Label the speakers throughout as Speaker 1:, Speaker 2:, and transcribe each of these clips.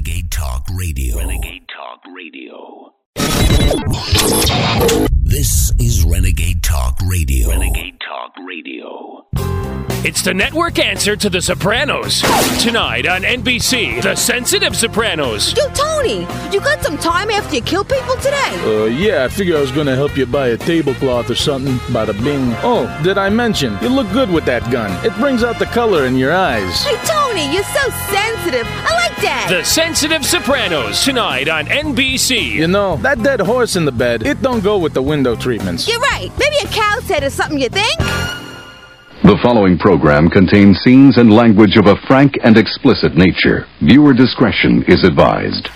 Speaker 1: Renegade Talk Radio.
Speaker 2: Renegade Talk Radio.
Speaker 1: This is Renegade Talk Radio.
Speaker 2: Renegade Talk Radio.
Speaker 3: It's the network answer to The Sopranos. Tonight on NBC, The Sensitive Sopranos.
Speaker 4: Yo, Tony, you got some time after you kill people today?
Speaker 5: Uh, yeah, I figure I was gonna help you buy a tablecloth or something. Bada bing. Oh, did I mention? You look good with that gun. It brings out the color in your eyes.
Speaker 4: Hey, Tony, you're so sensitive. I like that.
Speaker 3: The Sensitive Sopranos. Tonight on NBC.
Speaker 5: You know, that dead horse in the bed, it don't go with the window treatments.
Speaker 4: You're right. Maybe a cow's head is something you think?
Speaker 6: The following program contains scenes and language of a frank and explicit nature. Viewer discretion is advised.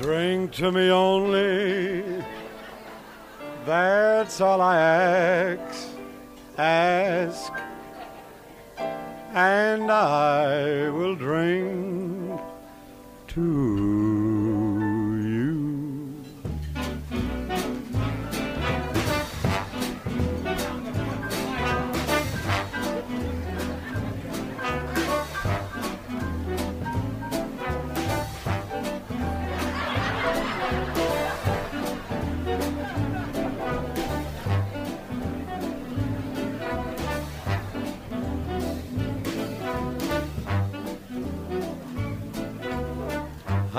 Speaker 7: Drink to me only. That's all I ask. Ask. And I will drink to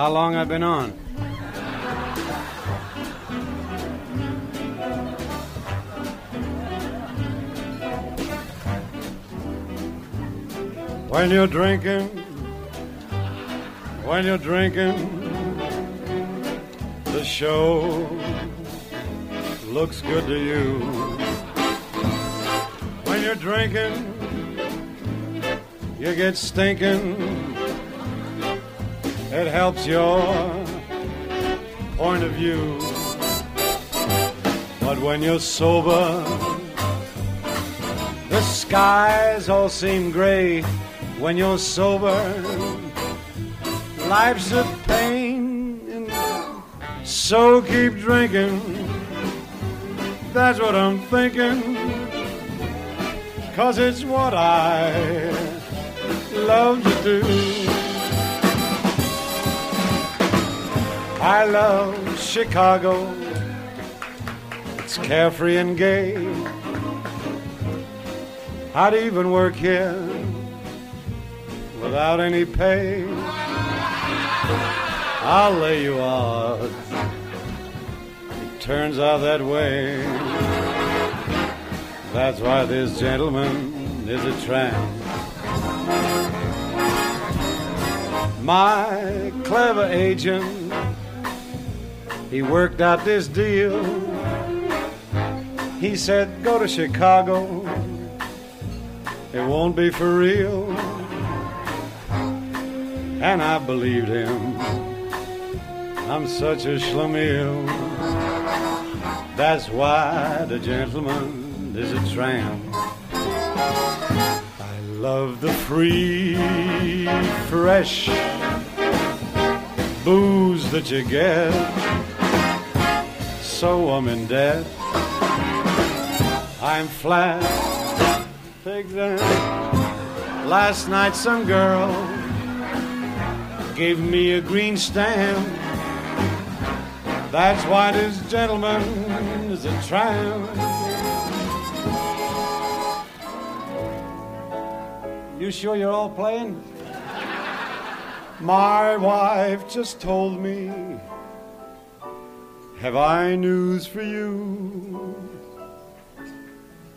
Speaker 7: How long I've been on? When you're drinking, when you're drinking, the show looks good to you. When you're drinking, you get stinking. It helps your point of view. But when you're sober, the skies all seem gray. When you're sober, life's a pain. So keep drinking. That's what I'm thinking. Cause it's what I love to do. I love Chicago. It's carefree and gay. I'd even work here without any pay. I'll lay you out. It turns out that way. That's why this gentleman is a tramp. My clever agent, he worked out this deal. He said, Go to Chicago, it won't be for real. And I believed him. I'm such a schlemiel. That's why the gentleman is a tramp. I love the free, fresh booze that you get. So I'm in debt. I'm flat. Take that. Last night some girl gave me a green stamp. That's why this gentleman is a tramp. You sure you're all playing? My wife just told me. Have I news for you?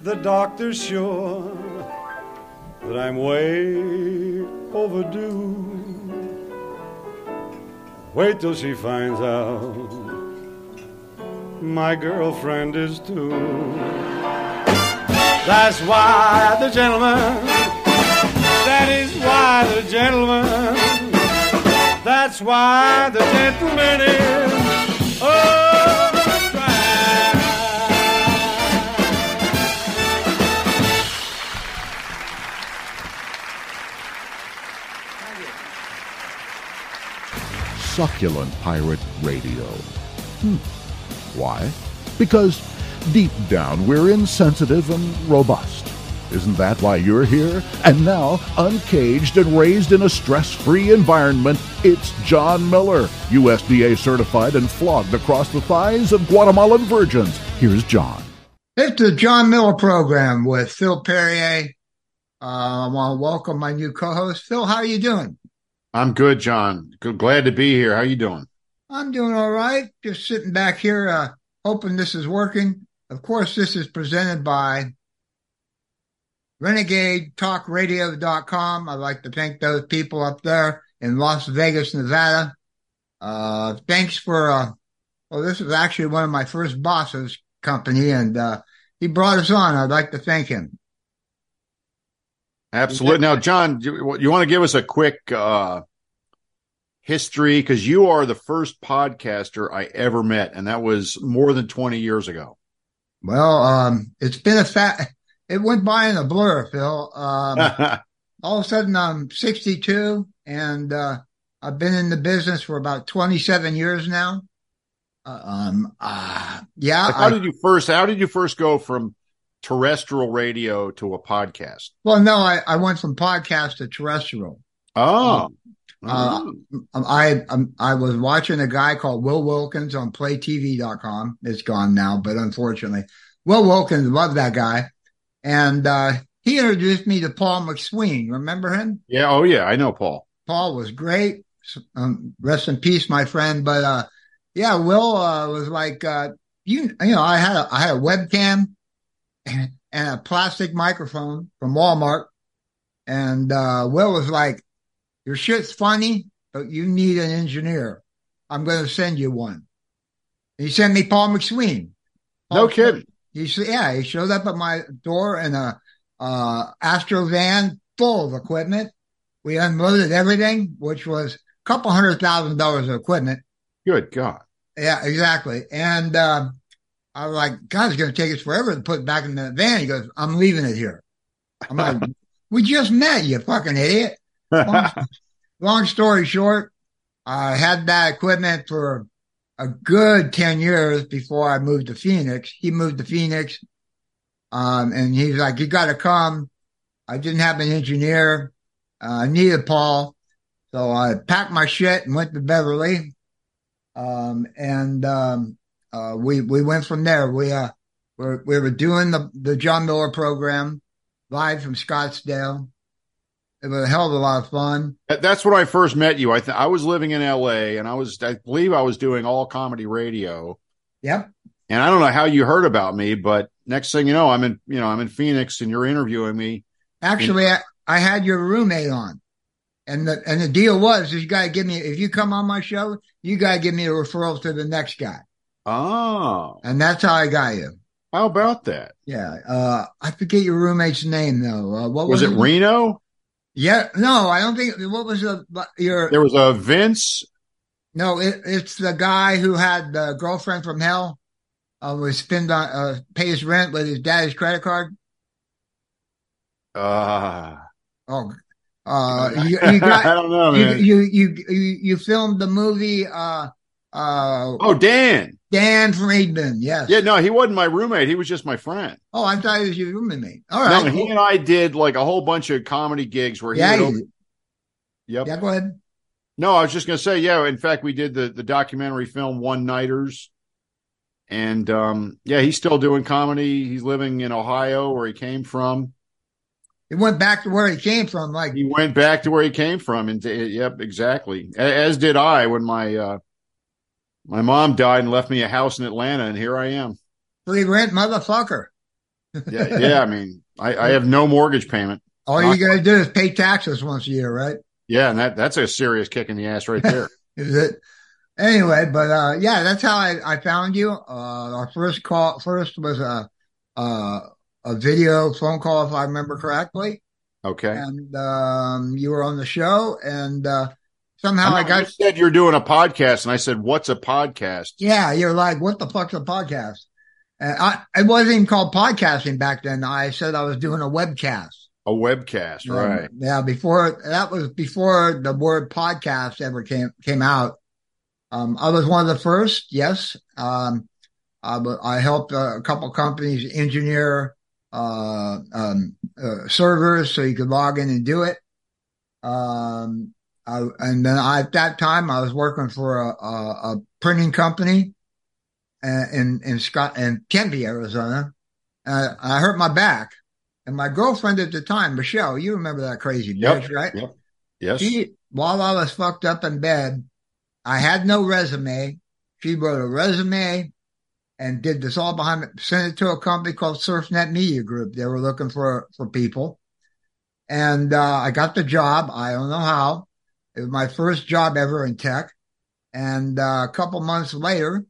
Speaker 7: The doctor's sure that I'm way overdue. Wait till she finds out my girlfriend is too. That's why the gentleman, that is why the gentleman, that's why the gentleman is. Oh,
Speaker 8: Succulent Pirate Radio. Hmm. Why? Because Deep down, we're insensitive and robust. Isn't that why you're here? And now, uncaged and raised in a stress free environment, it's John Miller, USDA certified and flogged across the thighs of Guatemalan virgins. Here's John.
Speaker 9: It's the John Miller program with Phil Perrier. Uh, I want to welcome my new co-host, Phil. How are you doing?
Speaker 10: I'm good, John. Good, glad to be here. How you doing?
Speaker 9: I'm doing all right. Just sitting back here, uh, hoping this is working. Of course, this is presented by RenegadeTalkRadio.com. I'd like to thank those people up there in Las Vegas, Nevada. Uh, thanks for, uh, well, this is actually one of my first bosses company and, uh, he brought us on. I'd like to thank him.
Speaker 10: Absolutely. Now, John, you, you want to give us a quick, uh, history? Cause you are the first podcaster I ever met. And that was more than 20 years ago.
Speaker 9: Well, um, it's been a fat, it went by in a blur, Phil. Um, all of a sudden I'm 62 and, uh, I've been in the business for about 27 years now. Uh, um, uh, yeah.
Speaker 10: Like how I, did you first, how did you first go from terrestrial radio to a podcast?
Speaker 9: Well, no, I, I went from podcast to terrestrial.
Speaker 10: Oh.
Speaker 9: Um, uh, I um, I was watching a guy called Will Wilkins on PlayTV.com. It's gone now, but unfortunately, Will Wilkins loved that guy, and uh, he introduced me to Paul McSween. Remember him?
Speaker 10: Yeah. Oh, yeah. I know Paul.
Speaker 9: Paul was great. Um, rest in peace, my friend. But uh, yeah, Will uh, was like, uh, you you know, I had a, I had a webcam and, a plastic microphone from Walmart, and uh, Will was like, "Your shit's funny, but you need an engineer. I'm going to send you one." he sent me Paul McSween. Paul
Speaker 10: no kidding.
Speaker 9: He said, "Yeah." He showed up at my door in a uh, Astro van full of equipment. We unloaded everything, which was a couple hundred thousand dollars of equipment.
Speaker 10: Good God.
Speaker 9: Yeah, exactly. And uh, I was like, God, it's going to take us forever to put it back in the van. He goes, I'm leaving it here. I'm like, we just met, you fucking idiot. Long, long story short, I had that equipment for a good 10 years before I moved to Phoenix. He moved to Phoenix. Um, and he's like, you got to come. I didn't have an engineer. Uh, I needed Paul. So I packed my shit and went to Beverly. Um, and, um, uh, we, we went from there. We, uh, we're, we were doing the, the John Miller program live from Scottsdale. It was a hell of a lot of fun.
Speaker 10: That's when I first met you. I th- I was living in LA and I was, I believe I was doing all comedy radio.
Speaker 9: Yep.
Speaker 10: And I don't know how you heard about me, but next thing you know, I'm in, you know, I'm in Phoenix and you're interviewing me.
Speaker 9: Actually, I, I had your roommate on. And the and the deal was is you gotta give me if you come on my show, you gotta give me a referral to the next guy.
Speaker 10: Oh.
Speaker 9: And that's how I got you.
Speaker 10: How about that?
Speaker 9: Yeah. Uh I forget your roommate's name though. Uh, what was,
Speaker 10: was it, it? Reno?
Speaker 9: Yeah, no, I don't think what was the your
Speaker 10: There was a Vince.
Speaker 9: No, it, it's the guy who had the girlfriend from hell. Uh, was spend on uh, pay his rent with his dad's credit card.
Speaker 10: Uh
Speaker 9: oh, uh, you, you got,
Speaker 10: I don't know, man.
Speaker 9: You, you, you, you, filmed the movie, uh, uh,
Speaker 10: oh, Dan.
Speaker 9: Dan Friedman. Yes.
Speaker 10: Yeah. No, he wasn't my roommate. He was just my friend.
Speaker 9: Oh, I thought he was your roommate. All right.
Speaker 10: No, he and I did like a whole bunch of comedy gigs where he
Speaker 9: yeah,
Speaker 10: would open... Yep.
Speaker 9: Yeah, go ahead.
Speaker 10: No, I was just going to say, yeah. In fact, we did the, the documentary film One Nighters. And, um, yeah, he's still doing comedy. He's living in Ohio where he came from.
Speaker 9: He went back to where he came from. Like
Speaker 10: he went back to where he came from, and yep, exactly. As did I when my uh, my mom died and left me a house in Atlanta, and here I am.
Speaker 9: Free rent, motherfucker.
Speaker 10: yeah, yeah. I mean, I, I have no mortgage payment.
Speaker 9: All Not you got to do is pay taxes once a year, right?
Speaker 10: Yeah, and that that's a serious kick in the ass right there.
Speaker 9: is it? Anyway, but uh, yeah, that's how I, I found you. Uh, our first call first was a uh, a video phone call, if I remember correctly.
Speaker 10: Okay.
Speaker 9: And um, you were on the show, and uh, somehow I, I got.
Speaker 10: You said you're doing a podcast, and I said, "What's a podcast?"
Speaker 9: Yeah, you're like, "What the fuck's a podcast?" And I, it wasn't even called podcasting back then. I said I was doing a webcast.
Speaker 10: A webcast, right?
Speaker 9: Yeah, before that was before the word podcast ever came came out. Um, I was one of the first. Yes. Um, I, I helped uh, a couple companies engineer uh, um, uh, servers so you could log in and do it. Um, I, and then I, at that time, I was working for a, a, a printing company uh, in in Scott in Tempe, Arizona. Uh, I hurt my back, and my girlfriend at the time, Michelle, you remember that crazy
Speaker 10: Yep.
Speaker 9: bitch, right?
Speaker 10: Yep. Yes.
Speaker 9: She, while I was fucked up in bed, I had no resume. She wrote a resume and did this all behind me, sent it to a company called SurfNet Media Group. They were looking for, for people. And, uh, I got the job. I don't know how. It was my first job ever in tech. And, uh, a couple months later,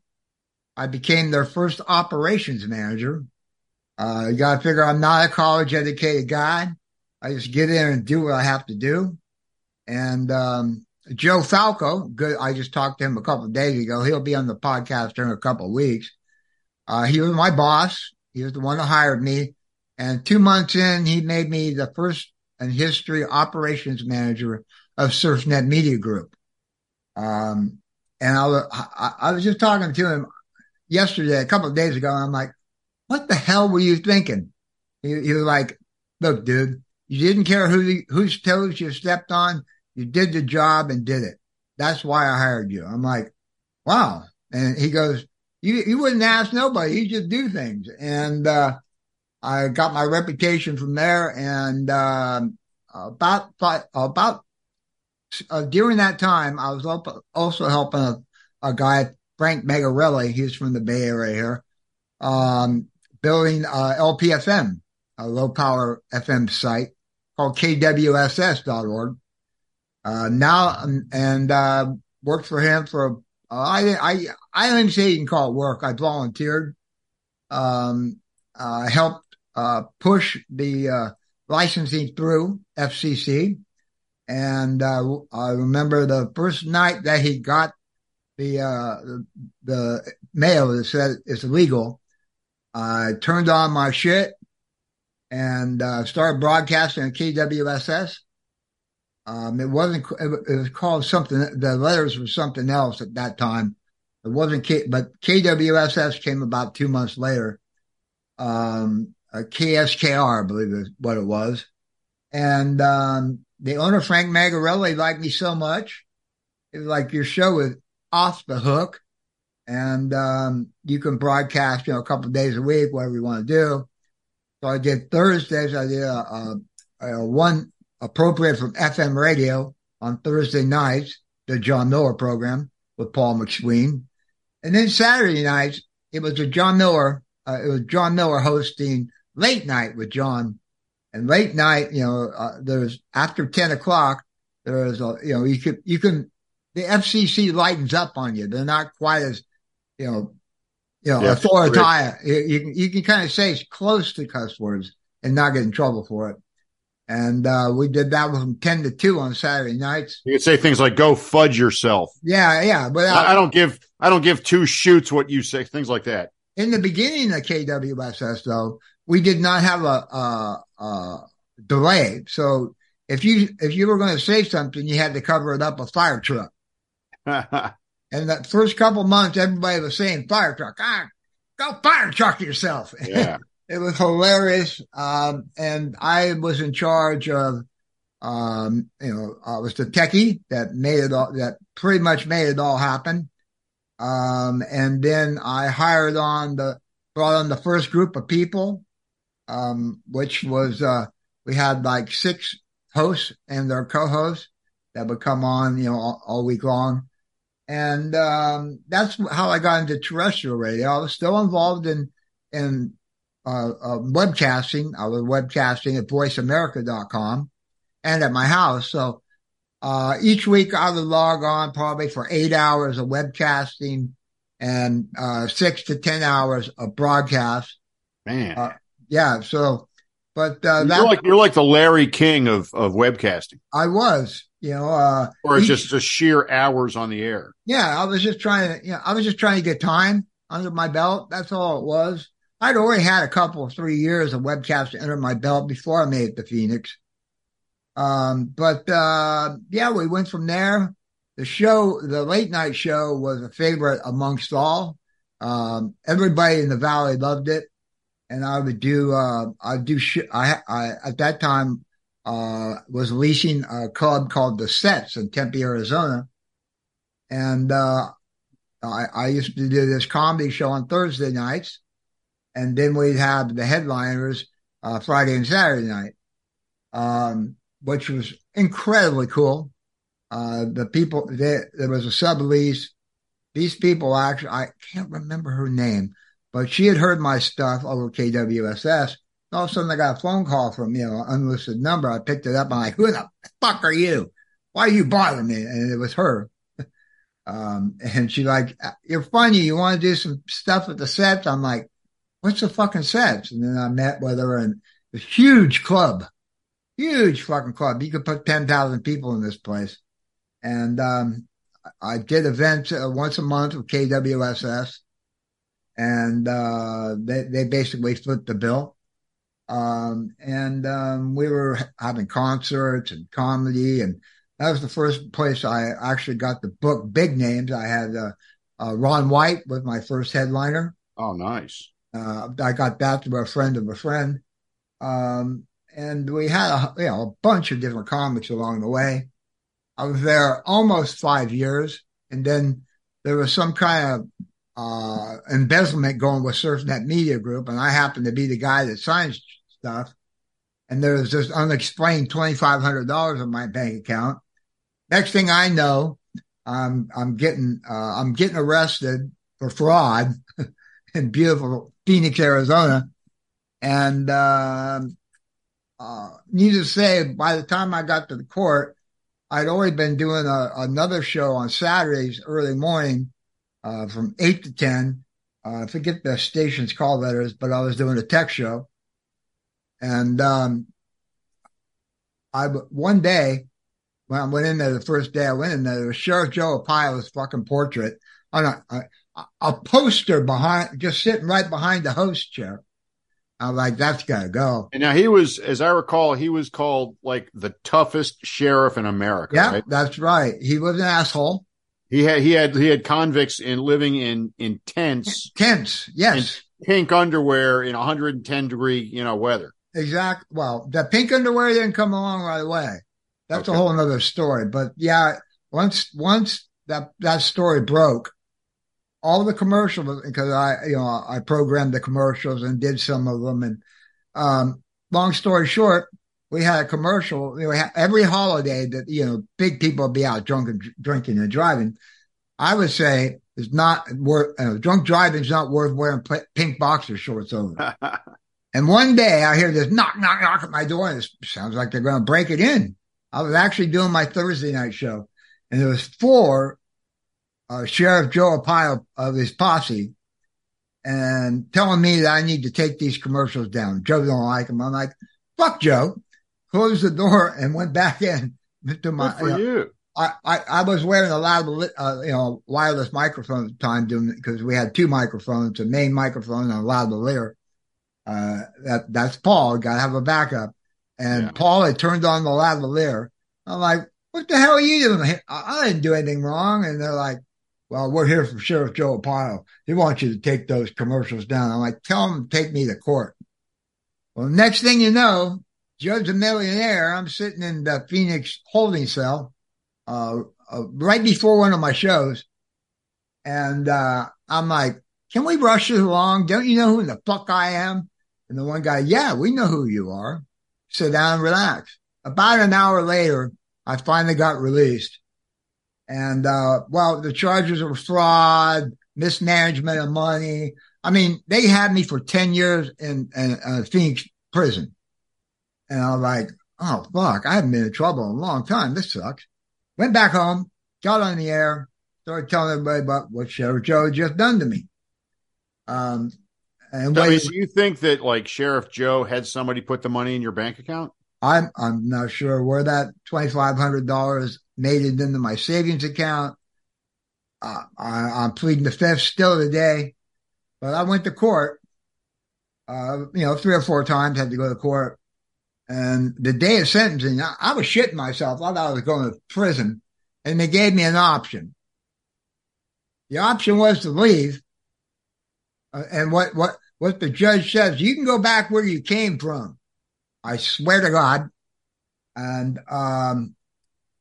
Speaker 9: I became their first operations manager. Uh, you gotta figure I'm not a college educated guy. I just get in and do what I have to do. And, um, Joe Falco, good. I just talked to him a couple days ago. He'll be on the podcast in a couple weeks. Uh, he was my boss. He was the one that hired me. And two months in, he made me the first in history operations manager of SurfNet Media Group. Um, and I, I, I was just talking to him yesterday, a couple of days ago, I'm like, what the hell were you thinking? He, he was like, look, dude, you didn't care who, whose toes you stepped on. You did the job and did it. That's why I hired you. I'm like, wow. And he goes, you, you wouldn't ask nobody. You just do things. And, uh, I got my reputation from there. And, um, about, fi- about, uh, during that time, I was also helping a, a guy, Frank Megarelli. He's from the Bay Area here, um, building, uh, LPFM, a low power FM site called KWSS.org. Uh, now, um, and, uh, worked for him for, uh, I, I, I don't even say you can call it work. I volunteered, um, uh, helped, uh, push the, licensing through FCC. And, uh, I remember the first night that he got the, uh, the, mail that said it's illegal. I turned on my shit and, uh, started broadcasting on KWSS. Um, it wasn't, it was called something, the letters were something else at that time. It wasn't K, but KWSS came about two months later. Um, uh, KSKR, I believe is what it was. And, um, the owner, Frank Magarelli, liked me so much. It was like your show is off the hook and, um, you can broadcast, you know, a couple days a week, whatever you want to do. So I did Thursdays. I did a, a, a one appropriate from FM radio on Thursday nights, the John Miller program with Paul McSween. And then Saturday nights, it was a John Miller, uh, it was John Miller hosting late night with John. And late night, you know, uh, there's after 10 o'clock, there's a, you know, you could, you can, the FCC lightens up on you. They're not quite as, you know, you know,
Speaker 10: Yeah,
Speaker 9: authoritative. You, you can, you can kind of say it's close to cuss words and not get in trouble for it. And, uh, we did that from 10 to 2 on Saturday nights.
Speaker 10: You could say things like "Go fudge yourself."
Speaker 9: Yeah. Yeah. But uh,
Speaker 10: I, I don't give I don't give two shoots what you say. Things like that.
Speaker 9: in the beginning of KWSS though, we did not have a, a, a delay. So if you, if you were going to say something, you had to cover it up a fire truck. And that first couple months, everybody was saying fire truck. Ah, go fire truck yourself.
Speaker 10: yeah.
Speaker 9: it was hilarious. Um, and I was in charge of, um, you know, I was the techie that made it all, that pretty much made it all happen. Um, and then I hired on the, brought on the first group of people, um, which was, uh, we had like six hosts and their co-hosts that would come on, you know, all, all week long. And, um, that's how I got into terrestrial radio. I was still involved in, in, uh, uh, webcasting. I was webcasting at voiceamerica.com and at my house. So, uh, each week I would log on probably for eight hours of webcasting and, uh, six to 10 hours of broadcast.
Speaker 10: Man,
Speaker 9: Uh, yeah. So, but, uh,
Speaker 10: you're
Speaker 9: that
Speaker 10: like you're like the Larry King of of webcasting,
Speaker 9: I was, you know, uh,
Speaker 10: or
Speaker 9: each-
Speaker 10: just just sheer hours on the air.
Speaker 9: Yeah, I was just trying to, you know, I was just trying to get time under my belt. That's all it was. I'd already had a couple, three years of webcasts under my belt before I made it to Phoenix. Um, but, uh, yeah, we went from there. The show, the late night show was a favorite amongst all. Um, everybody in the valley loved it, and I would do uh, I'd do sh- I, I at that time uh, was leasing a club called the Sets in Tempe, Arizona, and uh, I, I used to do this comedy show on Thursday nights, and then we'd have the headliners uh, Friday and Saturday night, um, which was incredibly cool. Uh, the people they, there was a sublease. These people actually, I can't remember her name, but she had heard my stuff over KWSS. All of a sudden, I got a phone call from you know an unlisted number. I picked it up. I'm like, "Who the fuck are you? Why are you bothering me?" And it was her. Um, and she like, "You're funny. You want to do some stuff at the sets?" I'm like, "What's the fucking sets?" And then I met with her in a huge club, huge fucking club. You could put ten thousand people in this place, and um, I did events uh, once a month with KWSS, and uh, they they basically flipped the bill. Um, and um, we were having concerts and comedy, and that was the first place I actually got the book big names. I had uh, uh, Ron White was my first headliner.
Speaker 10: Oh, nice.
Speaker 9: Uh, I got that through a friend of a friend. Um, and we had a, you know, a bunch of different comics along the way. I was there almost five years. And then there was some kind of uh, embezzlement going with SurfNet Media Group. And I happened to be the guy that signs stuff. And there was this unexplained $2,500 in my bank account. Next thing I know, I'm, I'm getting, uh, I'm getting arrested for fraud in beautiful Phoenix, Arizona. And, um, uh, needless to say, by the time I got to the court, I'd already been doing a, another show on Saturdays early morning, uh, from eight to 10. Uh, I forget the station's call letters, but I was doing a tech show. And, um, I, one day when I went in there the first day I went in there, there was Sheriff Joe Arpaio's fucking portrait on a, a, a poster behind, just sitting right behind the host chair. I'm like, that's gotta go.
Speaker 10: And now he was, as I recall, he was called like the toughest sheriff in America.
Speaker 9: Yeah,
Speaker 10: right?
Speaker 9: that's right. He was an asshole.
Speaker 10: He had he had he had convicts in living in in tents,
Speaker 9: tents, yes,
Speaker 10: pink underwear in 110 degree you know weather.
Speaker 9: Exactly. Well, the pink underwear didn't come along right away. That's
Speaker 10: Okay.
Speaker 9: a whole other story. But yeah, once once that that story broke, all the commercials because I you know I programmed the commercials and did some of them. And um, long story short, we had a commercial. You know, we had- every holiday that you know big people would be out drunk and drinking and driving. I would say is not worth uh, drunk driving is not worth wearing pink boxer shorts over. And one day I hear this knock, knock, knock at my door, and it sounds like they're going to break it in. I was actually doing my Thursday night show, and there was four uh, Sheriff Joe Arpaio of his posse, and telling me that I need to take these commercials down. Joe don't like them. I'm like, fuck Joe. Closed the door and went back in to my.
Speaker 10: Good for
Speaker 9: you know,
Speaker 10: you.
Speaker 9: I, I, I was wearing a loud, uh, you know, wireless microphone at the time doing because we had two microphones, a main microphone and a lavalier. Uh, that, that's Paul. Got to have a backup. And
Speaker 10: Yeah.
Speaker 9: Paul had turned on the lavalier. I'm like, what the hell are you doing? here? I, I didn't do anything wrong. And they're like, well, we're here from Sheriff Joe Arpaio. He wants you to take those commercials down. I'm like, tell him to take me to court. Well, next thing you know, Joe's a millionaire. I'm sitting in the Phoenix holding cell uh, uh, right before one of my shows. And, uh, I'm like, can we rush this along? Don't you know who the fuck I am? And the one guy, yeah, we know who you are. Sit down relax. About an hour later, I finally got released. And, uh, well, the charges were fraud, mismanagement of money. I mean, they had me for 10 years in, in uh, Phoenix prison. And I was like, oh, fuck, I haven't been in trouble in a long time. This sucks. Went back home, got on the air, started telling everybody about what Sheriff Joe had just done to me. Um, and
Speaker 10: mean,
Speaker 9: waited-
Speaker 10: do you think that like Sheriff Joe had somebody put the money in your bank account?
Speaker 9: I'm I'm not sure where that twenty five hundred dollars made it into my savings account. Uh, I, I'm pleading the fifth still today, but I went to court. Uh, you know, three or four times had to go to court, and the day of sentencing, I, I was shitting myself. I thought I was going to prison, and they gave me an option. The option was to leave, Uh, and what what what the judge says, you can go back where you came from. I swear to God. And um,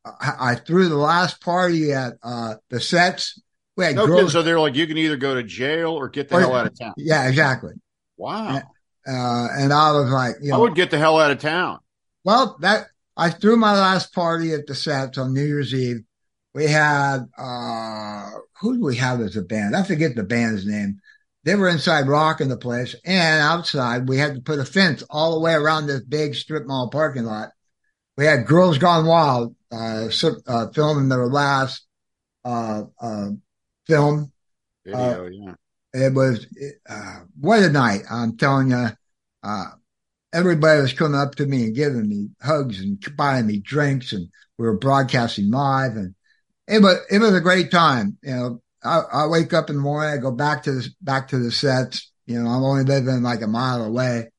Speaker 9: I, I threw the last party at uh, the sets. We had
Speaker 10: No,
Speaker 9: girls.
Speaker 10: so they're like, you can either go to jail or get the
Speaker 9: Or-
Speaker 10: hell out of town.
Speaker 9: Yeah, exactly.
Speaker 10: Wow.
Speaker 9: Uh, and I was like, you
Speaker 10: I would get the hell out of town.
Speaker 9: Well, that I threw my last party at the sets on New Year's Eve. We had uh who do we have as a band? I forget the band's name. They were inside rocking the place, and outside we had to put a fence all the way around this big strip mall parking lot. We had Girls Gone Wild uh, uh filming their last uh uh film.
Speaker 10: Video, yeah.
Speaker 9: It was uh, what a night! I'm telling you, uh, everybody was coming up to me and giving me hugs and buying me drinks, and we were broadcasting live, and it was it was a great time. You know, I, I wake up in the morning, I go back to the back to the sets. You know, I'm only living like a mile away,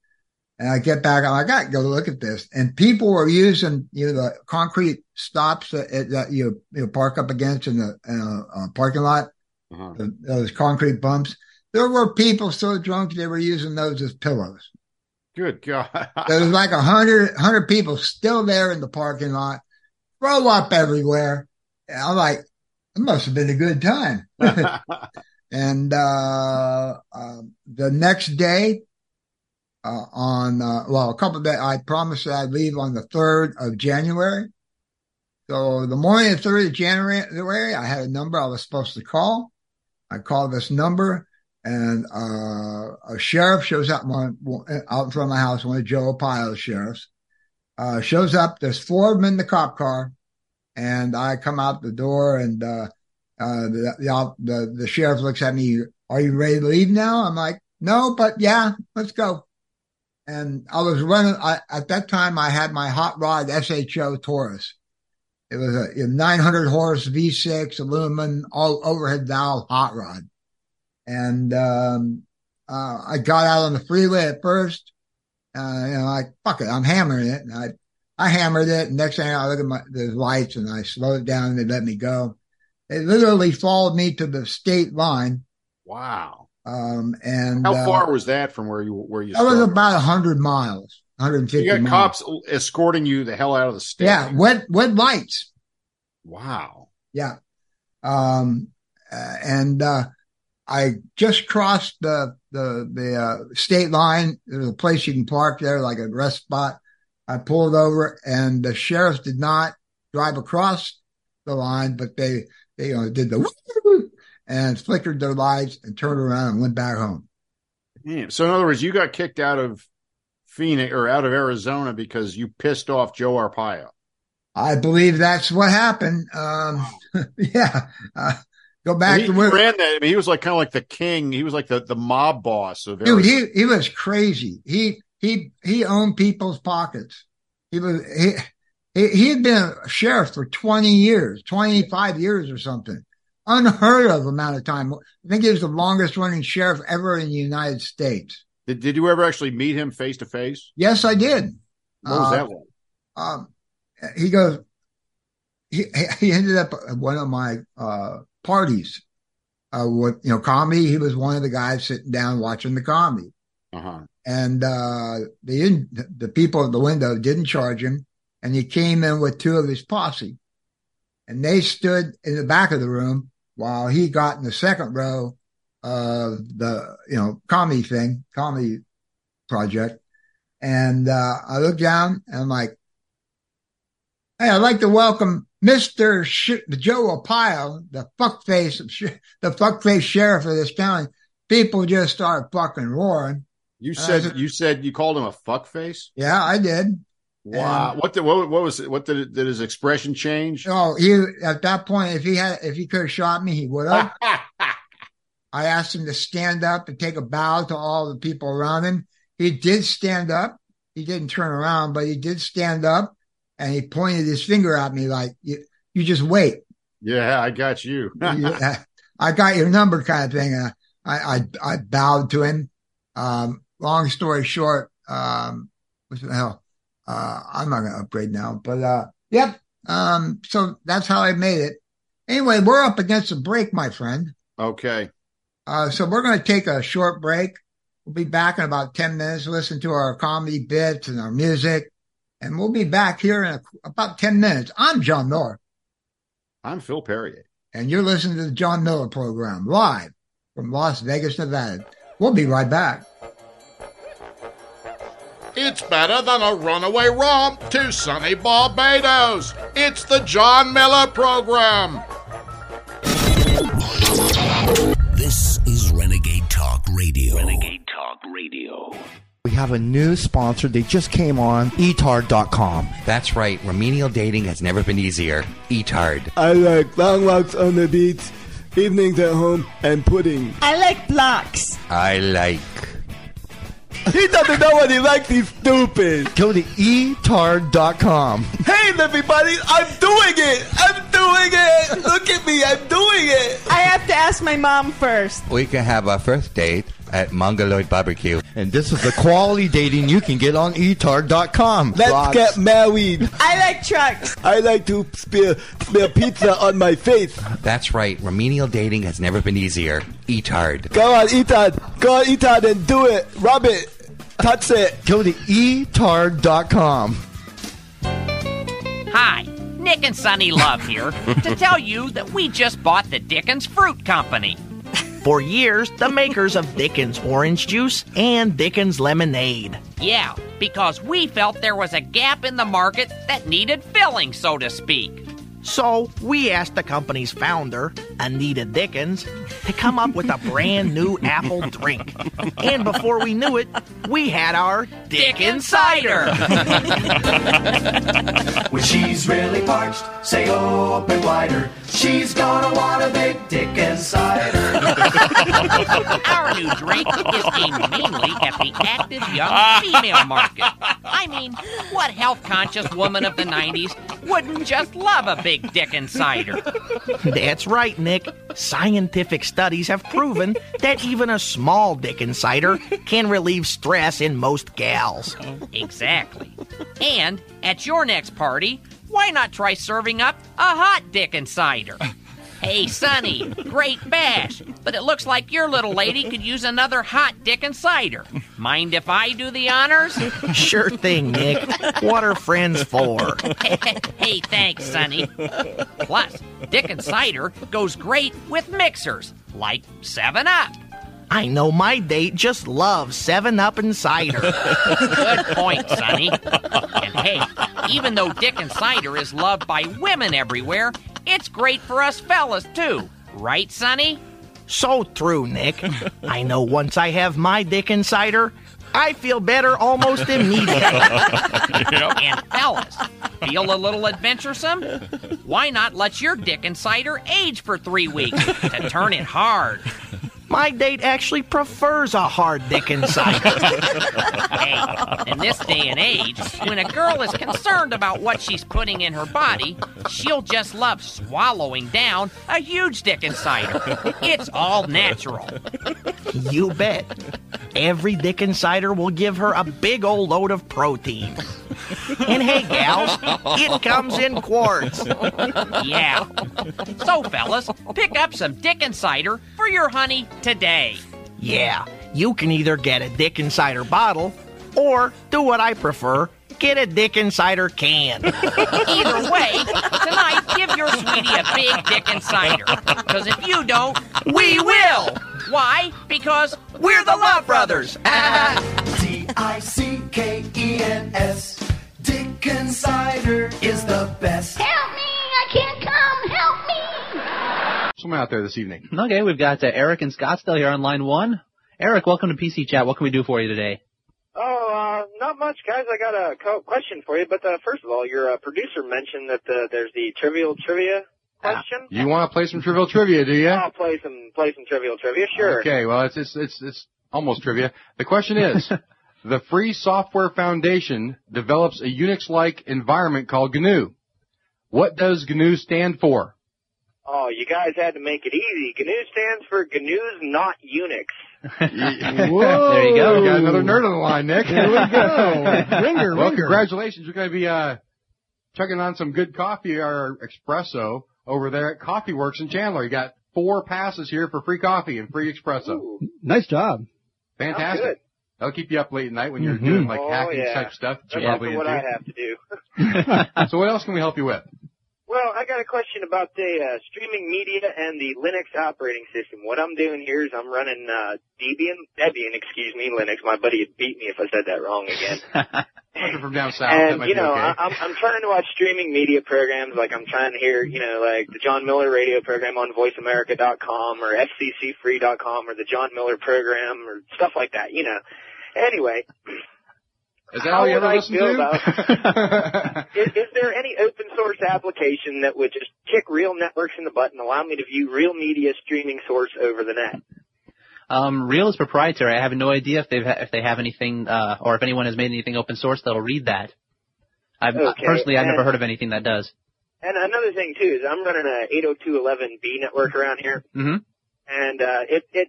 Speaker 9: and I get back. I'm like, I got to go look at this, and people were using you know the concrete stops that, that you you park up against in the in a, a parking lot
Speaker 10: Uh-huh.
Speaker 9: th- those concrete bumps. There were people so drunk they were using those as pillows.
Speaker 10: Good God.
Speaker 9: There was like a hundred hundred people still there in the parking lot, throw up everywhere. And I'm like, it must have been a good time. and uh, uh, the next day, uh, on uh, well, a couple of days, I promised that I'd leave on the third of January. So the morning of the third of January, I had a number I was supposed to call. I call this number, and uh, a sheriff shows up one, out in front of my house. One of Joe Arpaio's sheriffs uh, shows up. There's four of them in the cop car, and I come out the door, and uh, uh, the, the the the sheriff looks at me. Are you ready to leave now? I'm like, no, but yeah, let's go. And I was running. I, at that time, I had my hot rod SHO Taurus. It was a, a 900 horse V6 aluminum all overhead valve hot rod. And, um, uh, I got out on the freeway at first. Uh, you know, like, fuck it, I'm hammering it. And I, I hammered it. And next thing I look at my, the lights and I slowed it down and they let me go. They literally followed me to the state line.
Speaker 10: wow.
Speaker 9: Um, and
Speaker 10: How
Speaker 9: uh,
Speaker 10: far was that from where you where you
Speaker 9: that was
Speaker 10: started?
Speaker 9: about hundred miles, 150
Speaker 10: You got
Speaker 9: miles.
Speaker 10: cops escorting you the hell out of the state.
Speaker 9: Yeah. Wet, wet lights.
Speaker 10: Wow.
Speaker 9: Yeah. Um, uh, and, uh, I just crossed the, the, the, uh, state line. There's a place you can park there, like a rest spot. I pulled over and the sheriff did not drive across the line, but they, they, you know, did the and flickered their lights and turned around and went back home.
Speaker 10: Damn. So in other words, you got kicked out of Phoenix or out of Arizona because you pissed off Joe Arpaio.
Speaker 9: I believe that's what happened. Um, yeah. Uh, go back
Speaker 10: he
Speaker 9: to where,
Speaker 10: ran that. I mean, he was like kind of like the king. He was like the, the mob boss of
Speaker 9: Dude,
Speaker 10: Arizona.
Speaker 9: he, he was crazy. He, he, he owned people's pockets. He was, he, he, he had been a sheriff for 20 years, 25 years or something. Unheard of amount of time. I think he was the longest running sheriff ever in the United States.
Speaker 10: Did, did you ever actually meet him face to face?
Speaker 9: Yes, I did.
Speaker 10: What was
Speaker 9: Uh,
Speaker 10: that like?
Speaker 9: um, he goes, he, he ended up at one of my, uh, parties, uh, with, you know, comedy. He was one of the guys sitting down watching the comedy.
Speaker 10: Uh huh.
Speaker 9: and uh, they didn't. The people at the window didn't charge him, and he came in with two of his posse, and they stood in the back of the room while he got in the second row of the you know comedy thing, comedy project, and uh, I look down and I'm like, "Hey, I'd like to welcome." Mr. Sh- Joe Arpaio, the fuckface, of sh- the fuckface sheriff of this county, people just start fucking roaring.
Speaker 10: You
Speaker 9: Uh,
Speaker 10: said you said you called him a fuck face.
Speaker 9: Yeah, I did.
Speaker 10: Wow.
Speaker 9: And-
Speaker 10: what did what, what was it? What did, did his expression change?
Speaker 9: Oh, he at that point, if he had, if he could have shot me, he would have. I asked him to stand up and take a bow to all the people around him. He did stand up. He didn't turn around, but he did stand up and he pointed his finger at me like, "You, you just wait.
Speaker 10: yeah, I got you.
Speaker 9: Uh, I got your number," kind of thing. Uh, I, I I bowed to him. Um, long story short, um, what the hell? Uh, I'm not going to upgrade now, but uh, yep. Um, so that's how I made it. Anyway, we're up against a break, my friend.
Speaker 10: okay.
Speaker 9: Uh, so we're going to take a short break. We'll be back in about 10 minutes, listen to our comedy bits and our music. And we'll be back here in a, about 10 minutes. I'm John Miller.
Speaker 10: I'm Phil Perrier.
Speaker 9: And you're listening to the John Miller program live from Las Vegas, Nevada. We'll be right back.
Speaker 11: It's better than a runaway romp to sunny Barbados. It's the John Miller Program.
Speaker 12: Have a new sponsor. They just came on, etard.com.
Speaker 13: That's right. Remedial dating has never been easier. Etard.
Speaker 14: I like long walks on the beach, evenings at home, and pudding.
Speaker 15: I like blocks.
Speaker 13: I like.
Speaker 14: He doesn't know what he likes, he's stupid.
Speaker 12: Go to etard.com.
Speaker 14: Hey, everybody, I'm doing it! I'm doing it! Look at me, I'm doing it!
Speaker 15: I have to ask my mom first.
Speaker 13: We can have our first date at Mongoloid Barbecue.
Speaker 12: And this is the quality dating you can get on etard.com.
Speaker 14: Let's
Speaker 12: Blocks.
Speaker 14: get married.
Speaker 15: I like trucks.
Speaker 14: I like to spear, spear pizza on my face.
Speaker 13: That's right. Remedial dating has never been easier. Etard.
Speaker 14: Go on, Etard. Go on, Etard, and do it. Rub it. Touch it.
Speaker 12: Go to etard.com.
Speaker 16: Hi, Nick and Sonny Love here to tell you that we just bought the Dickens Fruit Company.
Speaker 17: For years, the makers of Dickens Orange Juice and Dickens Lemonade.
Speaker 16: Yeah, because we felt there was a gap in the market that needed filling, so to speak.
Speaker 17: So we asked the company's founder, Anita Dickens, to come up with a brand new apple drink. And before we knew it, we had our
Speaker 16: Dickens Cider.
Speaker 18: when she's really parched, say open wider. She's gonna want a big Dickens cider.
Speaker 16: Our new drink is aimed mainly at the active young female market. I mean, what health conscious woman of the 90s wouldn't just love a big Dickens cider?
Speaker 17: That's right, Nick. Scientific studies have proven that even a small Dickens cider can relieve stress in most gals.
Speaker 16: Exactly. And at your next party, why not try serving up a hot Dickens cider? Hey, Sonny, great bash, but it looks like your little lady could use another hot dick and cider. Mind if I do the honors?
Speaker 17: Sure thing, Nick. What are friends for?
Speaker 16: hey, thanks, Sonny. Plus, dick and cider goes great with mixers like 7 Up.
Speaker 17: I know my date just loves 7 Up and cider.
Speaker 16: Good point, Sonny. And hey, even though Dick and cider is loved by women everywhere, it's great for us fellas too. Right, Sonny?
Speaker 17: So true, Nick. I know once I have my Dickens cider, I feel better almost immediately.
Speaker 16: And fellas, feel a little adventuresome? Why not let your Dickens cider age for three weeks to turn it hard?
Speaker 17: My date actually prefers a hard Dickens cider.
Speaker 16: Hey, in this day and age, when a girl is concerned about what she's putting in her body, she'll just love swallowing down a huge Dickens cider. It's all natural.
Speaker 17: You bet. Every dick cider will give her a big old load of protein. And hey, gals, it comes in quarts.
Speaker 16: Yeah. So, fellas, pick up some dick cider for your honey today.
Speaker 17: Yeah, you can either get a Dickens cider bottle or do what I prefer get a Dickens cider can.
Speaker 16: Either way, tonight give your sweetie a big Dickens cider. Because if you don't, we will. Why? Because we're the Love Brothers.
Speaker 18: D I C K E N S. Dickens cider is the best.
Speaker 19: Help me! I can't come! Help me!
Speaker 10: Someone out there this evening.
Speaker 20: Okay, we've got uh, Eric and Scottsdale here on line one. Eric, welcome to PC Chat. What can we do for you today?
Speaker 21: Oh, uh, not much, guys. I got a co- question for you. But uh, first of all, your uh, producer mentioned that uh, there's the trivial trivia question.
Speaker 10: You want to play some trivial trivia, do you?
Speaker 21: I'll play some play some trivial trivia. Sure.
Speaker 10: Okay, well, it's, it's, it's, it's almost trivia. The question is, the Free Software Foundation develops a Unix-like environment called GNU. What does GNU stand for?
Speaker 21: Oh, you guys had to make it easy. GNU stands for GNU's Not Unix.
Speaker 10: Whoa.
Speaker 20: There you go.
Speaker 10: We got another nerd on the line, Nick.
Speaker 20: Here we
Speaker 10: go.
Speaker 20: Ringer,
Speaker 10: well,
Speaker 20: ringer.
Speaker 10: congratulations. You're going to be uh, chugging on some good coffee or espresso over there at Coffee Works in Chandler. You got
Speaker 22: four passes here for free coffee and free espresso.
Speaker 23: Nice job.
Speaker 22: Fantastic. That'll keep you up late at night when you're
Speaker 23: Mhm.
Speaker 22: doing like
Speaker 21: Oh,
Speaker 22: hacking
Speaker 21: yeah.
Speaker 22: type stuff. that
Speaker 21: That's
Speaker 22: probably
Speaker 21: what
Speaker 22: into.
Speaker 21: I have to do.
Speaker 22: so what else can we help you with?
Speaker 21: Well, I got a question about the uh, streaming media and the Linux operating system. What I'm doing here is I'm running uh, Debian, Debian, excuse me, Linux. My buddy would beat me if I said that wrong again.
Speaker 22: From down south.
Speaker 21: and you know,
Speaker 22: okay.
Speaker 21: I, I'm I'm trying to watch streaming media programs. Like I'm trying to hear, you know, like the John Miller radio program on VoiceAmerica.com or FCCFree.com or the John Miller program or stuff like that. You know. Anyway,
Speaker 22: Is that
Speaker 21: how
Speaker 22: all you
Speaker 21: would
Speaker 22: ever
Speaker 21: I
Speaker 22: listen
Speaker 21: feel
Speaker 22: to?
Speaker 21: about- is, is there any open source application that would just kick real networks in the butt and allow me to view real media streaming source over the net?
Speaker 20: Um, Real is proprietary. I have no idea if they've ha- if they have anything uh, or if anyone has made anything open source that'll read that. I've
Speaker 21: Okay,
Speaker 20: personally I've never heard of anything that does.
Speaker 21: And another thing too is I'm running a 802.11b network around here,
Speaker 20: hmm
Speaker 21: and uh, it it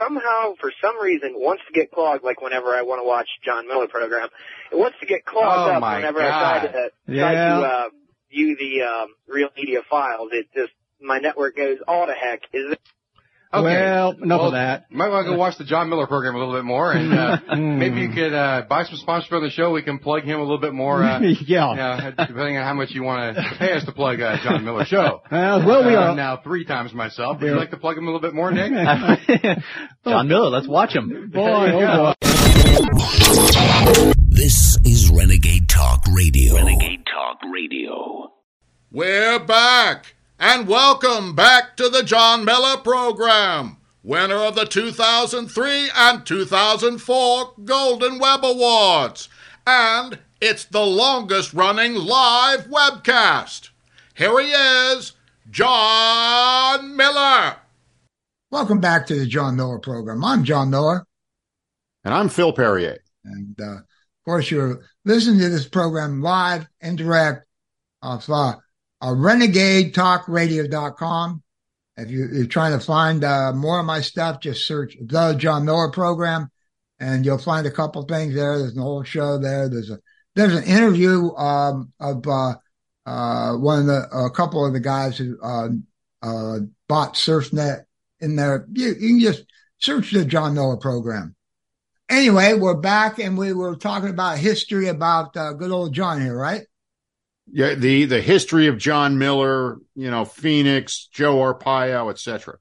Speaker 21: somehow for some reason wants to get clogged. Like whenever I want to watch John Miller program, it wants to get clogged
Speaker 22: Oh,
Speaker 21: up whenever I try
Speaker 22: God.
Speaker 21: to try
Speaker 23: Yeah.
Speaker 21: to uh, view the um, real media files. It just my network goes all to heck. Is it?
Speaker 22: Okay.
Speaker 23: Well, enough
Speaker 22: Well,
Speaker 23: of that.
Speaker 22: You might want to go watch the John Miller program a little bit more, and uh, maybe you could uh, buy some sponsors on the show. We can plug him a little bit more. Uh,
Speaker 23: Yeah.
Speaker 22: yeah, depending on how much you want to pay us to plug uh, John Miller show.
Speaker 23: Uh, well, we
Speaker 22: Uh,
Speaker 23: are.
Speaker 22: now three times myself. Would you like to plug him a little bit more, Nick?
Speaker 20: John Miller, let's watch him.
Speaker 23: Boy,
Speaker 22: There
Speaker 23: oh boy.
Speaker 1: This is Renegade Talk Radio.
Speaker 2: Renegade Talk Radio.
Speaker 11: We're back, and welcome back to the John Miller program, winner of the 2003 and 2004 Golden Web Awards. And it's the longest running live webcast. Here he is, John Miller.
Speaker 9: Welcome back to the John Miller program. I'm John Miller.
Speaker 10: And I'm Phil Perrier.
Speaker 9: And uh, of course, you're listening to this program live and direct off uh, uh, renegadetalkradio.com. If you, you're trying to find uh, more of my stuff, just search the John Miller program and you'll find a couple things there. There's an old show there. There's a there's an interview um, of uh, uh, one of the a couple of the guys who uh, uh, bought SurfNet in there. You, you can just search the John Miller program. Anyway, we're back and we were talking about history about uh, good old John here, right?
Speaker 10: Yeah, the the history of John Miller, you know, Phoenix, Joe Arpaio, etc.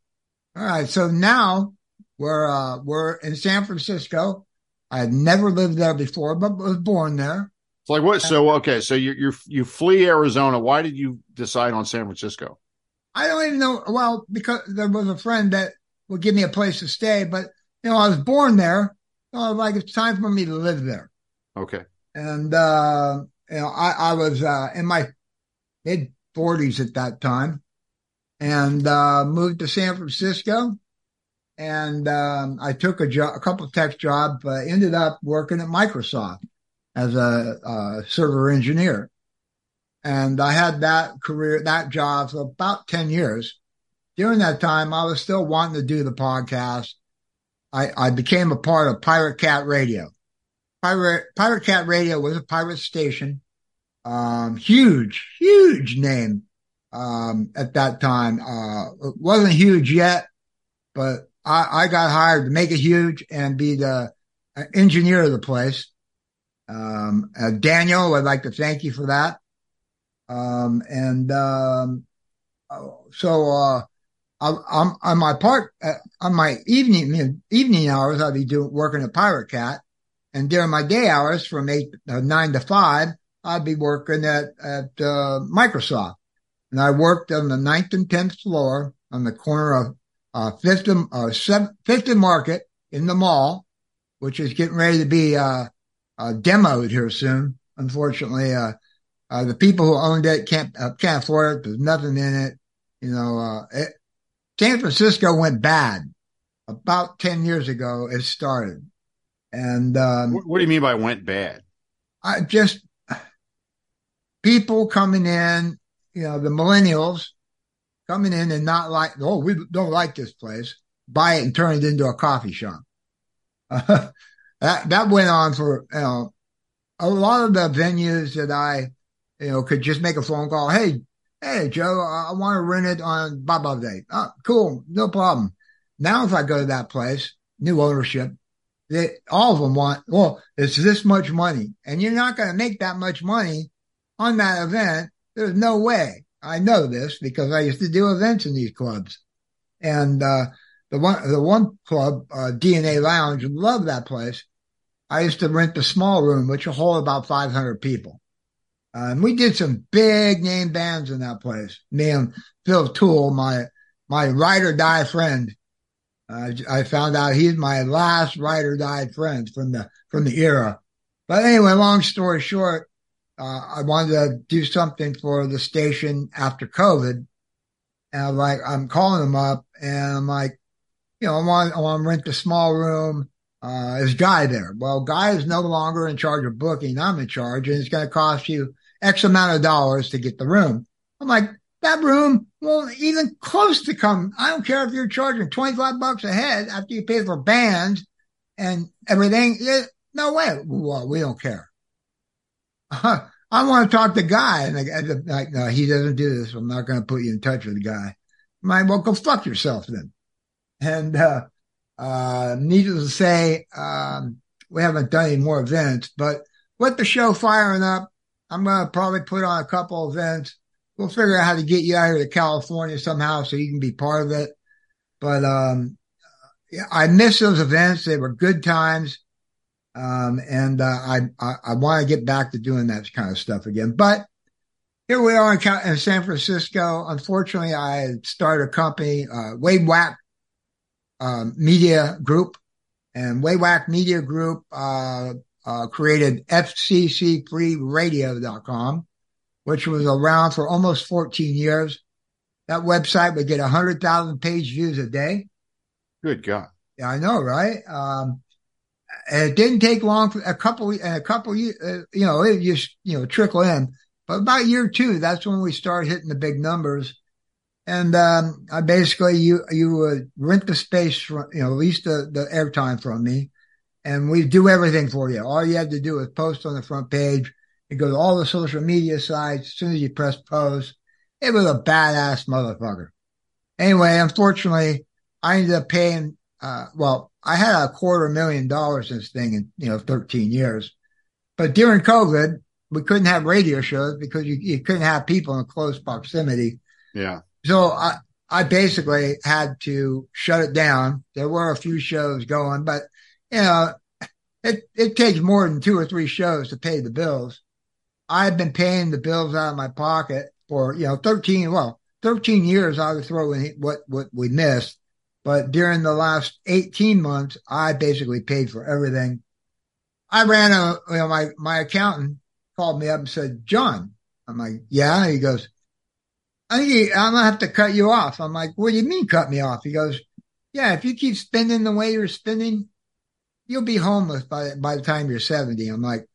Speaker 9: All right. So now we're uh, we're in San Francisco. I had never lived there before, but was born there.
Speaker 10: It's like what? So okay, so you you you flee Arizona. Why did you decide on San Francisco?
Speaker 9: I don't even know. Well, because there was a friend that would give me a place to stay, but you know, I was born there. So I was like, it's time for me to live there.
Speaker 10: Okay.
Speaker 9: And, uh, you know, I, I was, uh, in my mid forties at that time and, uh, moved to San Francisco. And, um, I took a job, a couple of tech jobs, but ended up working at Microsoft as a, uh server engineer. And I had that career, that job for about 10 years. During that time, I was still wanting to do the podcast. I, I became a part of Pirate Cat Radio. Pirate, Pirate Cat Radio was a pirate station. Um, huge, huge name, um, at that time. Uh, it wasn't huge yet, but I, I got hired to make it huge and be the uh, engineer of the place. Um, uh, Daniel, I'd like to thank you for that. Um, and, um, so, uh, I, I'm on my part, uh, on my evening, evening hours, I'd be doing, working at Pirate Cat. And during my day hours from eight, uh, nine to five, I'd be working at, at, uh, Microsoft. And I worked on the ninth and 10th floor on the corner of, uh, fifth and, uh, seventh, fifth and market in the mall, which is getting ready to be, uh, uh, demoed here soon. Unfortunately, uh, uh, the people who owned it can't, can't afford it. There's nothing in it. You know, it, San Francisco went bad about 10 years ago. It started. And, um,
Speaker 10: What, what do you mean by went bad?
Speaker 9: I just people coming in, you know, the millennials coming in and not like, oh, we don't like this place, buy it and turn it into a coffee shop. that that went on for you know a lot of the venues that I you know could just make a phone call. Hey, Hey, Joe, I, I want to rent it on blah, blah day. Oh, cool. No problem. Now, if I go to that place, new ownership, they, all of them want, well, it's this much money and you're not going to make that much money on that event. There's no way. I know this because I used to do events in these clubs and, uh, the one, the one club, uh, DNA Lounge, love that place. I used to rent the small room, which will hold about 500 people. Uh, and we did some big name bands in that place. Me and Phil Toole, my, my ride or die friend. I found out he's my last ride or die friend from the, from the era. But anyway, long story short, uh, I wanted to do something for the station after COVID. And I'm like, I'm calling him up and I'm like, you know, I want, I want to rent the small room. Uh, is Guy there? Well, Guy is no longer in charge of booking. I'm in charge and it's going to cost you X amount of dollars to get the room. I'm like, that room won't even close to come. I don't care if you're charging 25 bucks a head after you pay for bands and everything. No way. Well, we don't care. I want to talk to Guy. And I'm like, no, he doesn't do this. I'm not going to put you in touch with the guy. Like, well, go fuck yourself then. And, uh, uh, needless to say, um, we haven't done any more events, but with the show firing up, I'm going to probably put on a couple events. We'll figure out how to get you out here to California somehow so you can be part of it. But, um, I miss those events. They were good times. Um, and, uh, I, I, I want to get back to doing that kind of stuff again, but here we are in, in San Francisco. Unfortunately, I started a company, uh, Wade Wack um, Media Group, and Waywack Media Group uh, uh, created FCCFreeRadio.com, which was around for almost 14 years. That website would get 100,000 page views a day.
Speaker 10: Good God.
Speaker 9: Yeah, I know, right? Um, and it didn't take long for a couple, a couple, uh, you know, it just, you know, trickle in. But about year two, that's when we started hitting the big numbers. And um, I basically you you would rent the space from you know lease the the airtime from me, and we do everything for you. All you had to do was post on the front page. You go to all the social media sites. As soon as you press post, it was a badass motherfucker. Anyway, unfortunately, I ended up paying. Uh, well, I had a quarter million dollars in this thing in you know 13 years, but during COVID, we couldn't have radio shows because you, you couldn't have people in close proximity.
Speaker 10: Yeah.
Speaker 9: So I, I basically had to shut it down. There were a few shows going, but you know, it, it takes more than two or three shows to pay the bills. I've been paying the bills out of my pocket for, you know, 13, well, 13 years I was throwing what, what we missed. But during the last 18 months, I basically paid for everything. I ran a, you know, my, my accountant called me up and said, John, I'm like, yeah. He goes, I think I'm gonna have to cut you off. I'm like, what do you mean cut me off? He goes, yeah, if you keep spending the way you're spending, you'll be homeless by by the time you're 70. I'm like,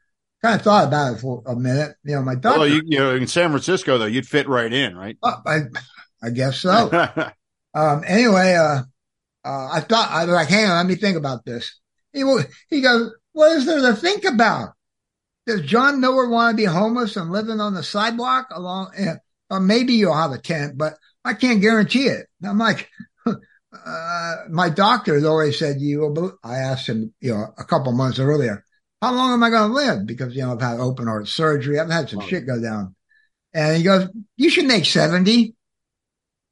Speaker 9: kind of thought about it for a minute. You know, my doctor.
Speaker 10: Well, you, you know, in San Francisco though, you'd fit right in, right?
Speaker 9: Uh, I, I guess so. um, anyway, uh, uh, I thought I was like, hang on, let me think about this. He he goes, what is there to think about? Does John Miller want to be homeless and living on the sidewalk along? or maybe you'll have a tent, but I can't guarantee it. I'm like, uh, my doctor has already said you. I asked him, you know, a couple months earlier, how long am I going to live? Because you know I've had open heart surgery, I've had some wow. shit go down, and he goes, you should make seventy.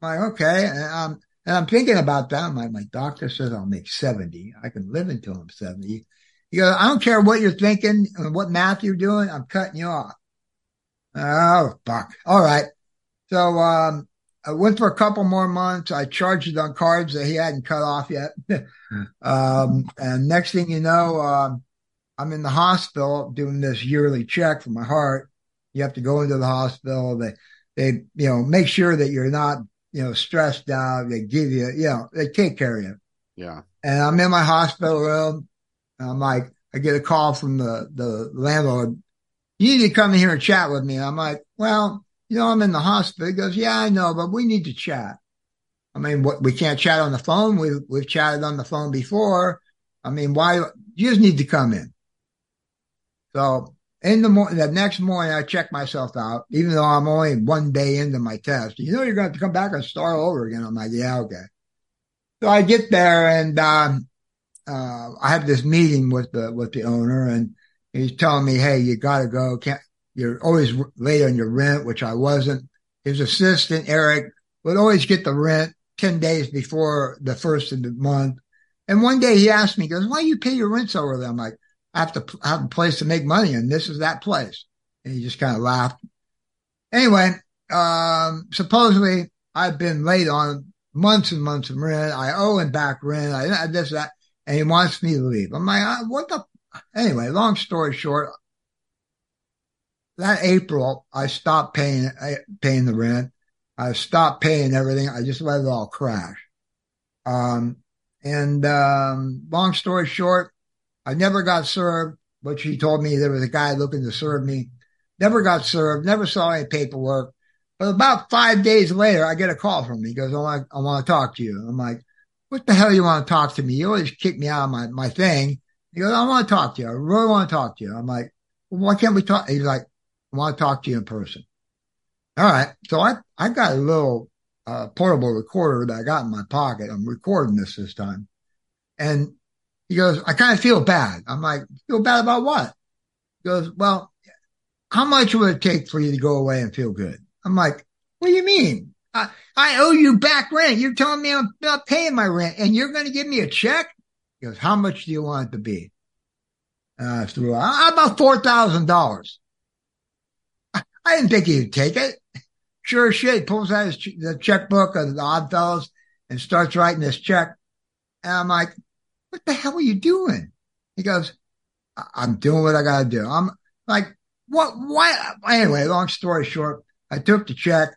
Speaker 9: I'm like, okay, and I'm and I'm thinking about that. I'm my doctor says I'll make seventy. I can live until I'm seventy. He goes, I don't care what you're thinking and what math you're doing. I'm cutting you off. Oh, fuck. All right. So, um, I went for a couple more months. I charged it on cards that he hadn't cut off yet. um, and next thing you know, um, I'm in the hospital doing this yearly check for my heart. You have to go into the hospital. They, they, you know, make sure that you're not, you know, stressed out. They give you, you know, they take care of you.
Speaker 10: Yeah.
Speaker 9: And I'm in my hospital room. I'm like, I get a call from the, the landlord. You need to come in here and chat with me. I'm like, well, you know, I'm in the hospital. He goes, yeah, I know, but we need to chat. I mean, what, we can't chat on the phone. We've, we've chatted on the phone before. I mean, why, you just need to come in. So in the morning, the next morning, I check myself out, even though I'm only one day into my test. You know, you're going to to come back and start over again. I'm like, yeah, okay. So I get there and, um, uh, I have this meeting with the, with the owner and he's telling me, Hey, you got to go. Can't, you're always late on your rent, which I wasn't. His assistant, Eric, would always get the rent 10 days before the first of the month. And one day he asked me, he goes, why do you pay your rent so early? I'm like, I have to have a place to make money and this is that place. And he just kind of laughed. Anyway, um, supposedly I've been late on months and months of rent. I owe him back rent. I this, that, and he wants me to leave. I'm like, uh, what the? Anyway, long story short, that April, I stopped paying, paying the rent. I stopped paying everything. I just let it all crash. Um, and, um, long story short, I never got served, but she told me there was a guy looking to serve me. Never got served, never saw any paperwork. But about five days later, I get a call from him. He goes, I want, I want to talk to you. I'm like, what the hell you want to talk to me? You always kick me out of my, my thing. He goes, I want to talk to you. I really want to talk to you. I'm like, well, why can't we talk? He's like, I want to talk to you in person. All right. So I, I got a little, uh, portable recorder that I got in my pocket. I'm recording this this time. And he goes, I kind of feel bad. I'm like, feel bad about what? He goes, well, how much would it take for you to go away and feel good? I'm like, what do you mean? I, I owe you back rent. You're telling me I'm not paying my rent and you're going to give me a check? He goes, how much do you want it to be? Uh, through, uh, about $4,000. I, I didn't think he'd take it. Sure as shit. He pulls out his, the checkbook of the odd fellows and starts writing this check. And I'm like, what the hell are you doing? He goes, I'm doing what I got to do. I'm like, what, why? Anyway, long story short, I took the check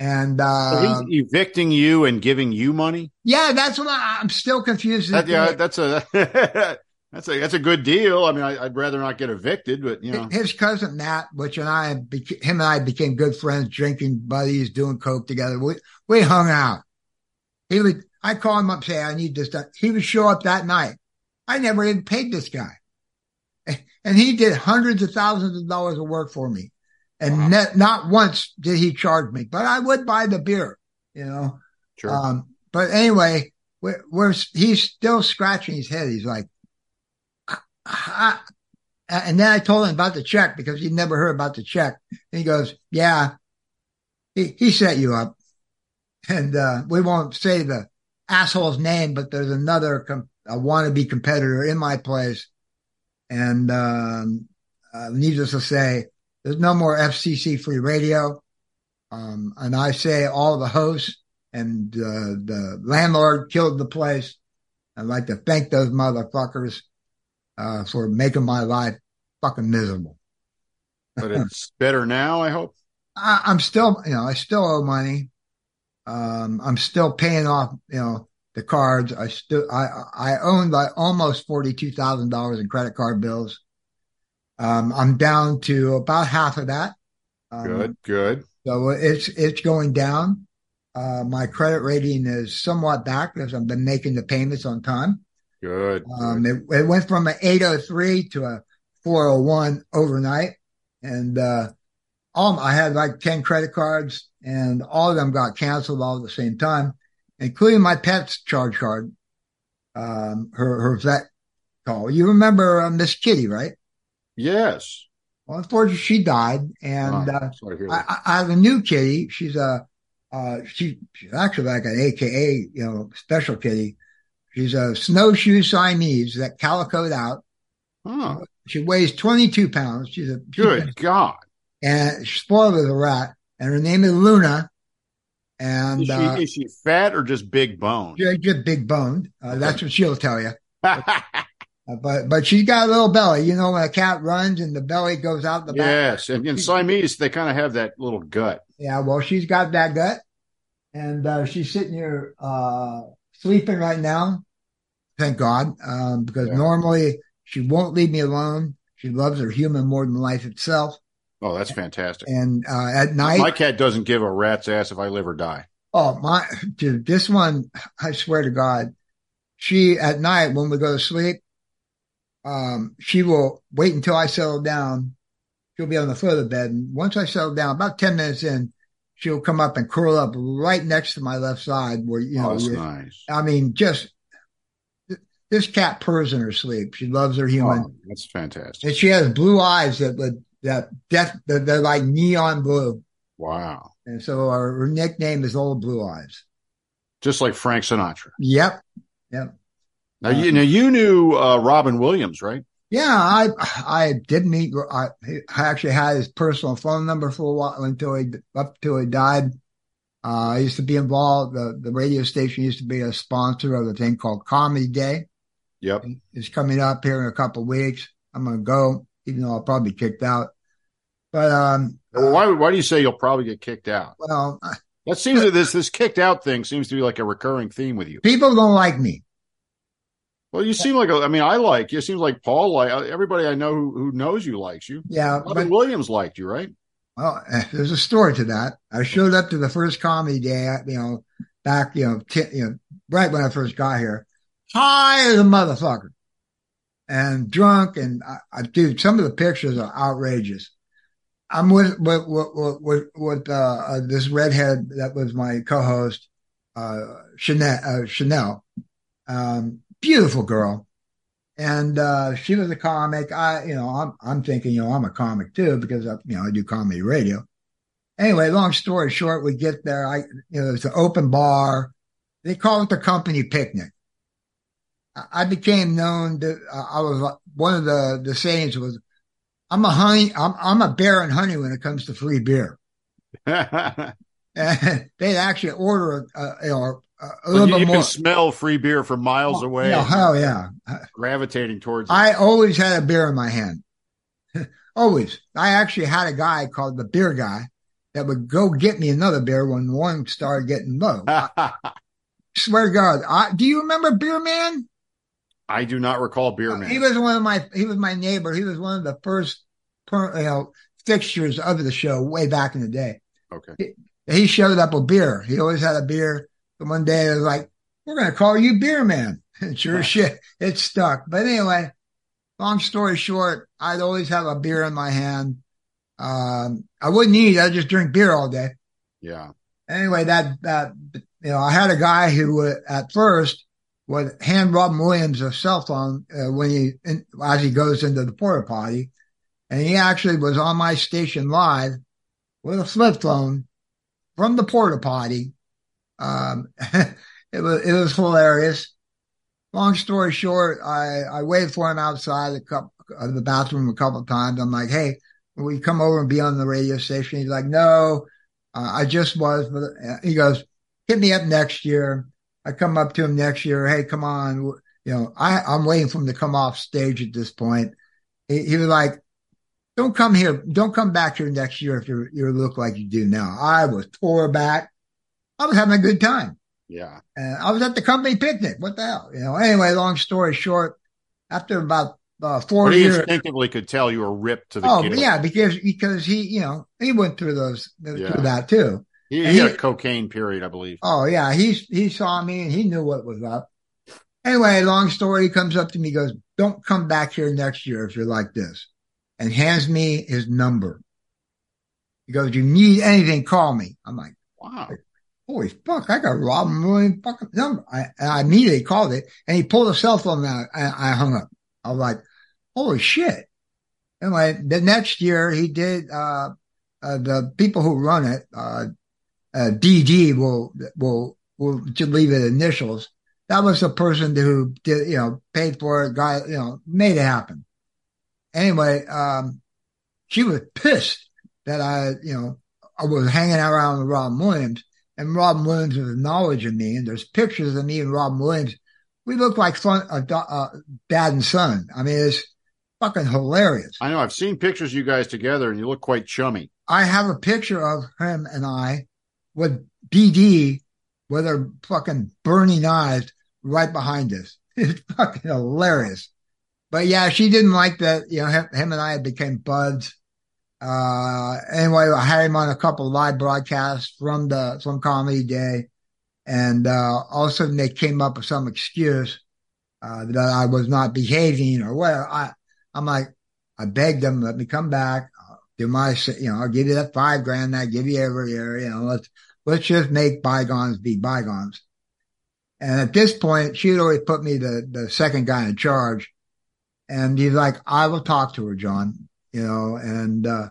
Speaker 9: and, uh,
Speaker 10: so he's evicting you and giving you money.
Speaker 9: Yeah, that's what I, am still confused.
Speaker 10: That, yeah, that's a, that's a, that's a good deal. I mean, I, would rather not get evicted, but you know,
Speaker 9: his cousin Matt, which and I, him and I became good friends, drinking buddies, doing coke together. We, we hung out. He would, I call him up, say, I need this done. He would show up that night. I never even paid this guy. And he did hundreds of thousands of dollars of work for me. And wow. net, not once did he charge me, but I would buy the beer, you know?
Speaker 10: Sure.
Speaker 9: Um, but anyway, we're, we're, he's still scratching his head. He's like, I, and then I told him about the check because he'd never heard about the check. And he goes, yeah, he, he set you up. And, uh, we won't say the asshole's name, but there's another com- a wannabe competitor in my place. And, um, uh, needless to say, there's no more FCC free radio. Um, and I say all the hosts and, uh, the landlord killed the place. I'd like to thank those motherfuckers, uh, for making my life fucking miserable.
Speaker 10: but it's better now, I hope.
Speaker 9: I, I'm still, you know, I still owe money. Um, I'm still paying off, you know, the cards. I still, I, I own like almost $42,000 in credit card bills. Um, I'm down to about half of that. Um,
Speaker 10: good, good.
Speaker 9: So it's, it's going down. Uh, my credit rating is somewhat back because I've been making the payments on time.
Speaker 10: Good.
Speaker 9: Um, it, it, went from an 803 to a 401 overnight. And, uh, all, I had like 10 credit cards and all of them got canceled all at the same time including my pet's charge card, um, her, her vet call. You remember uh, Miss Kitty, right?
Speaker 10: Yes.
Speaker 9: Well, unfortunately, she died, and
Speaker 10: oh,
Speaker 9: uh, I, I, have a new kitty. She's a uh, she, she's actually like an AKA, you know, special kitty. She's a snowshoe Siamese that calicoed out.
Speaker 10: Oh.
Speaker 9: She weighs 22 pounds. She's a
Speaker 10: good she, God,
Speaker 9: and she's spoiled as a rat. And her name is Luna. And
Speaker 10: is she,
Speaker 9: uh,
Speaker 10: is she fat or just big boned?
Speaker 9: She's just big boned. Uh, that's what she'll tell you. but, but but she's got a little belly. You know when a cat runs and the belly goes out the back.
Speaker 10: Yes, and in Siamese they kind of have that little gut.
Speaker 9: Yeah, well she's got that gut, and uh, she's sitting here uh, sleeping right now. Thank God, um, because yeah. normally she won't leave me alone. She loves her human more than life itself.
Speaker 10: Oh, that's fantastic.
Speaker 9: And uh, at night,
Speaker 10: my cat doesn't give a rat's ass if I live or die.
Speaker 9: Oh my, dude, this one, I swear to God, she at night when we go to sleep, um, she will wait until I settle down. She'll be on the foot of the bed. And once I settle down, about 10 minutes in, she'll come up and curl up right next to my left side where, you know,
Speaker 10: Oh, that's nice.
Speaker 9: I mean, just this cat purrs in her sleep. She loves her human.
Speaker 10: Oh, that's fantastic.
Speaker 9: And she has blue eyes that would, that death, that they're like neon blue.
Speaker 10: Wow.
Speaker 9: And so our nickname is Old Blue Eyes.
Speaker 10: Just like Frank Sinatra.
Speaker 9: Yep. Yep.
Speaker 10: Now you now you knew uh, Robin Williams, right?
Speaker 9: Yeah, I I did meet. I, I actually had his personal phone number for a while until he up till he died. Uh, I used to be involved. The the radio station used to be a sponsor of a thing called Comedy Day.
Speaker 10: Yep.
Speaker 9: It's coming up here in a couple of weeks. I'm gonna go, even though I'll probably be kicked out. But um,
Speaker 10: Well, why why do you say you'll probably get kicked out?
Speaker 9: well,
Speaker 10: That seems that this this kicked out thing seems to be like a recurring theme with you.
Speaker 9: people don't like me.
Speaker 10: Well, you seem like a, I mean, I like you. It seems like Paul like everybody I know who, who knows you likes you.
Speaker 9: Yeah,
Speaker 10: Robin Williams liked you, right?
Speaker 9: Well, eh, there's a story to that. I showed up to the first comedy day, you know, back, you know, t- you know, right when I first got here, high as a motherfucker, and drunk, and I, I dude, some of the pictures are outrageous. I'm with with with with, with uh, uh, this redhead that was my co-host, uh, Chanel. Uh, Chanel, um, beautiful girl, and uh, she was a comic. I, you know, I'm I'm thinking, you know, I'm a comic too because I, you know I do comedy radio. Anyway, long story short, we get there. I, you know, it's an open bar. They call it the company picnic. I, became known that Uh, I was one of the the sayings was, "I'm a honey. I'm I'm a bear and honey when it comes to free beer." They'd actually order a, a, a, little
Speaker 10: you,
Speaker 9: bit
Speaker 10: you
Speaker 9: more.
Speaker 10: can smell free beer from miles away,
Speaker 9: Yeah, hell yeah.
Speaker 10: gravitating towards. it.
Speaker 9: I always had a beer in my hand. always. I actually had a guy called the beer guy that would go get me another beer when one started getting low. I swear to God. I, do you remember Beer Man?
Speaker 10: I do not recall Beer Man.
Speaker 9: He was one of my, he was my neighbor. He was one of the first, per, you know, fixtures of the show way back in the day.
Speaker 10: Okay.
Speaker 9: He, he showed up with beer. He always had a beer. And one day it was like, we're going to call you Beer Man. And sure as shit, it stuck. But anyway, long story short, I'd always have a beer in my hand. Um, I wouldn't eat. I'd just drink beer all day.
Speaker 10: Yeah.
Speaker 9: Anyway, that, that, you know, I had a guy who at first would hand Robin Williams a cell phone uh, when he, in, as he goes into the porta potty. And he actually was on my station live with a flip phone from the porta potty. Um, it was, it was hilarious. Long story short, I, I waited for him outside a couple of the bathroom a couple of times. I'm like, Hey, will you come over and be on the radio station? He's like, no, uh, I just was, uh, he goes, hit me up next year. I come up to him next year. Hey, come on. You know, I, I'm waiting for him to come off stage at this point. He, he was like, don't come here. Don't come back here next year if you you look like you do now. I was tore back. I was having a good time.
Speaker 10: Yeah.
Speaker 9: And I was at the company picnic. What the hell? You know, anyway, long story short, after about uh, four
Speaker 10: But he
Speaker 9: years.
Speaker 10: instinctively could tell you were ripped to the
Speaker 9: Oh, yeah, because, because he, you know, he went through those,
Speaker 10: Yeah.
Speaker 9: through that too.
Speaker 10: He,
Speaker 9: And
Speaker 10: he had a cocaine period, I believe.
Speaker 9: Oh yeah, he he saw me and he knew what was up. Anyway, long story. He comes up to me, goes, "Don't come back here next year if you're like this," and hands me his number. He goes, "You need anything? Call me." I'm like,
Speaker 10: "Wow,
Speaker 9: holy fuck! I got Robin Williams fucking number." I, I immediately called it, and he pulled a cell phone out, and I hung up. I was like, "Holy shit!" Anyway, the next year he did. uh uh, the people who run it, uh, uh, DD will, will, will just leave it initials. That was the person who did, you know, paid for it, guy, you know, made it happen. Anyway, um, she was pissed that I, you know, I was hanging around with Robin Williams and Robin Williams was acknowledging me and there's pictures of me and Robin Williams. We look like fun, uh, uh, dad and son. I mean, it's fucking hilarious.
Speaker 10: I know. I've seen pictures of you guys together, and you look quite chummy.
Speaker 9: I have a picture of him and I with BD with her fucking burning eyes right behind us. It's fucking hilarious. But yeah, she didn't like that. You know, him, and I had became buds. Uh, anyway, I had him on a couple live broadcasts from the, from Comedy Day. And, uh, all of a sudden they came up with some excuse. uh, that I was not behaving or whatever. I, I'm like, I begged them, let me come back. Do my, you know, I'll give you that five grand I give you every year. You know, let's, let's just make bygones be bygones. And at this point, she had already put me the, the second guy in charge. And he's like, I will talk to her, John, you know, and, uh,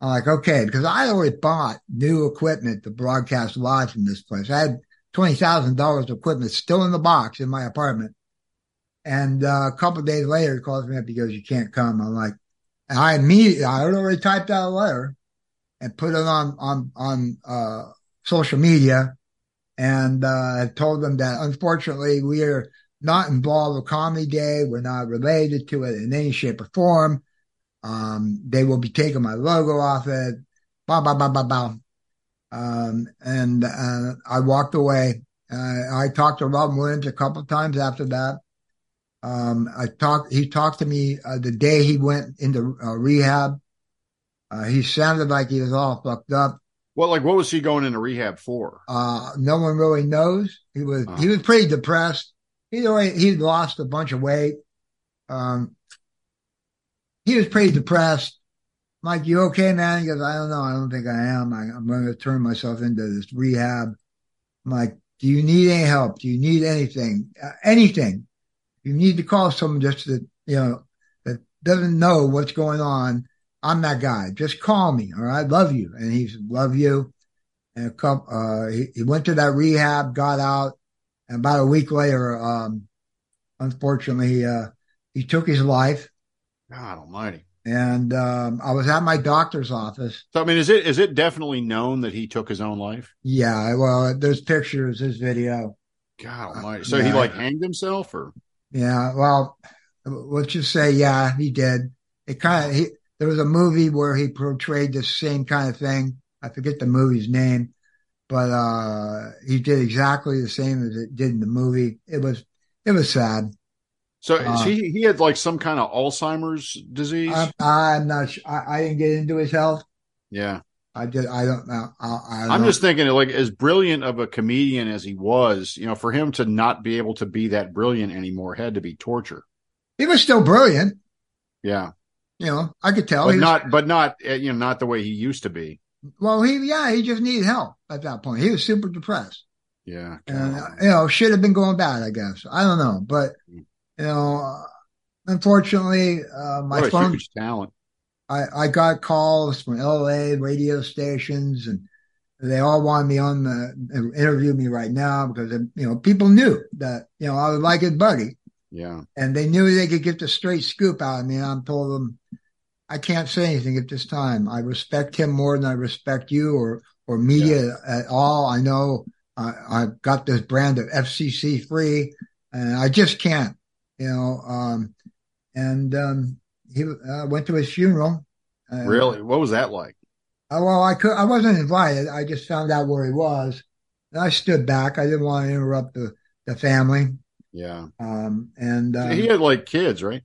Speaker 9: I'm like, okay, because I already bought new equipment to broadcast live from this place. I had $20,000 of equipment still in the box in my apartment. And uh, a couple days later, he calls me up because you can't come. I'm like, and I immediately, I had already typed out a letter and put it on, on, on, uh, social media and, uh, told them that unfortunately we are not involved with Comedy Day. We're not related to it in any shape or form. Um, they will be taking my logo off it. Blah, blah, blah, blah, blah. Um, and, uh, I walked away. Uh, I talked to Rob Williams a couple times after that. Um, I talked, he talked to me, uh, the day he went into uh, rehab. Uh, he sounded like he was all fucked up.
Speaker 10: Well, like, what was he going into rehab for?
Speaker 9: Uh, no one really knows. He was, he was pretty depressed. He'd already, he'd lost a bunch of weight. Um, he was pretty depressed. I'm like, you okay, man? He goes, I don't know. I don't think I am. I, I'm going to turn myself into this rehab. I'm like, do you need any help? Do you need anything? Uh, anything? You need to call someone just that, you know, that doesn't know what's going on. I'm that guy. Just call me. All right. Love you. And he said, love you. And a couple, uh, he, he went to that rehab, got out. And about a week later, um, unfortunately, uh, he took his life.
Speaker 10: God almighty.
Speaker 9: And, um, I was at my doctor's office.
Speaker 10: So, I mean, is it, is it definitely known that he took his own life?
Speaker 9: Yeah. Well, there's pictures, there's video.
Speaker 10: God almighty. So
Speaker 9: Yeah.
Speaker 10: he like hanged himself or?
Speaker 9: Yeah, well, let's just say, yeah, he did. It kind of, he, there was a movie where he portrayed the same kind of thing. I forget the movie's name, but, uh, he did exactly the same as it did in the movie. It was, it was sad.
Speaker 10: So
Speaker 9: Uh,
Speaker 10: he, he had like some kind of Alzheimer's disease?
Speaker 9: I'm, I'm not sure. I, I didn't get into his health.
Speaker 10: yeah.
Speaker 9: I did. I don't know. I, I don't
Speaker 10: I'm
Speaker 9: know.
Speaker 10: just thinking, like, as brilliant of a comedian as he was, you know, for him to not be able to be that brilliant anymore had to be torture.
Speaker 9: he was still brilliant.
Speaker 10: Yeah,
Speaker 9: You know, I could tell.
Speaker 10: but
Speaker 9: He was-
Speaker 10: not, but not, uh, you know, not the way he used to be.
Speaker 9: well, he, yeah, he just needed help at that point. He was super depressed.
Speaker 10: Yeah,
Speaker 9: and you know should have been going bad i guess i don't know but you know uh, unfortunately uh my phone
Speaker 10: huge talent.
Speaker 9: I i got calls from la radio stations and they all wanted me on the interview me right now because you know people knew that you know i was like his buddy.
Speaker 10: Yeah,
Speaker 9: and they knew they could get the straight scoop out of me. And i told them i can't say anything at this time. I respect him more than i respect you or or media at all. I know I, I've got this brand of FCC free, and I just can't, you know. Um, and um, he uh, went to his funeral. Uh,
Speaker 10: really. What was that like?
Speaker 9: uh, well, I could, I wasn't invited. I just found out where he was. And I stood back. I didn't want to interrupt the the family.
Speaker 10: Yeah,
Speaker 9: Um, and um,
Speaker 10: he had like kids, right?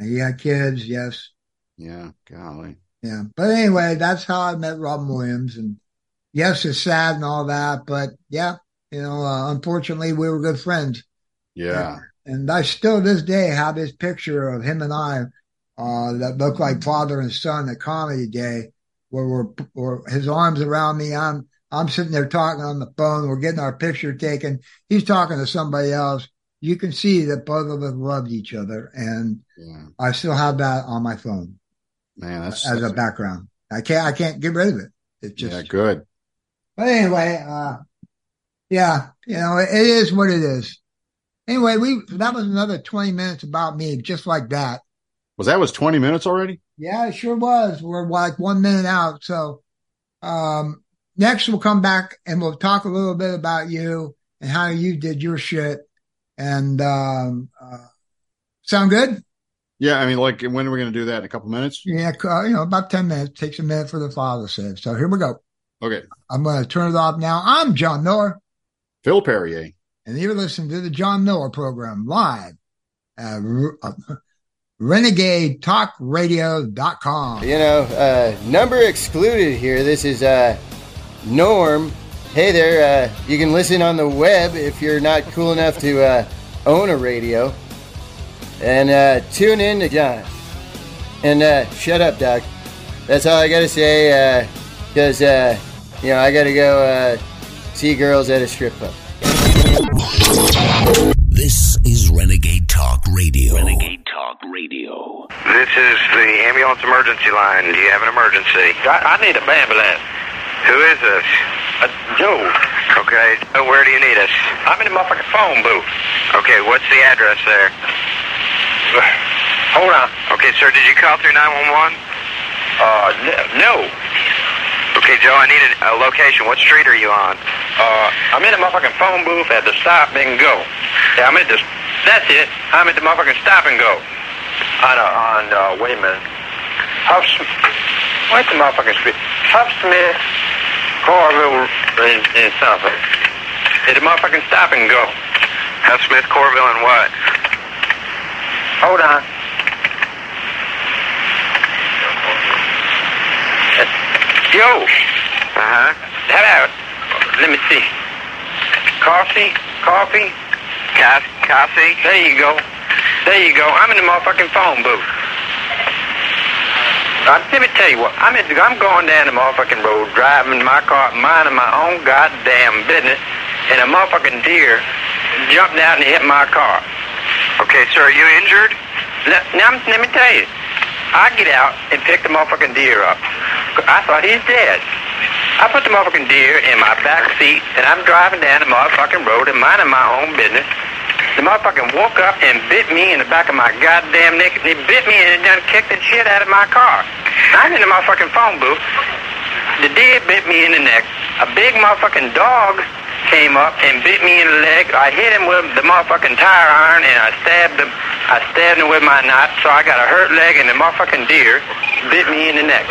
Speaker 9: he had kids. Yes,
Speaker 10: Yeah, golly.
Speaker 9: yeah. But anyway, that's how I met Robin Williams. And yes, it's sad and all that, but yeah, you know, uh, unfortunately, we were good friends.
Speaker 10: Yeah,
Speaker 9: And I still this day have this picture of him and I uh, that looked like father and son at Comedy Day, where we're, where his arms around me. I'm I'm sitting there talking on the phone. We're getting our picture taken. He's talking to somebody else. You can see that both of us loved each other, and
Speaker 10: yeah.
Speaker 9: I still have that on my phone
Speaker 10: Man, that's,
Speaker 9: as a background. I can't I can't get rid of it. It's just
Speaker 10: yeah, good.
Speaker 9: but anyway, uh, yeah, you know, it, it is what it is. Anyway, we that was another twenty minutes about me, just like that.
Speaker 10: Was that was 20 minutes already?
Speaker 9: Yeah, it sure was. We're like one minute out. So, um, next we'll come back and we'll talk a little bit about you and how you did your shit. And, um, uh, sound good?
Speaker 10: Yeah, I mean, like, when are we going to do that? In a couple minutes?
Speaker 9: Yeah, uh, you know, about 10 minutes. Takes a minute for the file to save. So here we go.
Speaker 10: Okay.
Speaker 9: I'm going to turn it off now. I'm John Miller.
Speaker 10: Phil Perrier.
Speaker 9: and you're listening to the John Miller program live at uh, renegadetalkradio.com.
Speaker 24: You know, uh, number excluded here. This is uh, Norm. Hey there, uh, you can listen on the web if you're not cool enough to uh, own a radio. And uh, tune in to John. And uh, shut up, Doug. That's all I got to say. Because, uh, you know, I got to go uh, see girls at a strip club.
Speaker 1: This is Renegade Talk Radio.
Speaker 2: Renegade Talk Radio.
Speaker 25: This is the ambulance emergency line. Do you have an emergency? I, I need an ambulance. Who is this? Uh, Joe. Okay. Where do you need us? I'm in the motherfucking phone booth. Okay, what's the address there? Hold on. Okay, sir, did you call through 911? Uh, no. Okay, Joe, I need a, a location. What street are you on? Uh, I'm in the motherfucking phone booth at the stop and go. Yeah, I'm at the. That's it. I'm at the motherfucking stop and go. On, uh, on, uh, wait a minute. Huff, what's the motherfucking street? Huff Smith, Corville, and, and something. At the motherfucking stop and go. Huff Smith, Corville, and what? Hold on. Yo. Uh-huh. Hello. Let me see. Coffee? Coffee? Coffee? Coffee? There you go. There you go. I'm in the motherfucking phone booth. Uh, let me tell you what. I'm, in, I'm going down the motherfucking road, driving my car, minding my own goddamn business, and a motherfucking deer jumped out and hit my car. Okay, sir, are you injured? Let, now, let me tell you. I get out and pick the motherfucking deer up. I thought he's dead. I put the motherfucking deer in my back seat, and I'm driving down the motherfucking road and minding my own business. The motherfucking woke up and bit me in the back of my goddamn neck. And he bit me and it done kicked the shit out of my car. I'm in the motherfucking phone booth. The deer bit me in the neck. A big motherfucking dog came up and bit me in the leg. I hit him with the motherfucking tire iron and I stabbed him. I stabbed him with my knife, so I got a hurt leg and the motherfucking deer bit me in the neck.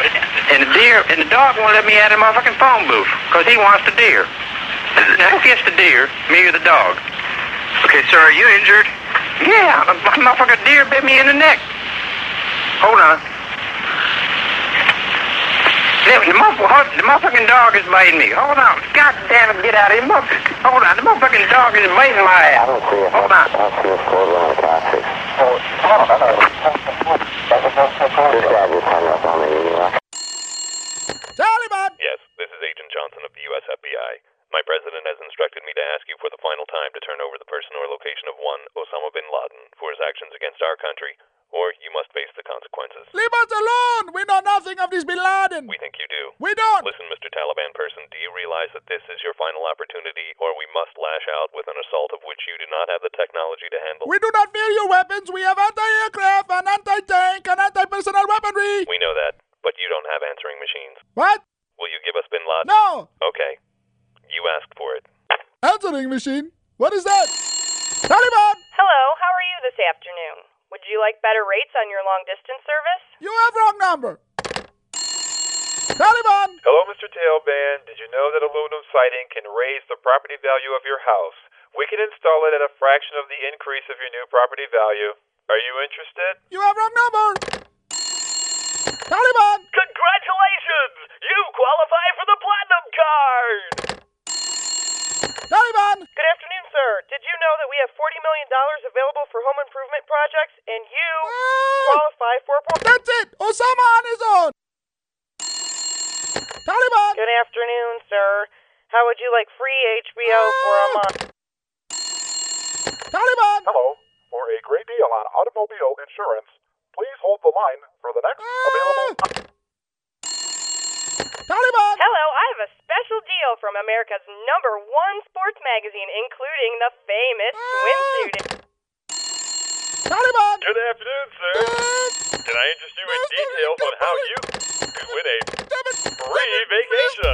Speaker 25: And the deer and the dog won't let me out of the motherfucking phone booth because he wants the deer. Now who gets the deer? Me or the dog? Okay, sir, are you injured? Yeah, a a motherfucking deer bit me in the neck. Hold on. Yeah, The, motherfucking, the motherfucking dog is biting me. Hold on. God damn it, get out of here. Mother- Hold on. The motherfucking dog is biting my ass. I don't see him. Hold on.
Speaker 26: Taliban! Yes, this is Agent Johnson of the U.S. FBI. My president has instructed me to ask you for the final time to turn over the person or location of one Osama bin Laden for his actions against our country, or you must face the consequences.
Speaker 27: Leave us alone! We know nothing of this Bin Laden!
Speaker 26: We think you do.
Speaker 27: We don't!
Speaker 26: Listen, Mr. Taliban person, do you realize that this is your final opportunity, or we must lash out with an assault of which you do not have the technology to handle?
Speaker 27: We do not fear your weapons! We have anti-aircraft and anti-tank and anti-personnel weaponry!
Speaker 26: We know that, but you don't have answering machines.
Speaker 27: What?
Speaker 26: Will you give us bin Laden?
Speaker 27: No!
Speaker 26: Okay. You asked for it.
Speaker 27: Answering machine? What is that? Taliban!
Speaker 28: Hello, how are you this afternoon? Would you like better rates on your long distance service?
Speaker 27: You have wrong number! Taliban!
Speaker 26: Hello, Mr. Tailband. Did you know that aluminum siding can raise the property value of your house? We can install it at a fraction of the increase of your new property value. Are you interested?
Speaker 27: You have wrong number! Taliban!
Speaker 26: Congratulations! You qualify for the Platinum Card!
Speaker 27: Taliban!
Speaker 28: Good afternoon, sir. Did you know that we have $40 million available for home improvement projects and you ah! qualify for a
Speaker 27: That's it! Osama on his own! Taliban!
Speaker 28: Good afternoon, sir. How would you like free HBO for a ah! month?
Speaker 27: Taliban!
Speaker 29: Hello. For a great deal on automobile insurance, please hold the line for the next ah! available.
Speaker 27: Taliban!
Speaker 28: Hello, I have a special deal from America's number one sports magazine, including the famous swimsuit.
Speaker 27: Taliban!
Speaker 26: Good afternoon, sir. Can I interest you in details on how you could win a free vacation?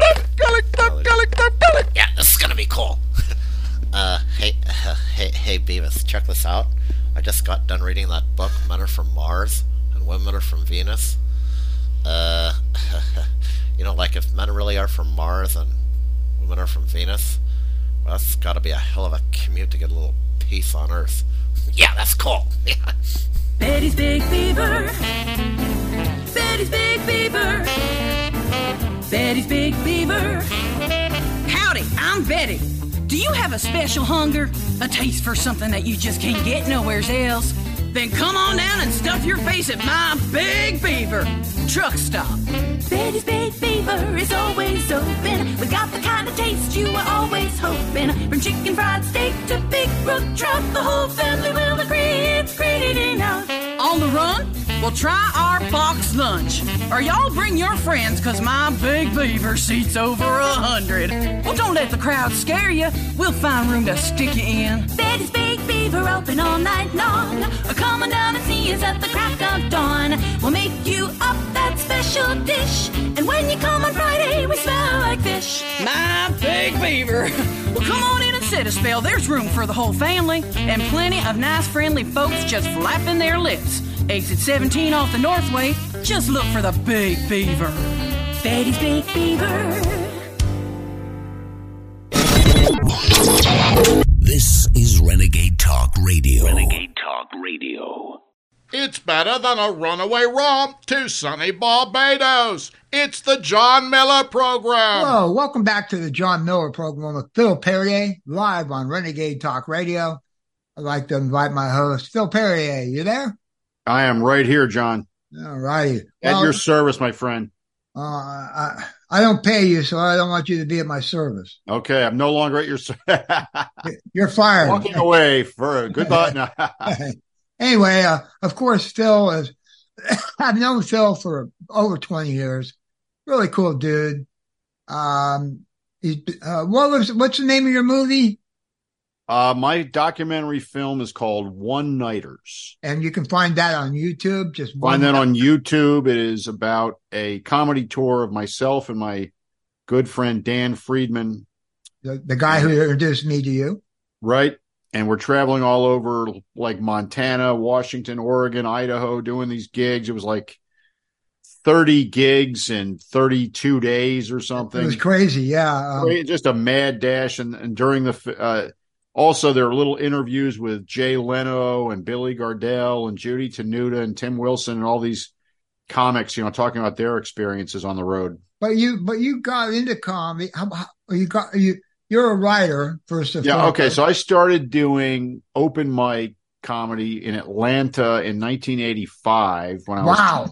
Speaker 30: Yeah, this is gonna be cool. uh, hey, uh, hey, hey, Beavis, check this out. I just got done reading that book, Men Are From Mars and Women Are From Venus. Uh, you know, like if men really are from Mars and women are from Venus, well, that's gotta be a hell of a commute to get a little peace on Earth. yeah, that's cool.
Speaker 31: Betty's Big Beaver. Betty's Big Beaver. Betty's Big Beaver.
Speaker 32: Howdy, I'm Betty. Do you have a special hunger? A taste for something that you just can't get nowhere else? Then come on down and stuff your face at my Big Beaver truck stop.
Speaker 31: Betty's Big Beaver is always open. We got the kind of taste you were always hoping. From chicken fried steak to big brook trout, the whole family will agree it's great out.
Speaker 32: On the run? Well, try our box lunch. Or y'all bring your friends, cause my Big Beaver seats over a hundred. Well, don't let the crowd scare you. We'll find room to stick you in.
Speaker 31: Betty's Big Beaver open all night long. Or come on down and see us at the crack of dawn. We'll make you up that special dish. And when you come on Friday, we smell like fish.
Speaker 32: My Big Beaver. Well, come on in sit a spell. There's room for the whole family. And plenty of nice, friendly folks just flapping their lips. Exit 17 off the Northway. Just look for the Big Beaver.
Speaker 31: Betty's Big Beaver.
Speaker 1: This is Renegade Talk Radio.
Speaker 2: Renegade Talk Radio.
Speaker 11: It's better than a runaway romp to sunny Barbados. It's the John Miller Program.
Speaker 9: Hello, welcome back to the John Miller program with Phil Perrier, live on Renegade Talk Radio. I'd like to invite my host, Phil Perrier. You there?
Speaker 10: I am right here, John.
Speaker 9: All righty.
Speaker 10: At
Speaker 9: Well,
Speaker 10: your service, my friend.
Speaker 9: uh, I, I don't pay you, so I don't want you to be at my service.
Speaker 10: Okay, I'm no longer at your service.
Speaker 9: You're fired.
Speaker 10: Walking away for a goodbye. No.
Speaker 9: anyway, uh, of course, Phil is, I've known Phil for over 20 years. Really cool dude. Um, he, uh, what was, what's the name of your movie?
Speaker 10: Uh, my documentary film is called One Nighters.
Speaker 9: And you can find that on YouTube. Just
Speaker 10: Find that on YouTube. It is about a comedy tour of myself and my good friend Dan Friedman,
Speaker 9: the, the guy who introduced me to you.
Speaker 10: right? And we're traveling all over like Montana, Washington, Oregon, Idaho, doing these gigs. It was like 30 gigs in 32 days or something.
Speaker 9: It was crazy. Yeah. Um,
Speaker 10: just a mad dash and, and during the uh also there are little interviews with Jay Leno and Billy Gardell and Judy Tenuta and Tim Wilson and all these comics, you know, talking about their experiences on the road.
Speaker 9: but you, but you got into comedy. How, how you got, you, you're a writer first of all.
Speaker 10: Yeah, okay. So I started doing open mic comedy in Atlanta in 1985 when I was
Speaker 9: Wow.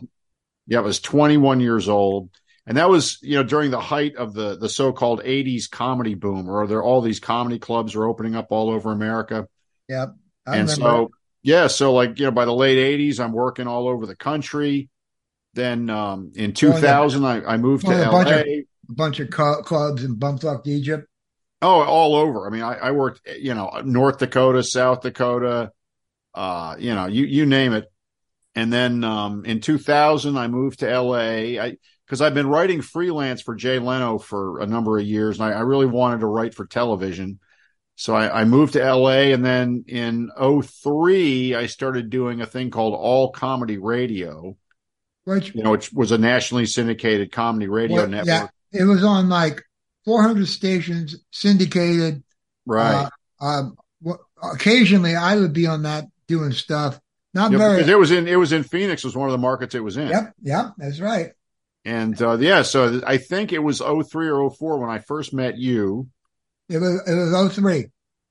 Speaker 10: Yeah, I was 21 years old. And that was, you know, during the height of the the so-called 80s comedy boom, where there all these comedy clubs are opening up all over America.
Speaker 9: Yep. I
Speaker 10: and
Speaker 9: remember.
Speaker 10: so yeah, so like, you know, by the late 80s, I'm working all over the country. Then um in 2000 I, I moved to
Speaker 9: Well, a
Speaker 10: LA.
Speaker 9: bunch of, a bunch of clubs in bumfuck Egypt.
Speaker 10: Oh, all over. I mean, I, I worked, you know, North Dakota, South Dakota, uh, you know, you, you name it. And then, um, in 2000, I moved to LA. I, cause I've been writing freelance for Jay Leno for a number of years and I, I really wanted to write for television. So I, I moved to LA and then in 03, I started doing a thing called All Comedy Radio,
Speaker 9: Which
Speaker 10: you know, which was a nationally syndicated comedy radio
Speaker 9: Well,
Speaker 10: network.
Speaker 9: Yeah, it was on like 400 stations, syndicated.
Speaker 10: Right.
Speaker 9: Uh, um, occasionally, I would be on that doing stuff. Not
Speaker 10: Yeah,
Speaker 9: very.
Speaker 10: because it was in, it was in Phoenix was one of the markets it was in.
Speaker 9: Yep, yep, that's right.
Speaker 10: And uh, yeah, so I think it was 03 or 04 when I first met you.
Speaker 9: It was it was 03.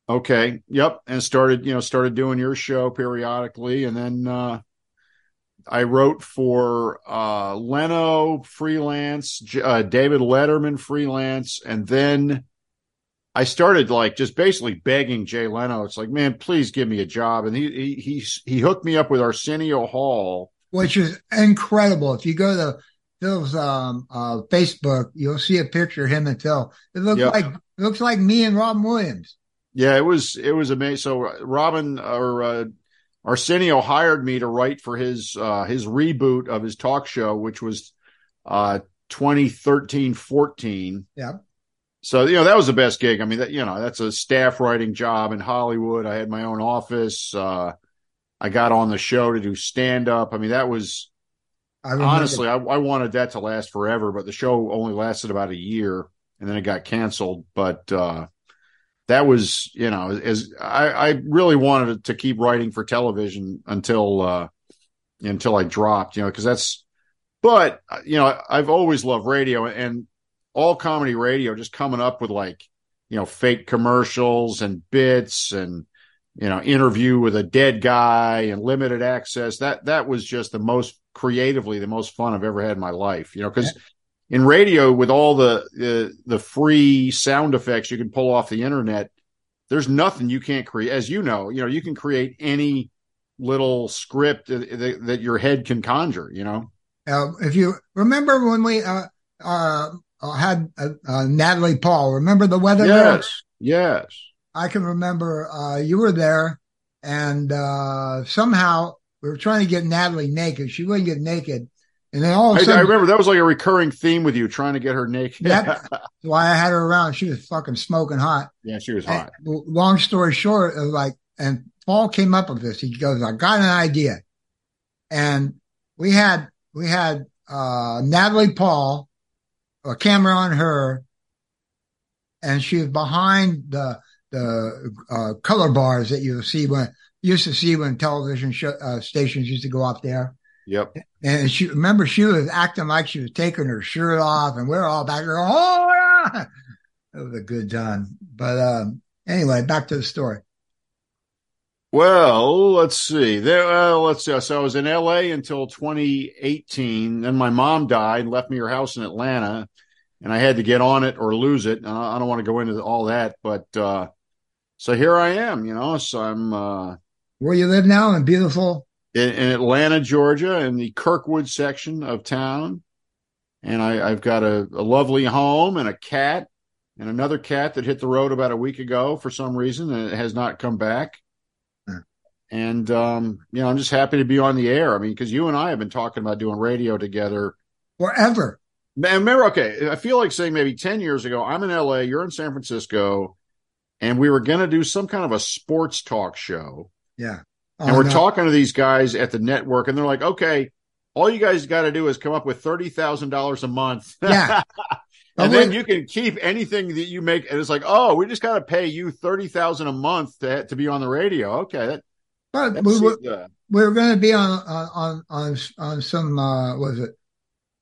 Speaker 10: Okay. Yep. And started, you know, started doing your show periodically. And then uh, I wrote for uh, Leno freelance, J- uh, David Letterman freelance. And then I started like just basically begging Jay Leno. It's like, man, please give me a job. And he, he, he, he hooked me up with Arsenio Hall.
Speaker 9: which is incredible. If you go to Phil's um, uh, Facebook, you'll see a picture of him and Phil. It looks
Speaker 10: Yep.
Speaker 9: like it looks like me and Robin Williams.
Speaker 10: Yeah, it was it was amazing. So Robin or uh, Arsenio hired me to write for his uh, his reboot of his talk show, which was uh, 2013-14.
Speaker 9: Yeah.
Speaker 10: So you know that was the best gig. I mean, that you know that's a staff writing job in Hollywood. I had my own office. Uh, I got on the show to do stand up. I mean, that was
Speaker 9: I
Speaker 10: honestly I, I wanted that to last forever, but the show only lasted about a year and then it got canceled. But uh, that was you know as I, I really wanted to keep writing for television until uh, until I dropped. You know because that's but you know I've always loved radio and all comedy radio just coming up with like you know fake commercials and bits and you know, interview with a dead guy and limited access. That that was just the most creatively the most fun I've ever had in my life. You know, because in radio with all the, the the free sound effects you can pull off the internet, there's nothing you can't create. As you know, you know, you can create any little script that, that, that your head can conjure. You know.
Speaker 9: Uh, if you remember when we uh, uh, had uh, uh, Natalie Paul, remember the weather?
Speaker 10: Yes. Yes.
Speaker 9: I can remember uh, you were there, and uh, somehow we were trying to get Natalie naked. She wouldn't get naked, and then all of a
Speaker 10: I,
Speaker 9: sudden,
Speaker 10: I remember that was like a recurring theme with you trying to get her naked.
Speaker 9: That's why I had her around. She was fucking smoking hot.
Speaker 10: yeah, she was hot.
Speaker 9: And long story short, it was like, and Paul came up with this. He goes, "I got an idea," and we had we had uh, Natalie Paul, a camera on her, and she was behind the the uh, color bars that you see when used to see when television show, uh, stations used to go up there.
Speaker 10: Yep.
Speaker 9: And she remember she was acting like she was taking her shirt off, and we're all back there. Oh, yeah! it was a good time. But um, anyway, back to the story.
Speaker 10: Well, let's see. There, uh, let's see. So I was in LA until 2018. Then my mom died and left me her house in Atlanta, and I had to get on it or lose it. I don't want to go into all that, but uh, so here I am. You know, so I'm uh,
Speaker 9: Where you live now in beautiful
Speaker 10: in, in Atlanta, Georgia, in the Kirkwood section of town, and I, I've got a, a lovely home and a cat and another cat that hit the road about a week ago for some reason and it has not come back. And um, you know, I'm just happy to be on the air. I mean, because you and I have been talking about doing radio together
Speaker 9: forever.
Speaker 10: Man, remember, okay, I feel like saying maybe 10 years ago, I'm in LA, you're in San Francisco, and we were going to do some kind of a sports talk show.
Speaker 9: Yeah.
Speaker 10: And
Speaker 9: Oh,
Speaker 10: we're
Speaker 9: no.
Speaker 10: talking to these guys at the network, and they're like, okay, all you guys got to do is come up with $30,000 a month.
Speaker 9: Yeah.
Speaker 10: and then you can keep anything that you make. And it's like, oh, we just got to pay you 30000 a month to, to be on the radio. Okay. That,
Speaker 9: But
Speaker 10: that
Speaker 9: we were,
Speaker 10: uh,
Speaker 9: we were going to be on on on on, some uh, was it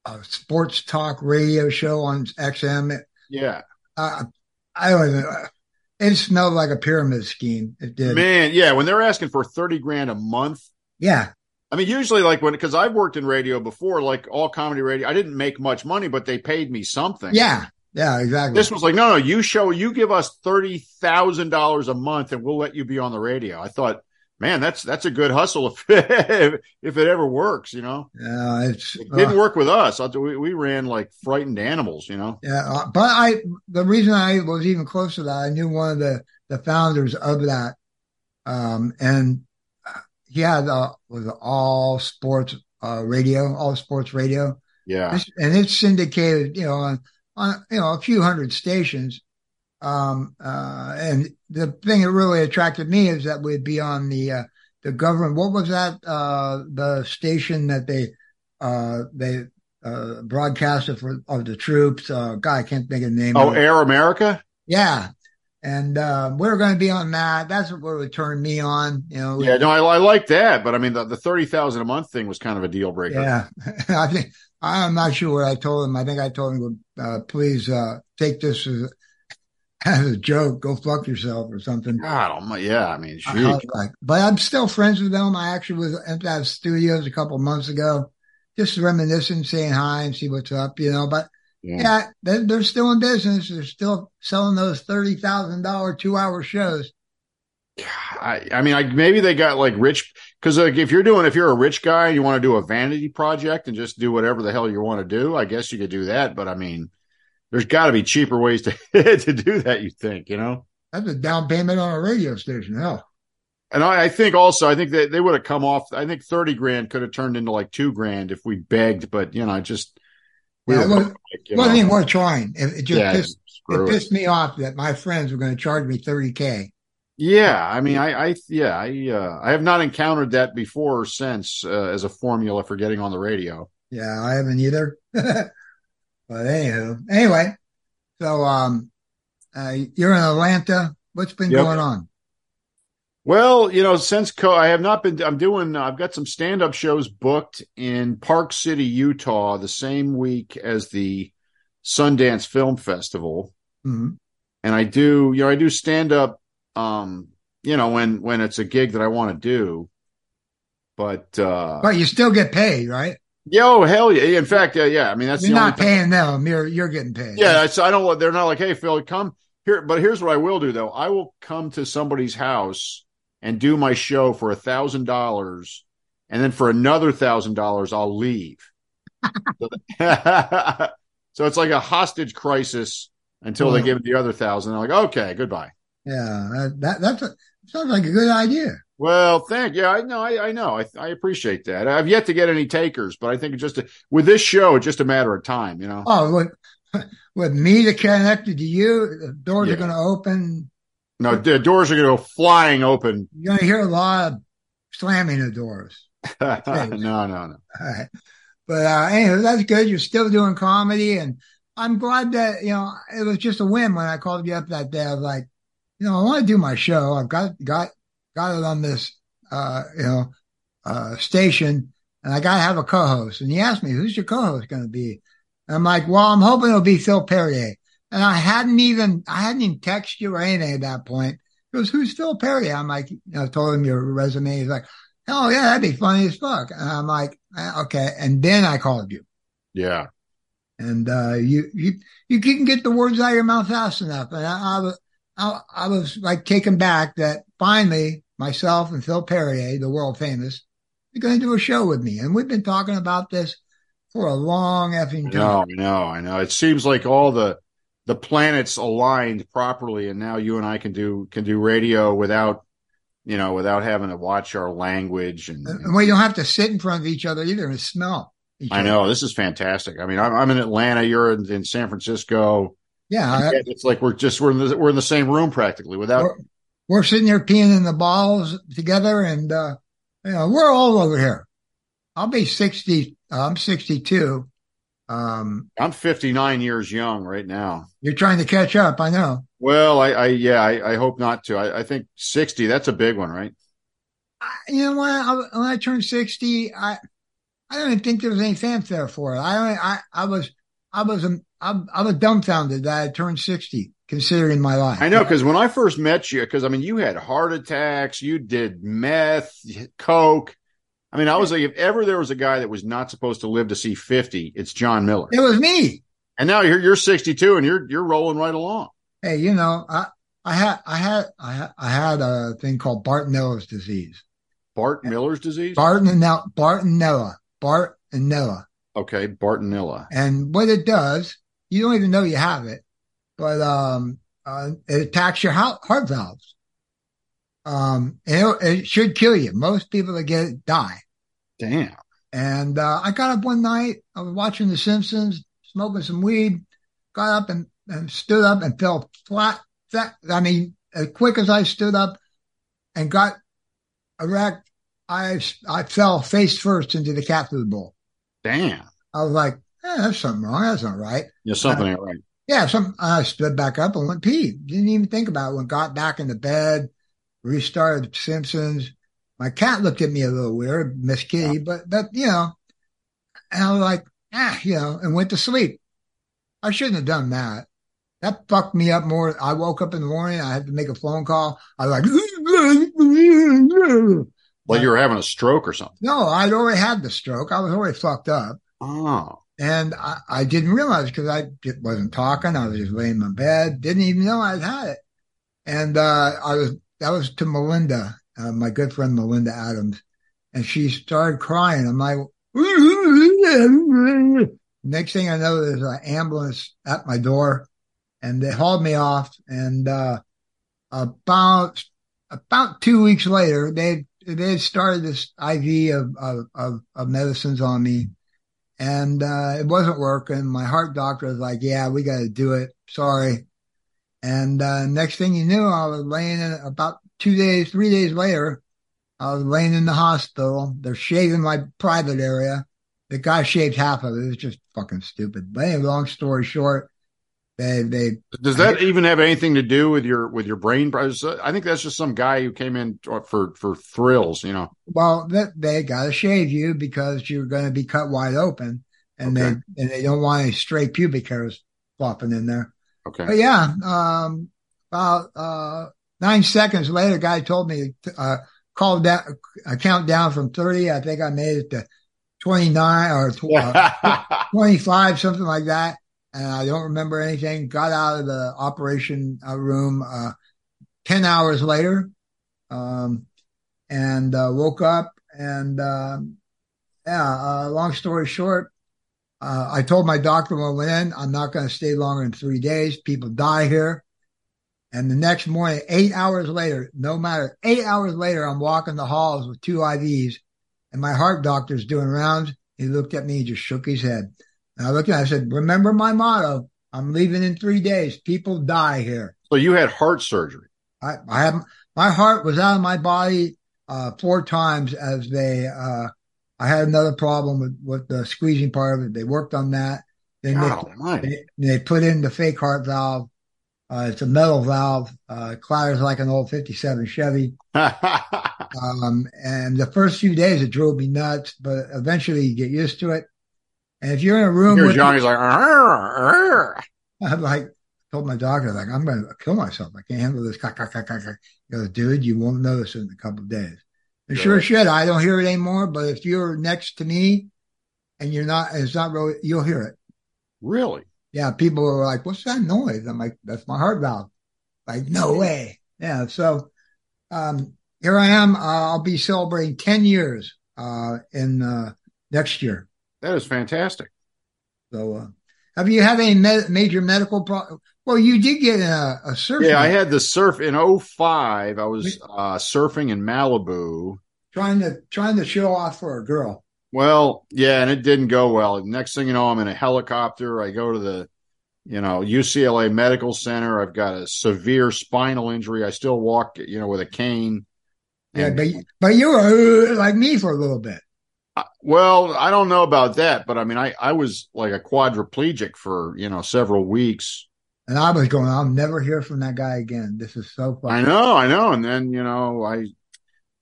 Speaker 9: a sports talk radio show on XM.
Speaker 10: yeah.
Speaker 9: Uh, I don't even. It smelled like a pyramid scheme. It did.
Speaker 10: Man, yeah. When they're asking for 30 grand a month,
Speaker 9: Yeah.
Speaker 10: I mean, usually, like when, because I've worked in radio before, like all comedy radio, I didn't make much money, but they paid me something.
Speaker 9: Yeah. Yeah. Exactly.
Speaker 10: This was like, no, no, you show, you give us thirty thousand dollars a month, and we'll let you be on the radio. I thought, man, that's that's a good hustle if if it ever works, you know.
Speaker 9: Yeah. It's
Speaker 10: It didn't
Speaker 9: uh,
Speaker 10: work with us. We, we ran like frightened animals, you know.
Speaker 9: Yeah, uh, but I the reason I was even close to that, I knew one of the the founders of that, um, and he had uh, was all sports uh, radio, all sports radio,
Speaker 10: Yeah,
Speaker 9: It's- and it's syndicated, you know, on on you know a few hundred stations. Um, uh, and the thing that really attracted me is that we'd be on the uh, the government. What was that? Uh, the station that they uh, they uh, broadcasted for of the troops. Uh, God, I can't think of the name.
Speaker 10: Oh. Air America.
Speaker 9: Yeah. And uh, we are going to be on that. That's what would turn me on. You know.
Speaker 10: Yeah, no, I, I like that, but I mean, the, the thirty thousand a month thing was kind of a deal breaker.
Speaker 9: Yeah. I think I'm not sure what I told him. I think I told him, uh, please uh, take this as, as a joke. Go fuck yourself or something.
Speaker 10: God, my, yeah. I mean,
Speaker 9: I was like, but I'm still friends with them. I actually was at that studios a couple of months ago, just reminiscing, saying hi and see what's up, you know. But yeah, they're, they're still in business. They're still selling those thirty thousand dollar two hour shows.
Speaker 10: I, I mean, I, maybe they got like rich because like if you're doing if you're a rich guy and you want to do a vanity project and just do whatever the hell you want to do, I guess you could do that. But I mean, there's got to be cheaper ways to to do that. You think, you know?
Speaker 9: That's a down payment on a radio station. Hell,
Speaker 10: And I, I think also, I think that they would have come off. I think thirty grand could have turned into like two grand if we begged. But you know, I just we
Speaker 9: Yeah,
Speaker 10: were
Speaker 9: it wasn't,
Speaker 10: like,
Speaker 9: wasn't even worth trying. It, it just
Speaker 10: Yeah,
Speaker 9: pissed, it
Speaker 10: it.
Speaker 9: pissed me off that my friends were going to charge me thirty k.
Speaker 10: Yeah, I mean, I, I, yeah, I, uh, I have not encountered that before or since uh, as a formula for getting on the radio.
Speaker 9: Yeah, I haven't either. but anywho, anyway, so um, uh, you're in Atlanta. What's been
Speaker 10: Yep.
Speaker 9: going on?
Speaker 10: Well, you know, since co, I have not been. I'm doing. I've got some stand-up shows booked in Park City, Utah, the same week as the Sundance Film Festival,
Speaker 9: Mhm.
Speaker 10: and I do. You know, I do stand-up um, you know, when when it's a gig that I want to do. But uh
Speaker 9: But you still get paid, right?
Speaker 10: Yo, hell yeah! In fact, yeah, yeah. I mean, that's
Speaker 9: You're not paying them. You're you're getting paid.
Speaker 10: Yeah, I don't. They're not like, hey, Phil, come here. But here's what I will do, though. I will come to somebody's house and do my show for a thousand dollars, and then for another thousand dollars, I'll leave. so, it's like a hostage crisis until they give the other thousand. They're like, okay, goodbye.
Speaker 9: Yeah, that, that sounds like a good idea.
Speaker 10: Well, thank you. I know. I, I know. I, I appreciate that. I've yet to get any takers, but I think it's just a, with this show, it's just a matter of time. You know.
Speaker 9: Oh, with, with me to connected to you, the doors
Speaker 10: Yeah.
Speaker 9: are going to open.
Speaker 10: No, the doors are going to go flying open.
Speaker 9: You're going to hear a lot of slamming of doors.
Speaker 10: no, no, no.
Speaker 9: Right. But uh, anyway, that's good. You're still doing comedy, and I'm glad that you know it was just a win when I called you up that day. I was like, you know, I want to do my show. I've got got got it on this uh, you know uh, station, and I got to have a co-host. And he asked me, "Who's your co-host going to be?" And I'm like, "Well, I'm hoping it'll be Phil Perrier." And I hadn't even I hadn't even texted you or anything at that point. He goes, "Who's Phil Perrier?" I'm like, you know, told him your resume. He's like, "Oh yeah, that'd be funny as fuck." And I'm like, "Eh, "Okay." And then I called you,
Speaker 10: Yeah.
Speaker 9: and uh, you you you can get the words out of your mouth fast enough. And I, I was I, I was like taken back that finally myself and Phil Perrier, the world famous, are going to do a show with me, and we've been talking about this for a long effing time.
Speaker 10: know, no, I know. It seems like all the the planets aligned properly, and now you and I can do can do radio without, you know, without having to watch our language. And,
Speaker 9: And we don't have to sit in front of each other either and smell.
Speaker 10: I know this is fantastic. I mean, I'm, I'm in Atlanta, you're in, in San Francisco.
Speaker 9: Yeah, I-
Speaker 10: it's like we're just we're in the, we're in the same room practically without.
Speaker 9: We're, sitting here peeing in the balls together, and uh, you know we're all over here. I'll be sixty. Uh, I'm sixty-two. Um,
Speaker 10: I'm 59 years young right now.
Speaker 9: you're trying to catch up. I know.
Speaker 10: Well, I, I yeah, I, I hope not to. I, I think 60. That's a big one, right?
Speaker 9: You know when I, when I turned sixty, I I don't even think there was any fanfare for it. I I I was I was um, I, I was dumbfounded that I turned sixty, considering my life.
Speaker 10: I know because when I first met you, because I mean, you had heart attacks, you did meth, coke. I mean, I was like, if ever there was a guy that was not supposed to live to see 50, it's John Miller.
Speaker 9: It was me.
Speaker 10: And now you're you're 62 and you're you're rolling right along.
Speaker 9: Hey, you know, I I had I had I had, I had a thing called Bartonello's disease.
Speaker 10: Bart Miller's disease.
Speaker 9: Bartonella, Bartonella, Bartonella.
Speaker 10: Okay, Bartonella.
Speaker 9: And what it does, you don't even know you have it, but um, uh, it attacks your heart, heart valves. Um, it, it should kill you. Most people that get it die.
Speaker 10: Damn.
Speaker 9: And uh, I got up one night. I was watching The Simpsons, smoking some weed. Got up and, and stood up and fell flat. I mean, as quick as I stood up and got erect, I I fell face first into the cat food bowl.
Speaker 10: Damn.
Speaker 9: I was like, eh, "That's something wrong. That's not right."
Speaker 10: Yeah, something ain't right.
Speaker 9: Yeah, some I stood back up and went pee. Didn't even think about it. When got back into bed, restarted the Simpsons. My cat looked at me a little weird, Miss Kitty, but but you know, and I was like, ah, you know, and went to sleep. I shouldn't have done that. That fucked me up more. I woke up in the morning. I had to make a phone call. I was like,
Speaker 10: Like you were having a stroke or something.
Speaker 9: no, I'd already had the stroke. I was already fucked up.
Speaker 10: Oh.
Speaker 9: And I, I didn't realize because I wasn't talking. I was just laying in my bed. Didn't even know I'd had it. And, uh, I was, that was to Melinda, uh, my good friend Melinda Adams. And she started crying. I'm like, next thing I know, there's an ambulance at my door and they hauled me off. And, uh, about, about two weeks later, they, they started this IV of, of, of medicines on me and uh, it wasn't working. My heart doctor was like, "Yeah, we got to do it. Sorry." And uh, next thing you knew, I was laying in about two days, three days later. I was laying in the hospital. They're shaving my private area. The guy shaved half of it. It was just fucking stupid. But anyway, long story short, they they
Speaker 10: Does that even have anything to do with your with your brain? I think that's just some guy who came in for for thrills, you know.
Speaker 9: well that they got to shave you because you're going to be cut wide open, and
Speaker 10: Okay.
Speaker 9: they and they don't want any stray pubic hairs flopping in there.
Speaker 10: Okay.
Speaker 9: But yeah, um, about uh, nine seconds later, guy told me, uh, called down, a countdown from 30. I think I made it to 29 or tw- uh, 25, something like that. And I don't remember anything. Got out of the operation uh, room, uh, 10 hours later. Um, and, uh, woke up and, um, yeah, uh, long story short, uh, I told my doctor when I went in, I'm not going to stay longer than three days. People die here. And the next morning, eight hours later, no matter eight hours later, I'm walking the halls with two IVs and my heart doctor's doing rounds. He looked at me, he just shook his head. And I looked at him, I said, remember my motto. I'm leaving in three days. People die here.
Speaker 10: So you had heart surgery.
Speaker 9: I, I have, my heart was out of my body, uh, four times as they, uh, I had another problem with, with the squeezing part of it. They worked on that. They, they, they put in the fake heart valve. Uh, it's a metal valve. Uh, clatters like an old 57 Chevy. um, and the first few days it drove me nuts, but eventually you get used to it. And if you're in a room with
Speaker 10: John, he's like, "Arr, arr."
Speaker 9: Like, told my doctor, like, I'm going to kill myself. I can't handle this. He goes, dude, you won't notice it in a couple of days. And sure as shit, I don't hear it anymore. But if you're next to me and you're not, it's not really, you'll hear it.
Speaker 10: Really?
Speaker 9: Yeah. People are like, what's that noise? I'm like, that's my heart valve. Like, no way. Yeah. So, um, here I am. Uh, I'll be celebrating 10 years, uh, in, uh, next year.
Speaker 10: That is fantastic.
Speaker 9: So, uh, have you had any me- major medical problem? Well, you did get a, a surfing.
Speaker 10: Yeah, I had the surf in 05. I was uh, surfing in Malibu.
Speaker 9: trying to trying to show off for a girl.
Speaker 10: Well, yeah, and it didn't go well. Next thing you know, I'm in a helicopter. I go to the, you know, UCLA Medical Center. I've got a severe spinal injury. I still walk, you know, with a cane.
Speaker 9: Yeah, but but you were like me for a little bit.
Speaker 10: Well, I don't know about that, but I mean, I, I was like a quadriplegic for, you know, several weeks.
Speaker 9: And I was going, I'll never hear from that guy again. This is so funny.
Speaker 10: I know, I know. And then, you know, I,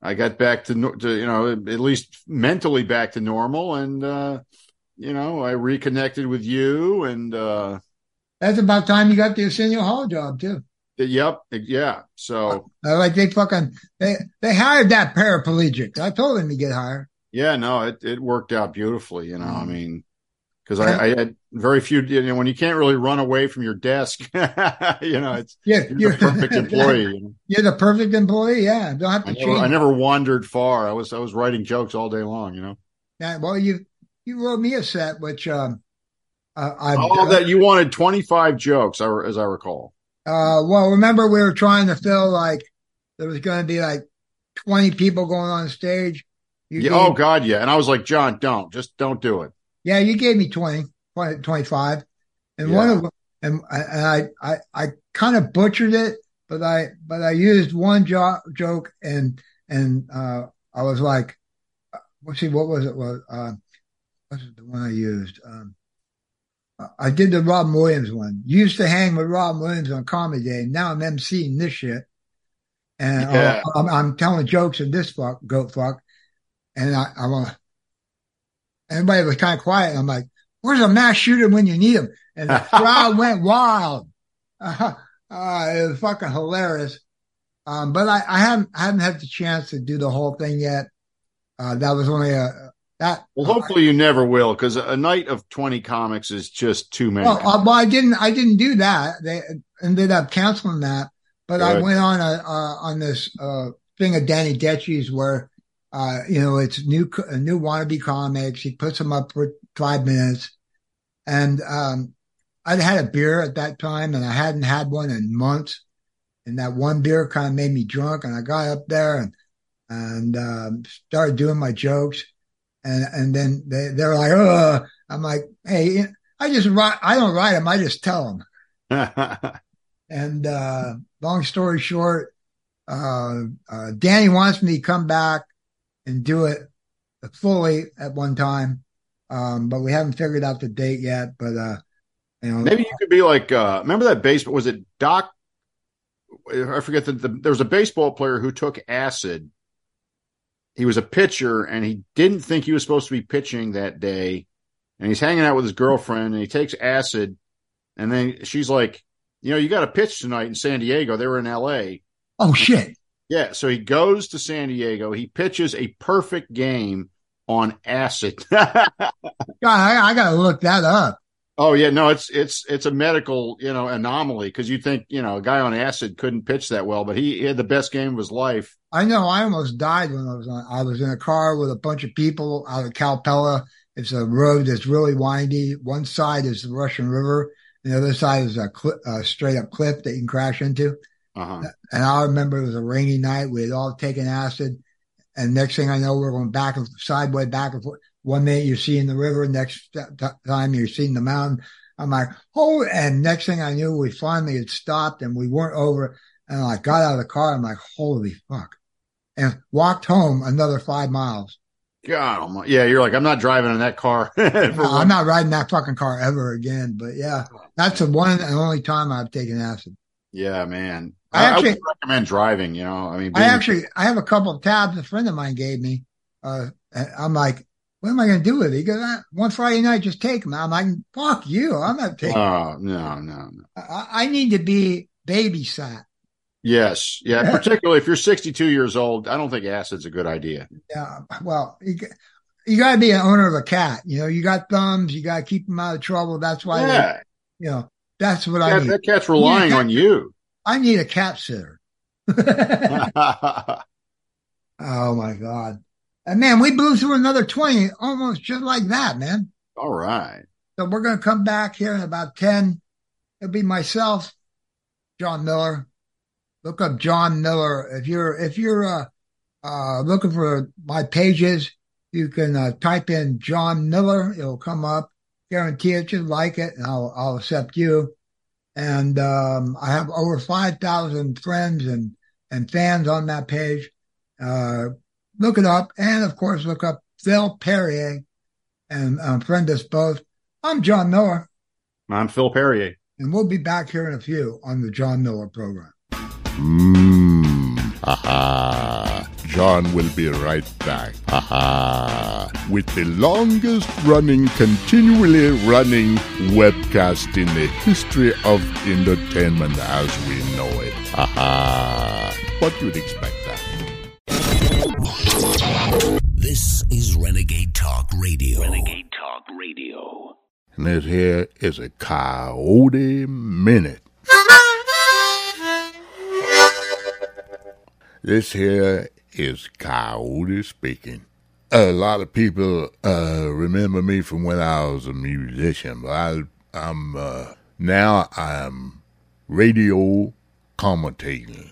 Speaker 10: I got back to, to, you know, at least mentally back to normal. And, uh, you know, I reconnected with you and, uh,
Speaker 9: That's about time you got the Arsenio Hall job too.
Speaker 10: yep. Yeah. So,
Speaker 9: Uh, Like they fucking they they hired that paraplegic. I told him to get hired.
Speaker 10: Yeah, no, it, it worked out beautifully, you know, I mean, cause I, I had very few, you know, when you can't really run away from your desk, you know, it's,
Speaker 9: Yeah,
Speaker 10: you're the perfect employee. You know?
Speaker 9: You're the perfect employee. Yeah, don't have to
Speaker 10: I never, I never wandered far. I was, I was writing jokes all day long, you know.
Speaker 9: Yeah, well, you you wrote me a set, which um, uh, I
Speaker 10: All that you wanted 25 jokes, as I recall.
Speaker 9: Uh, well, remember we were trying to fill like there was going to be like twenty people going on stage. You
Speaker 10: Yeah,
Speaker 9: gave-
Speaker 10: oh God, yeah. And I was like, John, don't, just don't do it.
Speaker 9: yeah, you gave me 20, 20 25. and one of them, and, I- and I I I kind of butchered it, but I but I used one jo- joke and and uh, I was like, uh, let's see, what was it? Was uh, what's the one I used? Um, I did the Robin Williams one. Used to hang with Robin Williams on Comedy Day. Now I'm emceeing this shit. And uh,
Speaker 10: Yeah.
Speaker 9: I'm, I'm telling jokes in this fuck, goat fuck. And I, I want everybody was kind of quiet. I'm like, where's a mass shooter when you need him? And the crowd went wild. Uh, uh, it was fucking hilarious. Um, but I, I haven't, I haven't had the chance to do the whole thing yet. Uh, that was only a, that,
Speaker 10: Well, hopefully you never will, because a night of 20 comics is just too many.
Speaker 9: Well, uh, well, I didn't. I didn't do that. They ended up canceling that. But I went on a uh, on this uh, thing of Danny Detchie's where, uh, you know, it's new uh, new wannabe comics. He puts them up for five minutes, and um, I'd had a beer at that time, and I hadn't had one in months. And that one beer kind of made me drunk, and I got up there and and um, started doing my jokes, and and then they they're like, oh, I'm like, hey, I just write. I don't write them. I just tell them. And uh, long story short, uh, uh, Danny wants me to come back and do it fully at one time, um, but we haven't figured out the date yet. But uh, you know,
Speaker 10: Maybe you could be like, uh, remember that baseball? Was it Dock? I forget that the, there was a baseball player who took acid. He was a pitcher and he didn't think he was supposed to be pitching that day. And he's hanging out with his girlfriend and he takes acid. And then she's like, you know, you got to pitch tonight in San Diego. They were in LA.
Speaker 9: Oh shit!
Speaker 10: Yeah, so he goes to San Diego. He pitches a perfect game on acid.
Speaker 9: God, I, I got to look that up.
Speaker 10: Oh yeah, no, it's it's it's a medical you know anomaly because you think you know a guy on acid couldn't pitch that well, but he, he had the best game of his life.
Speaker 9: I know. I almost died when I was on. I was in a car with a bunch of people out of Calpella. It's a road that's really windy. One side is the Russian River, the other side is a, cl- a straight up cliff that you can crash into.
Speaker 10: Uh-huh.
Speaker 9: And I remember it was a rainy night. We had all taken acid, and next thing I know, we're going back and sideways, back and forth. One minute you're seeing the river, next t- time you're seeing the mountain. I'm like, oh, and next thing I knew, we finally had stopped and we weren't over. And I got out of the car. I'm like, holy fuck. And walked home another five miles.
Speaker 10: God, yeah, you're like, I'm not driving in that car.
Speaker 9: No, I'm not riding that fucking car ever again. But yeah, that's the one and only time I've taken acid.
Speaker 10: Yeah, man.
Speaker 9: I
Speaker 10: I,
Speaker 9: actually-
Speaker 10: recommend driving. You know, I mean,
Speaker 9: I actually, I have a couple of tabs a friend of mine gave me. Uh, I'm like, what am I going to do with it? He goes, "Ah, one Friday night, just take them. I'm like, fuck you. I'm not taking.
Speaker 10: Oh no, no, no.
Speaker 9: I, I need to be babysat.
Speaker 10: Yes, yeah. Particularly if you're 62 years old, I don't think acid's a good idea.
Speaker 9: Yeah. Well, you, you got to be an owner of a cat. You know, you got thumbs. You got to keep them out of trouble. That's why, they-
Speaker 10: Yeah.
Speaker 9: you know, that's what I
Speaker 10: That, cat's
Speaker 9: I need a
Speaker 10: relying
Speaker 9: cat-
Speaker 10: on you.
Speaker 9: I need a cat sitter. Oh my God. And man, we blew through another 20 almost just like that, man.
Speaker 10: All right.
Speaker 9: So we're going to come back here in about 10. It'll be myself, John Miller. Look up John Miller. If you're, if you're, uh, uh, looking for my pages, you can, uh, type in John Miller. It'll come up. Guarantee it. You like it and I'll, I'll accept you. And, um, I have over 5,000 friends and, and fans on that page. Uh, look it up. And of course, look up Phil Perrier and uh, friend us both. I'm John Miller,
Speaker 10: I'm Phil Perrier.
Speaker 9: and we'll be back here in a few on the John Miller program.
Speaker 33: Mmm. Haha. John will be right back. Haha. With the longest running, continually running webcast in the history of entertainment as we know it. Haha. What you'd expect that.
Speaker 1: This is Renegade Talk Radio. Renegade Talk Radio.
Speaker 33: And this here is a Coyote Minute. This here is Coyote speaking. A lot of people uh, remember me from when I was a musician, but I, I'm uh, now I'm radio commentating,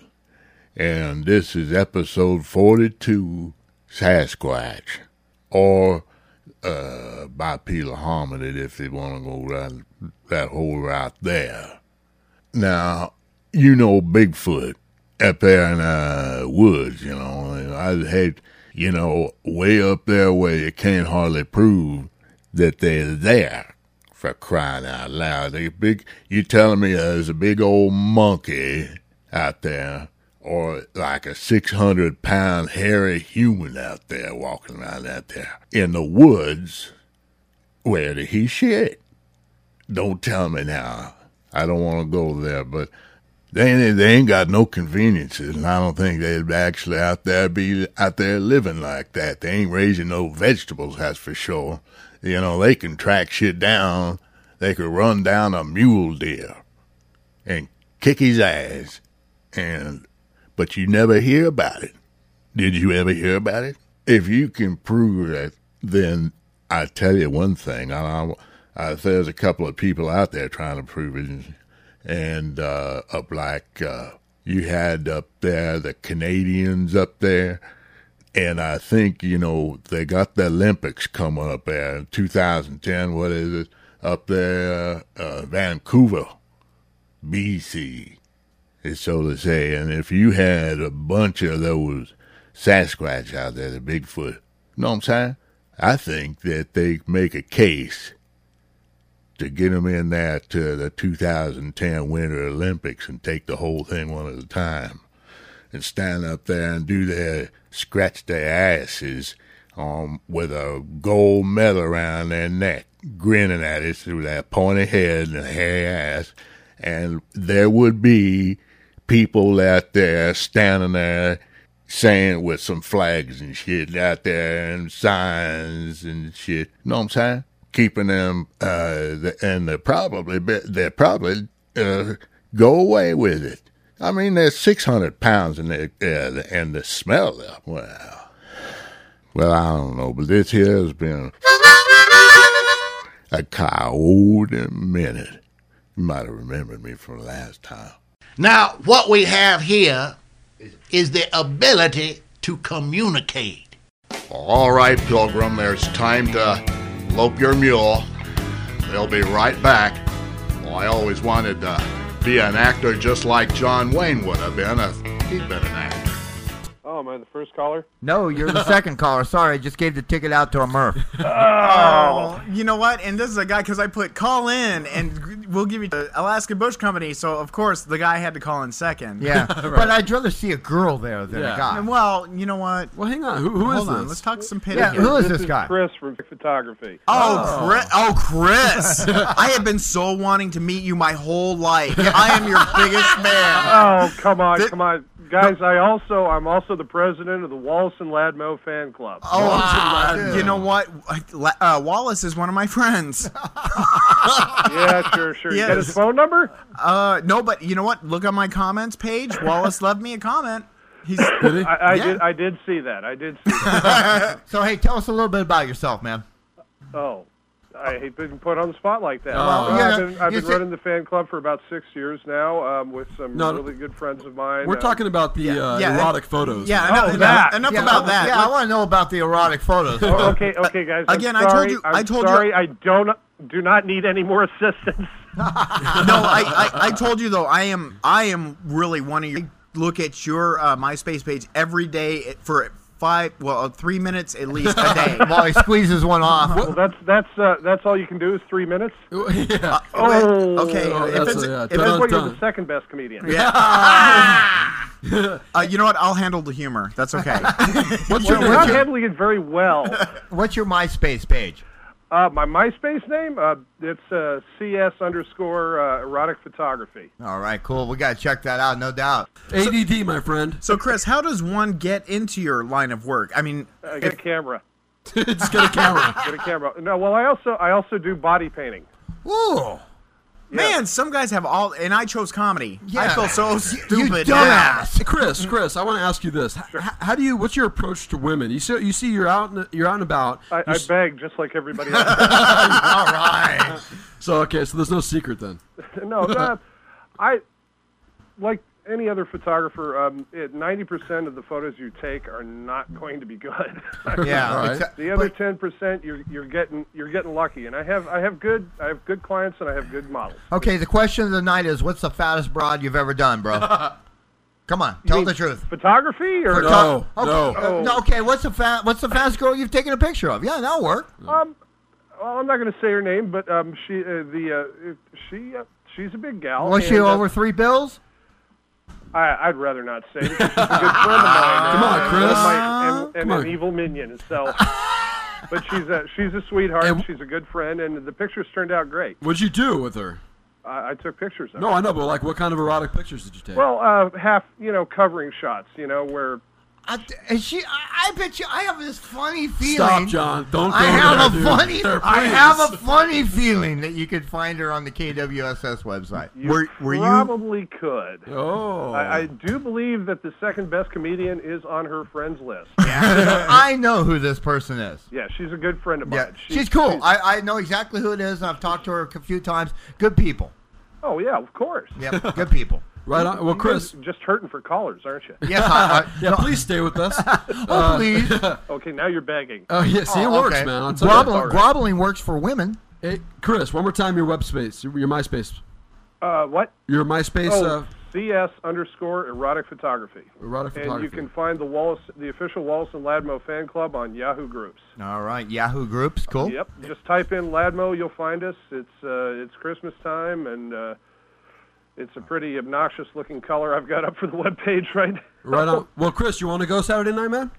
Speaker 33: and this is episode forty-two, Sasquatch, or uh, bipedal hominid if they want to go that that whole route there. Now, you know Bigfoot up there in the woods, you know. I had, you know, way up there where you can't hardly prove that they're there for crying out loud. They big, you telling me there's a big old monkey out there or like a 600 pound hairy human out there walking around out there in the woods. Where did he shit? Don't tell me now. I don't want to go there, but they they ain't got no conveniences, and I don't think they'd actually out there be out there living like that. They ain't raising no vegetables, that's for sure. You know, they can track shit down. They could run down a mule deer and kick his ass, and but you never hear about it. Did you ever hear about it? If you can prove that, then I tell you one thing. I, I, I, there's a couple of people out there trying to prove it, and uh, up like uh, you had up there the Canadians up there, and I think you know they got the Olympics coming up there in 2010. What is it up there? Uh, Vancouver, BC is so to say. And if you had a bunch of those Sasquatch out there, the Bigfoot, you know what I'm saying? I think that they make a case to get them in there to the 2010 Winter Olympics and take the whole thing one at a time and stand up there and do their scratch their asses um, with a gold medal around their neck, grinning at us through that pointy head and hairy ass. And there would be people out there standing there saying with some flags and shit out there and signs and shit. You know what I'm saying? Keeping them, uh, and they probably, they probably, uh, go away with it. I mean, there's 600 pounds in there, uh, and the smell there. Well, well, I don't know, but this here has been a coyote minute. You might have remembered me from last time.
Speaker 11: Now, what we have here is the ability to communicate. All right, Pilgrim, there's time to lope your mule. They'll be right back. Well, I always wanted to be an actor just like John Wayne would have been if he'd been an actor.
Speaker 34: Oh, am I the first caller?
Speaker 35: No, you're the second caller. Sorry, I just gave the ticket out to a Murph.
Speaker 36: Oh, oh you know what? And this is a guy because I put call in, and we'll give you the Alaska Bush Company. So of course the guy had to call in second.
Speaker 35: Yeah, but I'd rather see a girl there than a guy.
Speaker 36: Well, you know what?
Speaker 37: Well, hang on. Who, who is
Speaker 36: Hold on.
Speaker 37: this?
Speaker 36: Let's talk some pity.
Speaker 35: Yeah,
Speaker 36: here.
Speaker 35: who is this guy?
Speaker 34: Chris from Photography.
Speaker 36: Oh, oh. Chris! Oh, Chris! I have been so wanting to meet you my whole life. I am your biggest fan.
Speaker 34: Oh, come on, come on. Guys, I also I'm also the president of the Wallace and Ladmo fan club.
Speaker 36: Oh, uh, you know what? Uh, Wallace is one of my friends.
Speaker 34: yeah, sure, sure. You got his phone number?
Speaker 36: Uh, no, but you know what? Look on my comments page. Wallace left me a comment. He's
Speaker 34: I, I
Speaker 36: Yeah.
Speaker 34: did I did see that. I did see that.
Speaker 35: so hey, tell us a little bit about yourself, man.
Speaker 34: oh. I hate being put on the spot like that.
Speaker 35: Oh. Yeah,
Speaker 34: I've been, I've been
Speaker 35: said-
Speaker 34: running the fan club for about six years now um, with some
Speaker 37: No,
Speaker 34: really good friends of mine.
Speaker 37: We're
Speaker 34: Uh,
Speaker 37: talking about the uh,
Speaker 36: yeah,
Speaker 37: erotic photos.
Speaker 36: Yeah,
Speaker 34: Oh,
Speaker 36: enough,
Speaker 34: that.
Speaker 36: enough
Speaker 35: Yeah,
Speaker 36: about that.
Speaker 35: Yeah, I want to know about the erotic photos.
Speaker 34: Oh, okay, okay, guys. I'm
Speaker 36: Again, I told you-
Speaker 34: I'm
Speaker 36: I told you-
Speaker 34: sorry. I don't do not need any more assistance.
Speaker 36: no, I, I, I told you though. I am I am really one of your. Look at your uh, MySpace page every day for five, well, uh, three minutes at least a day.
Speaker 35: While he squeezes one off.
Speaker 34: Well, that's that's uh, that's all you can do is three minutes.
Speaker 37: yeah.
Speaker 34: Oh,
Speaker 36: okay,
Speaker 37: Oh,
Speaker 36: if
Speaker 37: that's
Speaker 36: it's,
Speaker 37: a- yeah,
Speaker 36: if
Speaker 34: That's
Speaker 37: done,
Speaker 34: why you're
Speaker 37: done.
Speaker 34: the second best comedian.
Speaker 36: uh, you know what? I'll handle the humor. That's okay.
Speaker 35: What's
Speaker 34: Well,
Speaker 35: your,
Speaker 34: we're
Speaker 35: what's
Speaker 34: not
Speaker 35: your,
Speaker 34: handling it very well.
Speaker 35: what's your MySpace page?
Speaker 34: Uh, my MySpace name, uh, it's uh, CS underscore uh, erotic photography.
Speaker 35: All right, cool. We got to check that out, no doubt.
Speaker 37: ADD, my friend.
Speaker 36: so, Chris, how does one get into your line of work? I mean,
Speaker 34: Uh, get a camera.
Speaker 37: Just get a camera.
Speaker 34: Get a camera. No, well, I also I also do body painting.
Speaker 35: Ooh.
Speaker 36: Man, some guys have all, and I chose comedy. I
Speaker 35: Yeah.
Speaker 36: feel so
Speaker 35: You
Speaker 36: stupid.
Speaker 35: dumbass.
Speaker 37: Hey, Chris, Chris, I want to ask you this: H- How do you? What's your approach to women? You see, you see, you're out, and you're out and about.
Speaker 34: I,
Speaker 37: You
Speaker 34: beg just like everybody else.
Speaker 35: All right.
Speaker 37: so okay, so there's no secret then.
Speaker 34: no, uh, I like any other photographer. Um, ninety percent of the photos you take are not going to be good.
Speaker 35: Yeah.
Speaker 37: All right.
Speaker 35: exa-
Speaker 34: the other
Speaker 35: but-
Speaker 34: ten percent, you're you're getting you're getting lucky. And I have I have good I have good clients and I have good models.
Speaker 35: Okay, the question of the night is what's the fattest broad you've ever done, bro? Come on, tell the truth.
Speaker 34: Photography or
Speaker 37: No,
Speaker 35: Okay,
Speaker 37: no.
Speaker 35: uh, no, okay, what's the fat what's the fattest girl you've taken a picture of? Yeah, that'll work.
Speaker 34: Um, well, I'm not going to say her name, but um, she uh, the uh, she uh, she's a big gal.
Speaker 35: Was she
Speaker 34: and, uh,
Speaker 35: over three bills?
Speaker 34: I, I'd rather not say because she's a good friend of mine.
Speaker 37: Come on, Chris.
Speaker 34: And, my- and, and an
Speaker 37: on.
Speaker 34: evil minion. So, but she's a she's a sweetheart.
Speaker 37: And-
Speaker 34: she's a good friend, and the pictures turned out great.
Speaker 37: What'd you do with her?
Speaker 34: I, I took pictures of her.
Speaker 37: No,
Speaker 34: her.
Speaker 37: I know, but like, what kind of erotic pictures did you take?
Speaker 34: Well, uh, half you know covering shots. You know where
Speaker 35: I, and she, I, I bet you, I have this funny feeling.
Speaker 37: Stop, John. Don't go
Speaker 35: I have
Speaker 37: there,
Speaker 35: a
Speaker 37: dude.
Speaker 35: funny,
Speaker 37: There,
Speaker 35: I
Speaker 37: please.
Speaker 35: have a funny feeling that you could find her on the KWSS website.
Speaker 34: you
Speaker 36: Were- were you-
Speaker 34: probably could.
Speaker 37: Oh.
Speaker 34: I, I do believe that the second best comedian is on her friends list. Yeah.
Speaker 35: I know who this person is.
Speaker 34: Yeah, she's a good friend of mine.
Speaker 35: Yeah, she's cool. I, I know exactly who it is. and I've talked to her a few times. Good people.
Speaker 34: oh yeah, of course.
Speaker 35: Yep, good people.
Speaker 37: Right on. Well,
Speaker 34: You
Speaker 37: Chris.
Speaker 34: just hurting for callers, aren't you?
Speaker 35: Yes, I, I,
Speaker 37: Yeah,
Speaker 35: no,
Speaker 37: please stay with us.
Speaker 35: oh, please.
Speaker 34: Okay, now you're begging.
Speaker 37: Oh yeah, see, it
Speaker 35: Oh,
Speaker 37: works,
Speaker 35: okay.
Speaker 37: man. I'll tell you.
Speaker 35: Grovel-
Speaker 34: All right.
Speaker 35: Groveling works for women.
Speaker 37: Hey, Chris, one more time your web space, your MySpace,
Speaker 34: Uh, what?
Speaker 37: your MySpace.
Speaker 34: Oh,
Speaker 37: Uh,
Speaker 34: CS underscore erotic photography.
Speaker 37: Erotic
Speaker 34: And
Speaker 37: photography.
Speaker 34: you can find the Wallace, the official Wallace and Ladmo fan club on Yahoo Groups.
Speaker 35: All right, Yahoo Groups, cool.
Speaker 34: Yep, just type in Ladmo, you'll find us. It's uh, it's Christmas time, and uh, it's a pretty obnoxious looking color I've got up for the web page right now.
Speaker 37: right on. Well, Chris, you want to go Saturday night, man?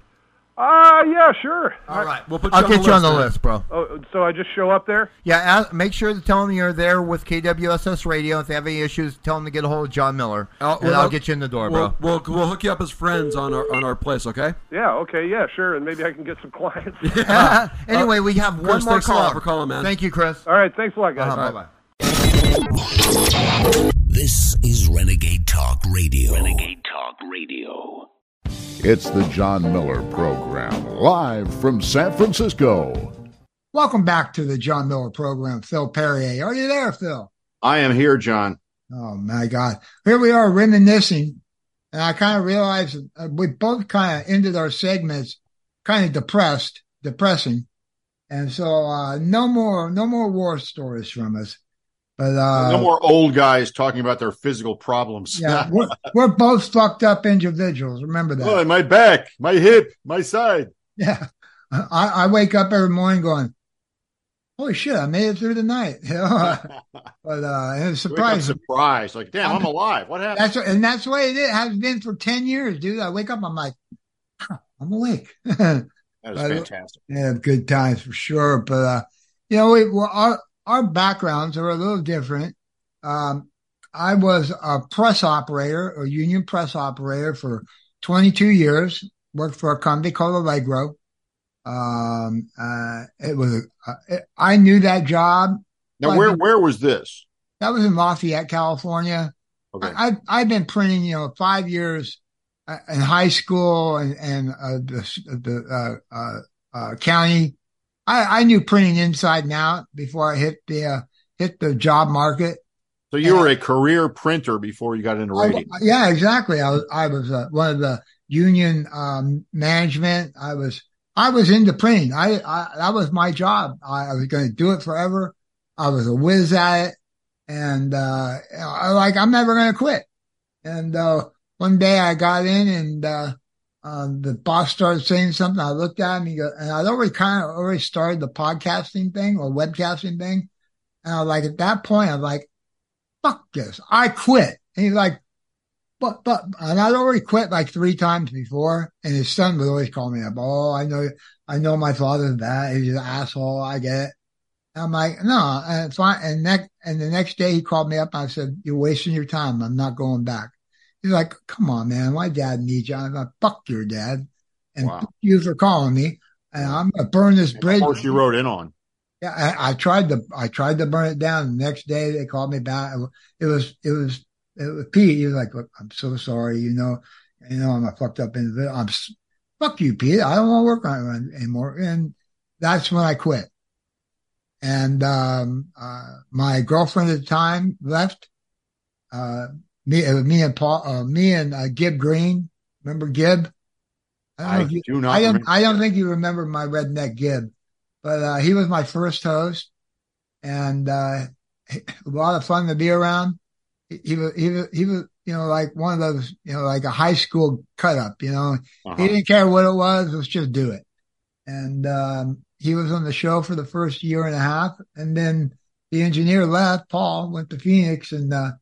Speaker 34: Uh, yeah, sure.
Speaker 37: All right, we'll put.
Speaker 35: I'll get you on the list, bro.
Speaker 34: Oh, so I just show up there?
Speaker 35: Yeah, ask, make sure to tell them you're there with KWSS Radio. If they have any issues, tell them to get a hold of John Miller,
Speaker 37: I'll-
Speaker 35: and
Speaker 37: well,
Speaker 35: I'll get you in the door,
Speaker 37: we'll,
Speaker 35: bro.
Speaker 37: We'll, we'll hook you up as friends on our on our place, okay?
Speaker 34: Yeah, okay, yeah, sure, and maybe I can get some clients.
Speaker 35: anyway, we have one
Speaker 37: Chris,
Speaker 35: more
Speaker 37: thanks a lot
Speaker 35: call.
Speaker 37: for calling, man.
Speaker 35: Thank you, Chris.
Speaker 34: All right, thanks a lot, guys.
Speaker 35: Uh-huh, bye-bye.
Speaker 1: This is Renegade Talk Radio. Renegade Talk Radio.
Speaker 33: It's the John Miller Program, live from San Francisco.
Speaker 9: Welcome back to the John Miller program. Phil Perrier. Are you there, Phil?
Speaker 10: I am here, John.
Speaker 9: Oh my God. Here we are reminiscing. And I kind of realized uh, we both kind of ended our segments kind of depressed, depressing. And so, uh, no more, no more war stories from us. But, uh,
Speaker 10: no more old guys talking about their physical problems.
Speaker 9: yeah, we're, we're both fucked up individuals. Remember that.
Speaker 10: oh, my back, my hip, my side.
Speaker 9: Yeah. I, I wake up every morning going, holy shit, I made it through the night. You know? but, uh, it was surprising.
Speaker 10: surprised, like, damn, I'm alive. What happened?
Speaker 9: That's and that's the way it is. has been for ten years, dude. I wake up, I'm like, "Huh, I'm awake. that
Speaker 10: That is fantastic.
Speaker 9: Yeah, good times for sure. But uh, you know, we well, our our backgrounds are a little different. Um, I was a press operator, a union press operator for 22 years. Worked for a company called Allegro. Um, uh, it was uh, it, I knew that job.
Speaker 10: Now, where where was this?
Speaker 9: that was in Lafayette, California.
Speaker 10: Okay.
Speaker 9: I, I've, I've been printing, you know, five years uh, in high school and, and, uh, the, the, uh, uh, uh, county. I, I knew printing inside and out before I hit the, uh, hit the job market.
Speaker 10: So you were a career printer before you got into
Speaker 9: I- yeah, exactly. I was, I was, uh, one of the union, um, management. I was, I was into printing. I, I, that was my job. I, I was going to do it forever. I was a whiz at it. And, uh, I like, I'm never going to quit. And, uh, one day I got in and, uh, um, the boss started saying something. I looked at him he go, and I'd already kind of already started the podcasting thing or webcasting thing. And I was like, at that point, I was like, fuck this. I quit. And he's like, but, but, and I'd already quit like three times before. And his son would always call me up. Oh, I know, I know my father's bad. He's an asshole. I get it. And I'm like, no, and it's fine. And next, and the next day he called me up and I said, you're wasting your time. I'm not going back. He's like, come on, man. My dad needs you. I'm like, fuck your dad. And
Speaker 10: Wow.
Speaker 9: fuck you for calling me. And I'm to burn this bridge.
Speaker 10: Of course, you wrote in on.
Speaker 9: Yeah, I, I tried to I tried to burn it down. The next day they called me back. It was it was it was Pete. He was like, "Look, I'm so sorry. You know, you know, I'm a fucked up individual. I'm fuck you, Pete. I don't want to work on it anymore." And that's when I quit. And um, uh, my girlfriend at the time left. Uh, me, was me and Paul, uh, me and uh, Gib Green. Remember Gib? don't
Speaker 10: I
Speaker 9: you-
Speaker 10: do not
Speaker 9: I don't. I don't think you remember my redneck Gib, but uh, he was my first host, and uh, a lot of fun to be around. He, he was. He was. He was. You know, like one of those. You know, like a high school cut up. You know,
Speaker 10: Uh-huh.
Speaker 9: he didn't care what it was. Let's just do it. And um, he was on the show for the first year and a half, and then the engineer left. Paul went to Phoenix, and uh,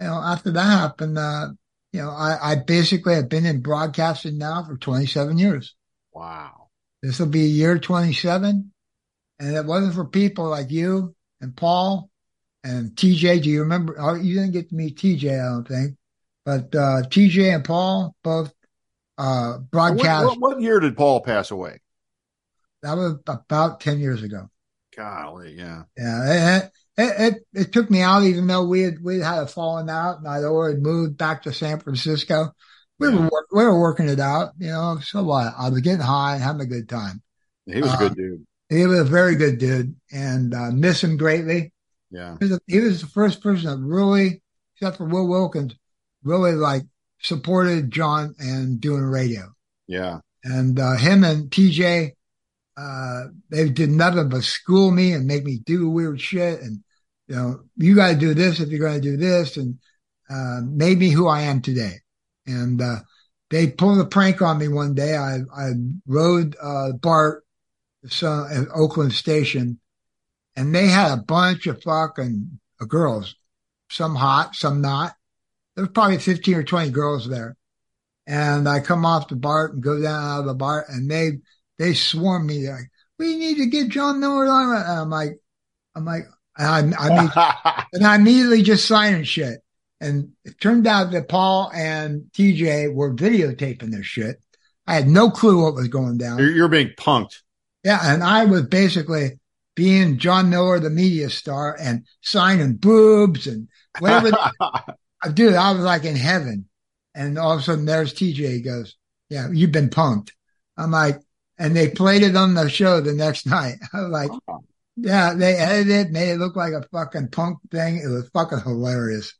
Speaker 9: you know, after that happened, uh, you know, I, I basically have been in broadcasting now for 27 years.
Speaker 10: Wow.
Speaker 9: This will be year 27. And it wasn't for people like you and Paul and TJ. Do you remember? Oh, you didn't get to meet TJ, I don't think, but, uh, TJ and Paul both, uh,
Speaker 10: What,
Speaker 9: broadcast.
Speaker 10: what, what year did Paul pass away?
Speaker 9: That was about 10 years ago.
Speaker 10: Golly, yeah.
Speaker 9: Yeah. It, it, it, it took me out, even though we had, we had a falling out and I'd already moved back to San Francisco. We were, we were working it out, you know, so what? I was getting high and having a good time.
Speaker 10: He was a
Speaker 9: Uh,
Speaker 10: good dude.
Speaker 9: He was a very good dude and, uh, miss him greatly.
Speaker 10: Yeah.
Speaker 9: He was, he was the first person that really, except for Will Wilkins, really like supported John and doing radio.
Speaker 10: Yeah.
Speaker 9: And uh, him and TJ, uh, they did nothing but school me and make me do weird shit. And, you know, you got to do this if you're going to do this and, uh, made me who I am today. And, uh, they pulled a prank on me one day. I, I rode, uh, BART, so at Oakland station and they had a bunch of fucking girls, some hot, some not. There was probably 15 or 20 girls there. And I come off the BART and go down out of the BART and they, they swarm me They're like, we need to get John Miller on. And I'm like, I'm like, I, I and I immediately just signing shit. And it turned out that Paul and TJ were videotaping this shit. I had no clue what was going down.
Speaker 10: You're, you're being punked.
Speaker 9: Yeah, and I was basically being John Miller, the media star, and signing boobs and whatever. Uh, dude, I was like in heaven. And all of a sudden, there's TJ. He goes, "Yeah, you've been punked." I'm like, and they played it on the show the next night. I was like, "Yeah, they edited it, made it look like a fucking punk thing. It was fucking hilarious."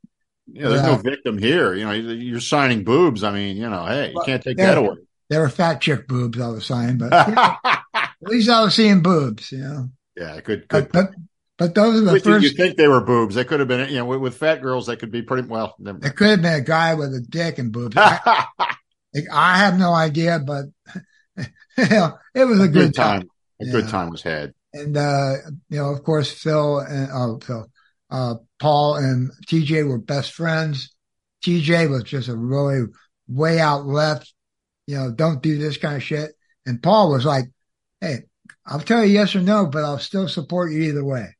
Speaker 10: Yeah, there's
Speaker 9: Yeah.
Speaker 10: no victim here. You know, you're signing boobs. I mean, you know, hey, you can't take that away.
Speaker 9: There were fat chick boobs I was signing, but yeah, at least I was seeing boobs, you know.
Speaker 10: Yeah, good, good.
Speaker 9: But but, but those are the
Speaker 10: At
Speaker 9: first.
Speaker 10: you think they were boobs? They could have been. You know, with, with fat girls, they could be pretty well. never
Speaker 9: It could have been a guy with a dick and boobs. I, I have no idea, but know, it was a,
Speaker 10: A
Speaker 9: good,
Speaker 10: good time.
Speaker 9: time.
Speaker 10: A
Speaker 9: Yeah.
Speaker 10: good time was had.
Speaker 9: And uh, you know, of course, Phil and oh, Phil, uh, Paul and TJ were best friends. TJ was just a really way out left. You know, don't do this kind of shit. And Paul was like, "Hey, I'll tell you yes or no, but I'll still support you either way."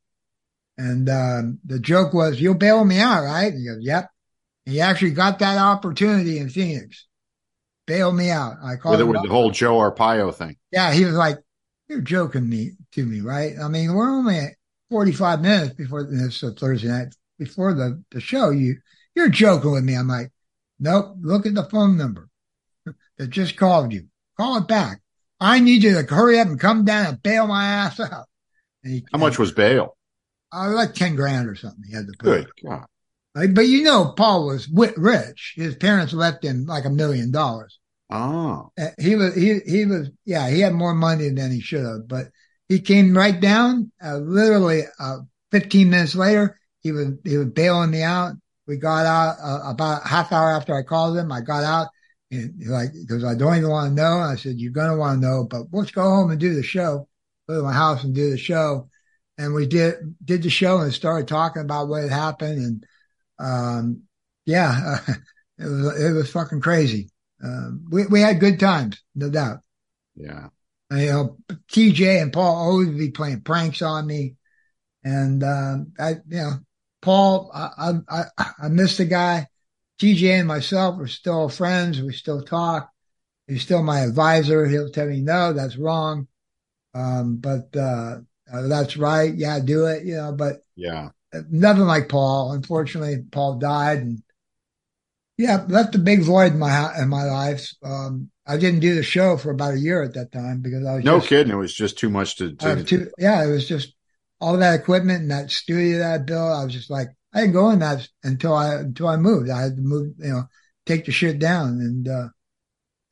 Speaker 9: And um, the joke was, "You'll bail me out, right?" And he goes, "Yep." He actually got that opportunity in Phoenix. Bail me out. I called
Speaker 10: With, it- with the whole Joe Arpaio thing.
Speaker 9: Yeah, he was like, "You're joking me to me, right?" I mean, we're only at 45 minutes before this Thursday night before the the show. You you're joking with me. I'm like, "Nope. Look at the phone number that just called you. Call it back. I need you to hurry up and come down and bail my ass out." And he,
Speaker 10: How much was bail?
Speaker 9: uh, like 10 grand or something. He had to put.
Speaker 10: Good God.
Speaker 9: Like, but you know, Paul was rich. His parents left him like a million dollars.
Speaker 10: Oh,
Speaker 9: Uh, he was he he was yeah he had more money than he should have but he came right down uh, literally uh, 15 minutes later he was he was bailing me out. We got out uh, about a half hour after i called him i got out and like because i don't even want to know. And i said you're gonna want to know but let's go home and do the show. Go to my house and do the show. And we did did the show and started talking about what had happened and um yeah it was it was fucking crazy um, we we had good times, no doubt.
Speaker 10: yeah.
Speaker 9: You know, TJ and Paul always be playing pranks on me, and um, I, you know, Paul, I, I I I miss the guy. TJ and myself are still friends. We still talk. He's still my advisor. He'll tell me no, that's wrong, um, but uh, uh, that's right. Yeah, do it. You know, but
Speaker 10: Yeah.
Speaker 9: Nothing like Paul. Unfortunately, Paul died, and yeah, left a big void in my in my life. Um, I didn't do the show for about a year at that time because I was
Speaker 10: No
Speaker 9: just,
Speaker 10: kidding. It was just too much to. To
Speaker 9: too, yeah, it was just all that equipment and that studio that I built. I was just like, I didn't go in that until I until I moved. I had to move, you know, take the shit down, and uh,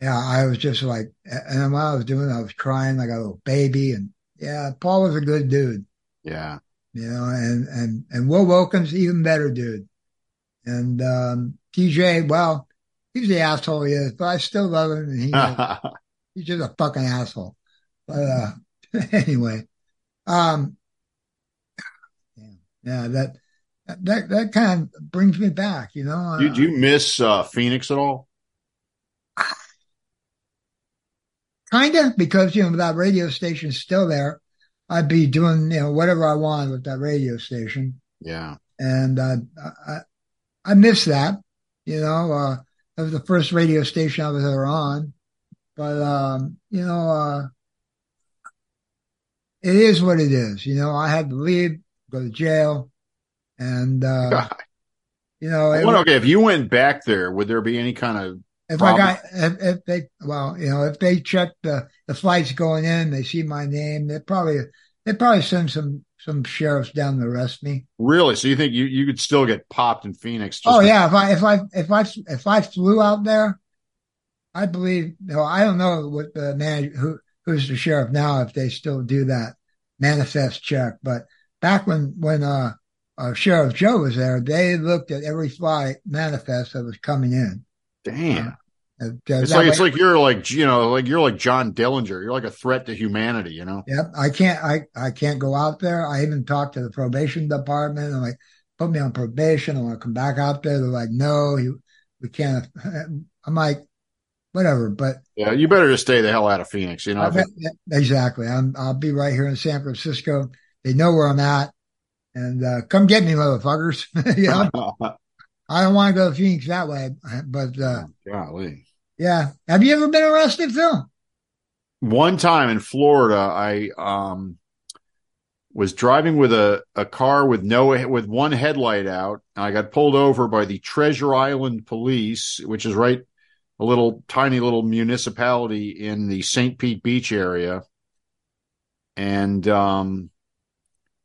Speaker 9: yeah, I was just like, and while I was doing, it, I was crying like a little baby, and yeah, Paul was a good dude
Speaker 10: yeah.
Speaker 9: You know, and and and Will Wilkins, even better dude, and um, TJ, well, he's the asshole he is, but I still love him, and he, he's just a fucking asshole. But uh, anyway, um, yeah, that that that kind of brings me back, you know.
Speaker 10: Did you miss uh, Phoenix at all?
Speaker 9: kind of because you know that radio station's still there. I'd be doing you know whatever I wanted with that radio station.
Speaker 10: Yeah.
Speaker 9: and uh, I I miss that. You know, uh, that was the first radio station I was ever on. But um, you know, uh, it is what it is. You know, I had to leave, go to jail, and uh, you know,
Speaker 10: okay, if you went back there, would there be any kind of
Speaker 9: if
Speaker 10: problem?
Speaker 9: I got if, if they well, you know, if they check the the flights going in, they see my name, they probably they probably send some some sheriffs down to arrest me.
Speaker 10: really? So you think you, you could still get popped in Phoenix? Just
Speaker 9: Oh yeah, if I if I if I if I flew out there, I believe. You know, I don't know what the man who who's the sheriff now if they still do that manifest check, but back when when uh, uh Sheriff Joe was there, they looked at every flight manifest that was coming in.
Speaker 10: Damn. It's like it's like you're like you know like you're like John Dillinger. You're like a threat to humanity. You know.
Speaker 9: Yep, I can't. I I can't go out there. I even talked to the probation department. I'm like, put me on probation. I want to come back out there. They're like, no, you, we can't. I'm like, whatever. But
Speaker 10: Yeah, you better just stay the hell out of Phoenix. You know,
Speaker 9: I bet-
Speaker 10: it-
Speaker 9: exactly. I'm, I'll be right here in San Francisco. They know where I'm at, and uh, come get me, motherfuckers. know, I don't want to go to Phoenix that way, but uh,
Speaker 10: golly.
Speaker 9: Yeah. Have you ever been arrested, Phil?
Speaker 10: one time in Florida, I um was driving with a, a car with no with one headlight out. And I got pulled over by the Treasure Island Police, which is right a little tiny little municipality in the St. Pete Beach area. And um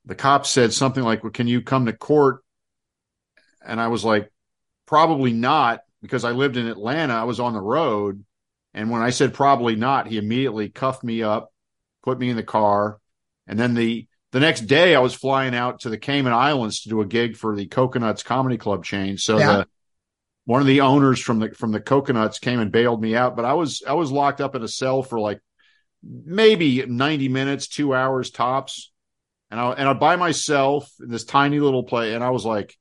Speaker 10: the cops said something like, well, "Can you come to court?" And I was like, "Probably not," because I lived in Atlanta. I was on the road. And when I said probably not, he immediately cuffed me up, put me in the car. And then the the next day I was flying out to the Cayman Islands to do a gig for the Coconuts Comedy Club chain. So
Speaker 9: Yeah.
Speaker 10: the one of the owners from the from the Coconuts came and bailed me out, but I was I was locked up in a cell for like maybe 90 minutes, 2 hours tops. And I and I by myself in this tiny little play and I was like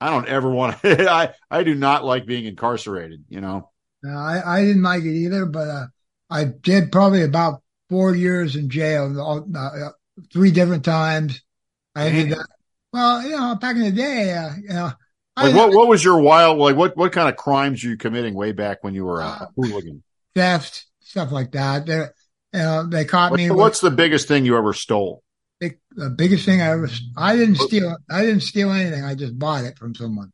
Speaker 10: I don't ever want to I I do not like being incarcerated, you know.
Speaker 9: No, I, I didn't like it either, but uh, I did probably about four years in jail, all, uh, three different times. I ended up, well, you know, back in the day, uh, you know, I,
Speaker 10: Like what what was your wild like what what kind of crimes were you committing way back when you were a, a hooligan?
Speaker 9: theft, stuff like that. They, you know, they caught
Speaker 10: What's
Speaker 9: me.
Speaker 10: the,
Speaker 9: with
Speaker 10: what's the biggest thing you ever stole?
Speaker 9: Big, the biggest thing I ever, I didn't steal, I didn't steal anything. I just bought it from someone.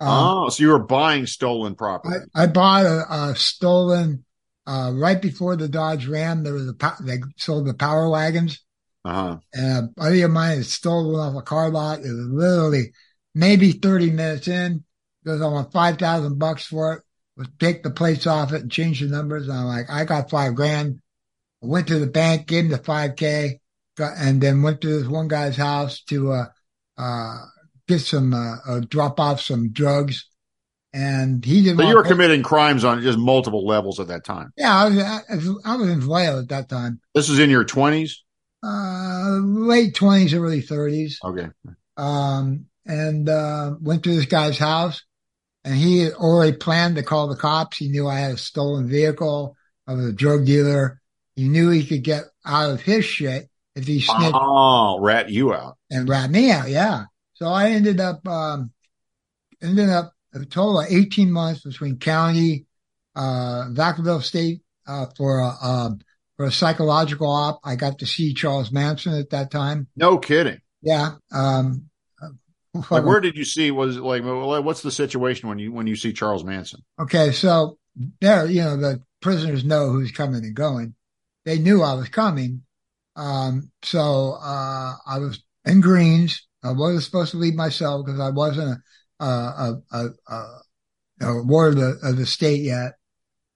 Speaker 9: Um,
Speaker 10: oh, so you were buying stolen property.
Speaker 9: I, I bought a, a stolen uh, right before the Dodge Ram. There was a they sold the power wagons,
Speaker 10: Uh-huh.
Speaker 9: and a buddy of mine had stolen off a car lot. It was literally maybe thirty minutes in. Goes, I want five thousand bucks for it. Was take the plates off it and change the numbers. And I'm like, I got five grand. I went to the bank, gave him the five k, and then went to this one guy's house to uh, uh, get some uh, uh, drop off some drugs. And he didn't.
Speaker 10: So you were committing crimes on just multiple levels at that time.
Speaker 9: Yeah, I was, I I was in Vallejo at that time.
Speaker 10: This was in your twenties?
Speaker 9: Uh, late twenties, early thirties.
Speaker 10: Okay.
Speaker 9: Um, and, uh, went to this guy's house and he had already planned to call the cops. He knew I had a stolen vehicle. I was a drug dealer. He knew he could get out of his shit if he snitched
Speaker 10: Oh, rat you out.
Speaker 9: and rat me out. Yeah. So I ended up, um, ended up a total of 18 months between county, uh, Vacaville State, uh, for a, um, for a psychological op. I got to see Charles Manson at that time.
Speaker 10: No kidding.
Speaker 9: Yeah. Um,
Speaker 10: Like where did you see was it like what's the situation when you when you see Charles Manson?
Speaker 9: Okay, so there, you know, the prisoners know who's coming and going. They knew I was coming. Um, so uh, I was in Greens. I wasn't supposed to leave myself because I wasn't a, a, a, a, a ward of the, of the state yet.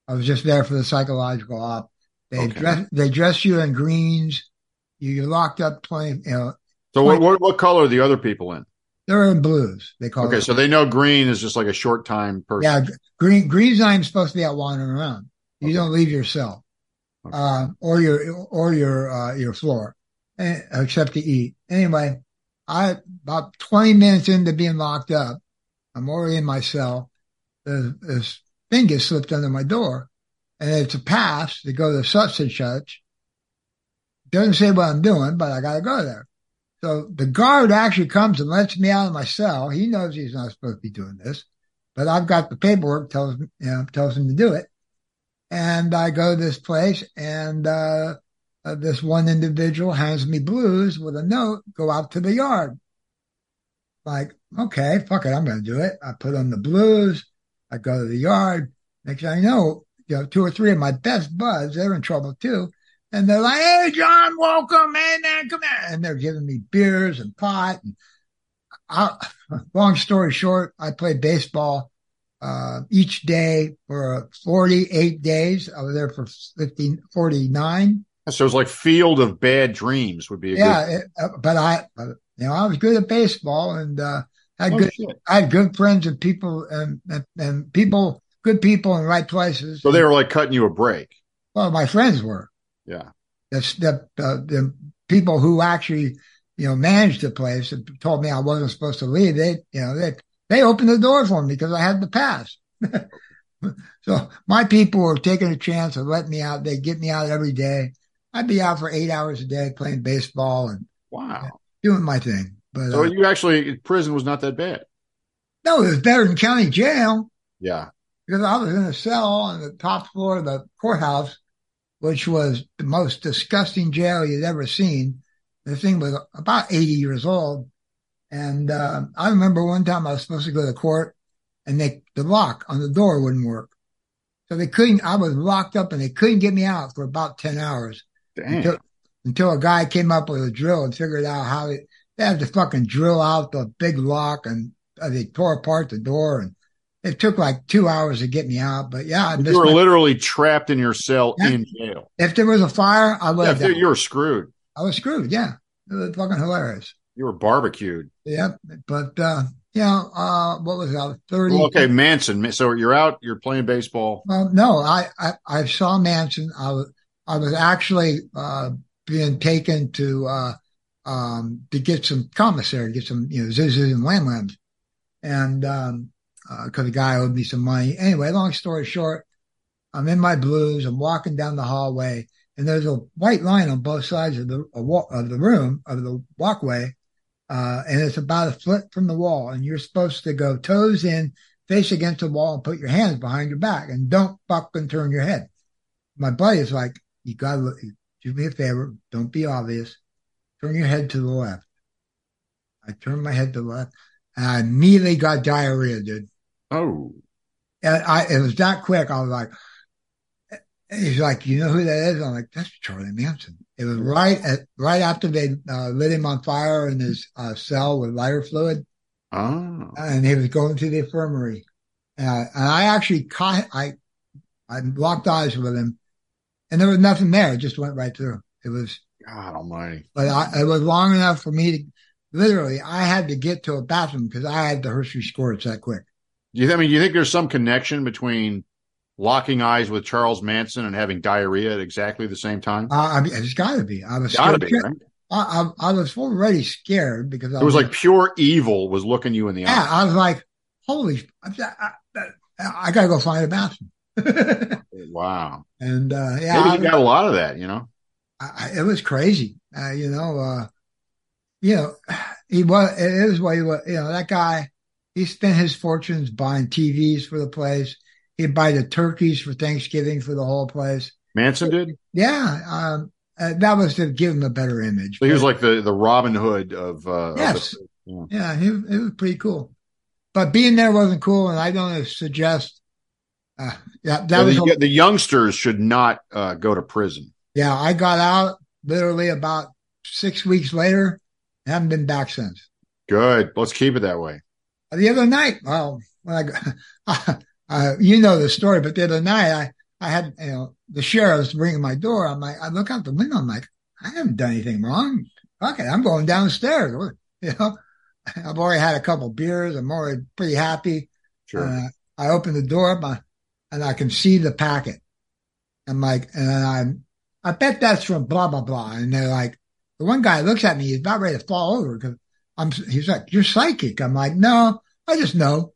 Speaker 9: I was just there for the psychological op. They
Speaker 10: Okay.
Speaker 9: dress they dress you in greens. You get locked up twenty. You know,
Speaker 10: So what, what what color are the other people in?
Speaker 9: they're in blues. They call
Speaker 10: Okay,
Speaker 9: it.
Speaker 10: so they know green is just like a short time person.
Speaker 9: Yeah, green green's even supposed to be out wandering around. You don't leave your cell, uh, or your or your uh, your floor, eh, except to eat. Anyway, I about twenty minutes into being locked up, I'm already in my cell. This, this thing gets slipped under my door, and it's a pass to go to such and such. Doesn't say what I'm doing, but I got to go there. So the guard actually comes and lets me out of my cell. He knows he's not supposed to be doing this, but I've got the paperwork tells you know, tells him to do it. And I go to this place and, uh, uh, this one individual hands me blues with a note, go out to the yard. Like, okay, fuck it, I'm going to do it. I put on the blues. I go to the yard. Next thing I know, you know, two or three of my best buds, they're in trouble too. And they're like, Hey, John, welcome, man, man, come here. And they're giving me beers and pot. And I, long story short, I played baseball, uh, each day for 48 days. I was there for 15, 49.
Speaker 10: So it's like Field of Bad Dreams would be a
Speaker 9: Yeah.
Speaker 10: good.
Speaker 9: It, uh, but I, uh, you know, I was good at baseball and, uh, had
Speaker 10: Oh,
Speaker 9: good,
Speaker 10: shit.
Speaker 9: I had good friends and people and, and, and people, good people in the right places.
Speaker 10: So they were like cutting you a break.
Speaker 9: Well, my friends were.
Speaker 10: Yeah.
Speaker 9: That's the, the the people who actually you know managed the place and told me I wasn't supposed to leave. They you know they they opened the door for me because I had the pass. So my people were taking a chance of letting me out. They get me out every day. I'd be out for eight hours a day playing baseball and
Speaker 10: wow,
Speaker 9: doing my thing. But
Speaker 10: So
Speaker 9: uh,
Speaker 10: you actually prison was not that bad.
Speaker 9: no, it was better than county jail
Speaker 10: Yeah.
Speaker 9: because I was in a cell on the top floor of the courthouse, which was the most disgusting jail you'd ever seen. The thing was about 80 years old. And uh, I remember one time I was supposed to go to court and they, the lock on the door wouldn't work. So they couldn't, I was locked up and they couldn't get me out for about 10 hours until, until a guy came up with a drill and figured out how it, they had to fucking drill out the big lock and uh, they tore apart the door and it took like two hours to get me out. But yeah, I
Speaker 10: You were
Speaker 9: my-
Speaker 10: literally trapped in your cell
Speaker 9: Yeah.
Speaker 10: in jail.
Speaker 9: if there was a fire, I would
Speaker 10: Yeah,
Speaker 9: have
Speaker 10: you were screwed.
Speaker 9: I was screwed. Yeah. It was fucking hilarious.
Speaker 10: You were barbecued.
Speaker 9: Yep. But, uh, yeah, uh, what was that? 30.
Speaker 10: Well, okay, Manson. So you're out. You're playing baseball.
Speaker 9: Well, no, I, I, I saw Manson. I was, I was actually, uh, being taken to, uh, um, to get some commissary, get some, you know, zizzes and lambs. And, um, uh, cause the guy owed me some money. Anyway, long story short, I'm in my blues. I'm walking down the hallway and there's a white line on both sides of the, a wa- of the room, of the walkway. Uh, and it's about a foot from the wall and you're supposed to go toes in, face against the wall and put your hands behind your back and don't fucking turn your head. My buddy is like, you gotta look, do me a favor. Don't be obvious. Turn your head to the left. I turned my head to the left and I immediately got diarrhea, dude.
Speaker 10: Oh.
Speaker 9: And I, it was that quick. I was like, and he's like, you know who that is? I'm like, that's Charlie Manson. It was right at, right after they uh, lit him on fire in his uh, cell with lighter fluid.
Speaker 10: Oh.
Speaker 9: And he was going to the infirmary. Uh, and I actually caught, I, I locked eyes with him and there was nothing there. It just went right through. It was,
Speaker 10: God Almighty.
Speaker 9: but I, it was long enough for me to, literally, I had to get to a bathroom because I had the Hershey squirts that quick.
Speaker 10: Do you, I mean, do you think there's some connection between locking eyes with Charles Manson and having diarrhea at exactly the same time?
Speaker 9: Uh, I mean, it's gotta be. I was
Speaker 10: Gotta
Speaker 9: scared.
Speaker 10: be, right?
Speaker 9: I, I, I was already scared because I
Speaker 10: It was like pure evil was looking you in the
Speaker 9: yeah,
Speaker 10: eye.
Speaker 9: I was like, holy, I, I, I, I gotta go find a bathroom.
Speaker 10: Wow.
Speaker 9: And, uh, yeah,
Speaker 10: Maybe you got a lot of that, you know?
Speaker 9: It was crazy. Uh, you know, uh, you know, he was, it is what he was, you know, that guy, he spent his fortunes buying TVs for the place. He'd buy the turkeys for Thanksgiving for the whole place.
Speaker 10: Manson did?
Speaker 9: Yeah. Um, uh, that was to give him a better image.
Speaker 10: So he was like the, the Robin Hood of, uh, of
Speaker 9: Yes.
Speaker 10: the- yeah.
Speaker 9: Yeah, he, it was pretty cool. But being there wasn't cool, and I don't suggest. Uh, yeah, that
Speaker 10: So
Speaker 9: was.
Speaker 10: the, the youngsters should not uh, go to prison.
Speaker 9: yeah, I got out literally about six weeks later. Haven't been back since.
Speaker 10: Good. Let's keep it that way.
Speaker 9: The other night, well, when I, uh, you know the story, but the other night I, I had, you know, the sheriff's ringing my door. I'm like, I look out the window. I'm like, I haven't done anything wrong. Fuck it. I'm going downstairs. You know, I've already had a couple beers. I'm already pretty happy.
Speaker 10: Sure.
Speaker 9: Uh, I open the door up and I can see the packet. I'm like, and I'm, I bet that's from blah, blah, blah. And they're like, the one guy looks at me, he's about ready to fall over because I'm, he's like, you're psychic. I'm like, no, I just know.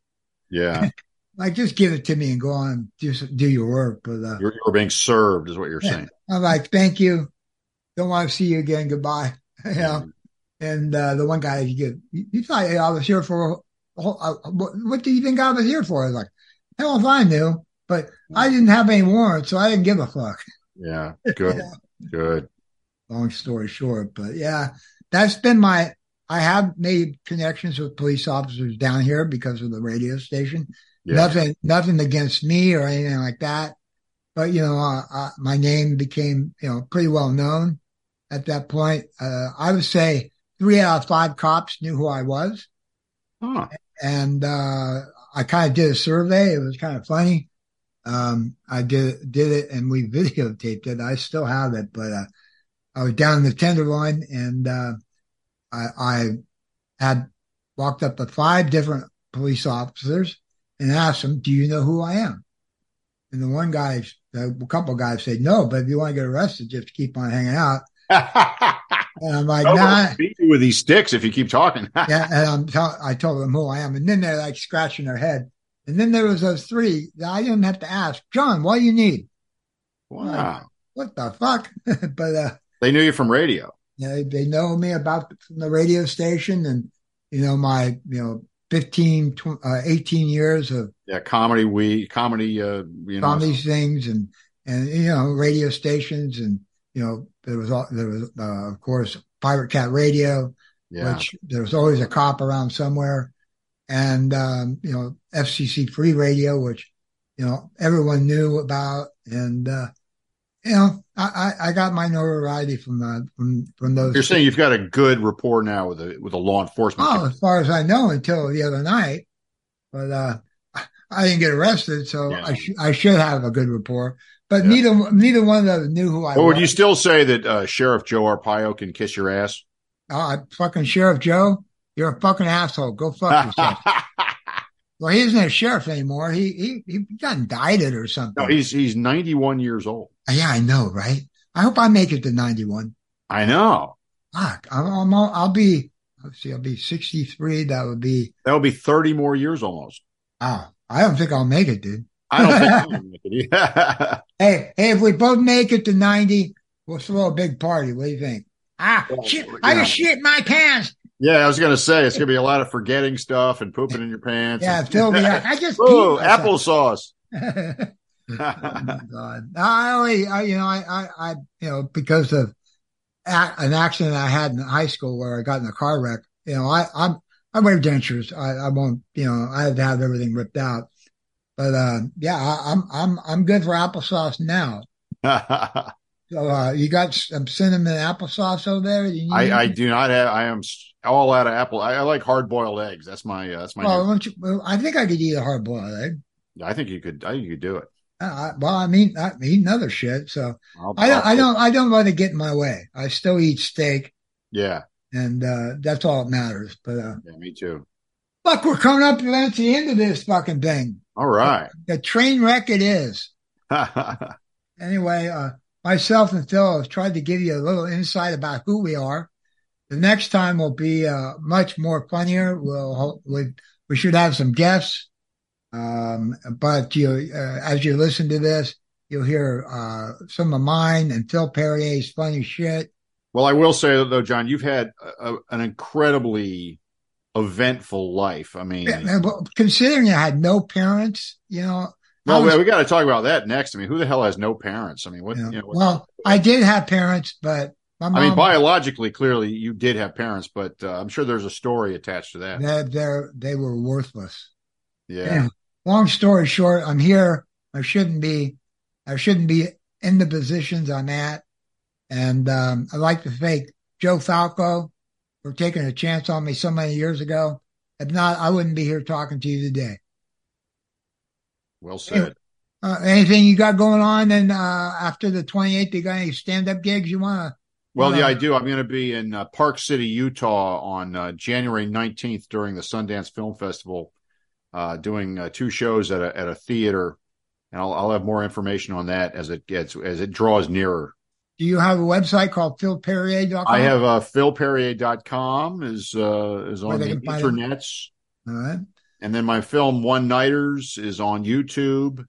Speaker 10: Yeah.
Speaker 9: Like, just give it to me and go on and do, do your work. But, uh,
Speaker 10: You're, you're being served, is what you're saying.
Speaker 9: I'm like, thank you. Don't want to see you again. Goodbye. you know? And, uh, the one guy, you get, you, thought I was here for, whole- uh, what, what do you think I was here for? I was like, hell if I knew, but I didn't have any warrant, so I didn't give a fuck.
Speaker 10: Yeah. Good. Good.
Speaker 9: long story short. But yeah, that's been my. I have made connections with police officers down here because of the radio station.
Speaker 10: Yeah.
Speaker 9: Nothing, nothing against me or anything like that. But you know, uh, uh, my name became you know pretty well known at that point. Uh, I would say three out of five cops knew who I was,
Speaker 10: Huh.
Speaker 9: and uh, I kind of did a survey. It was kind of funny. Um, I did did it, and we videotaped it. I still have it, but uh, I was down in the Tenderloin, and uh, I, I had walked up to five different police officers and asked them, "Do you know who I am?" And the one guy, a couple guys said, "No, but if you want to get arrested, just keep on hanging out." and I'm like,
Speaker 10: I'm
Speaker 9: "Nah."
Speaker 10: beat you with these sticks if you keep talking.
Speaker 9: yeah, and I'm tell, I told them who I am, and then they're like scratching their head, and then there was those three that I didn't have to ask, John, what do you need?
Speaker 10: Wow.
Speaker 9: What the fuck? but uh,
Speaker 10: They knew you from radio.
Speaker 9: you know, they know me about the, from the radio station and, you know, my, you know, 15, tw- uh, 18 years of
Speaker 10: Yeah, comedy we comedy uh you know
Speaker 9: on these things and, and, you know, radio stations and, you know, there was, al- there was, uh, of course, Pirate Cat Radio,
Speaker 10: Yeah.
Speaker 9: which there was always a cop around somewhere. And, um, you know, FCC free radio, which, you know, everyone knew about. And, uh, you know, I, I, I got my notoriety from, uh, from, from those.
Speaker 10: You're saying you've got a good rapport now with a with a law enforcement.
Speaker 9: Oh, as far as I know, until the other night. But uh, I didn't get arrested, so I, sh- I should have a good rapport. But neither neither one of them knew who I was.
Speaker 10: would you still say that uh, Sheriff Joe Arpaio can kiss your ass?
Speaker 9: Oh, uh, fucking Sheriff Joe, you're a fucking asshole. Go fuck yourself. Well, he isn't a sheriff anymore. He he he got indicted or something.
Speaker 10: No, he's he's 91 years old.
Speaker 9: yeah, I know, right? I hope I make it to 91.
Speaker 10: I know.
Speaker 9: Fuck, I'm, I'm I'll, I'll be. Let's see, I'll be 63. That would be.
Speaker 10: That would be 30 more years almost.
Speaker 9: Oh, I don't think I'll make it, dude.
Speaker 10: I don't think. Gonna make it. Yeah.
Speaker 9: Hey, hey, if we both make it to 90, we'll throw a big party. What do you think? Ah, shit, I just shit my pants.
Speaker 10: Yeah, I was gonna say it's gonna be a lot of forgetting stuff and pooping in your pants.
Speaker 9: Yeah,
Speaker 10: and-
Speaker 9: Phil, yeah, I just
Speaker 10: oh, applesauce.
Speaker 9: oh my God. I only, I, you know, I, I, I, you know, because of a, an accident I had in high school where I got in a car wreck, you know, I, I'm, I'm wear dentures. I, I won't, you know, I had to have everything ripped out. But, uh, yeah, I, I'm, I'm, I'm good for applesauce now. So, uh, you got some cinnamon applesauce over there? You
Speaker 10: I, I do not have. I am all out of apple. I, I like hard boiled eggs. That's my. Uh, that's my.
Speaker 9: Well, don't you, well, I think I could eat a hard boiled egg.
Speaker 10: I think you could. I think you could do it.
Speaker 9: Uh, well, I mean, I eat other shit, so
Speaker 10: I'll-
Speaker 9: I don't,
Speaker 10: I'll-
Speaker 9: I don't, I don't let it get in my way. I still eat steak,
Speaker 10: Yeah.
Speaker 9: and uh, that's all that matters. But uh,
Speaker 10: Yeah. Me too.
Speaker 9: look, we're coming up to the end of this fucking thing.
Speaker 10: All right.
Speaker 9: The train wreck it is. Anyway, uh, myself and Phil have tried to give you a little insight about who we are. The next time will be uh, much more funnier. We'll we we should have some guests. Um, but you, uh, as you listen to this, you'll hear uh, some of mine and Phil Perrier's funny shit.
Speaker 10: well, I will say though, John, you've had a, an incredibly eventful life. I mean,
Speaker 9: Considering I had no parents, you know.
Speaker 10: Well,
Speaker 9: was-
Speaker 10: we, got to talk about that next. I mean, who the hell has no parents? I mean, what? You know, what-
Speaker 9: well, I did have parents, but mom.
Speaker 10: I mean, biologically, clearly, you did have parents, but uh, I'm sure there's a story attached to that.
Speaker 9: They're, they're, they were worthless.
Speaker 10: Yeah.
Speaker 9: Anyway, long story short, I'm here. I shouldn't be. I shouldn't be in the positions I'm at. And um, I'd like to thank Joe Falco for taking a chance on me so many years ago. If not, I wouldn't be here talking to you today.
Speaker 10: Well said.
Speaker 9: Uh, anything you got going on? And uh, after the 28th, you got any stand up gigs you want to?
Speaker 10: Well, yeah, I do. I'm going to be in uh, Park City, Utah on uh, January 19th during the Sundance Film Festival, uh, doing uh, two shows at a, at a theater. And I'll, I'll have more information on that as it gets, as it draws nearer.
Speaker 9: Do you have a website called philperrier.com?
Speaker 10: I have uh, philperrier.com is, uh, is on the internets.
Speaker 9: All right.
Speaker 10: And then my film One Nighters is on YouTube.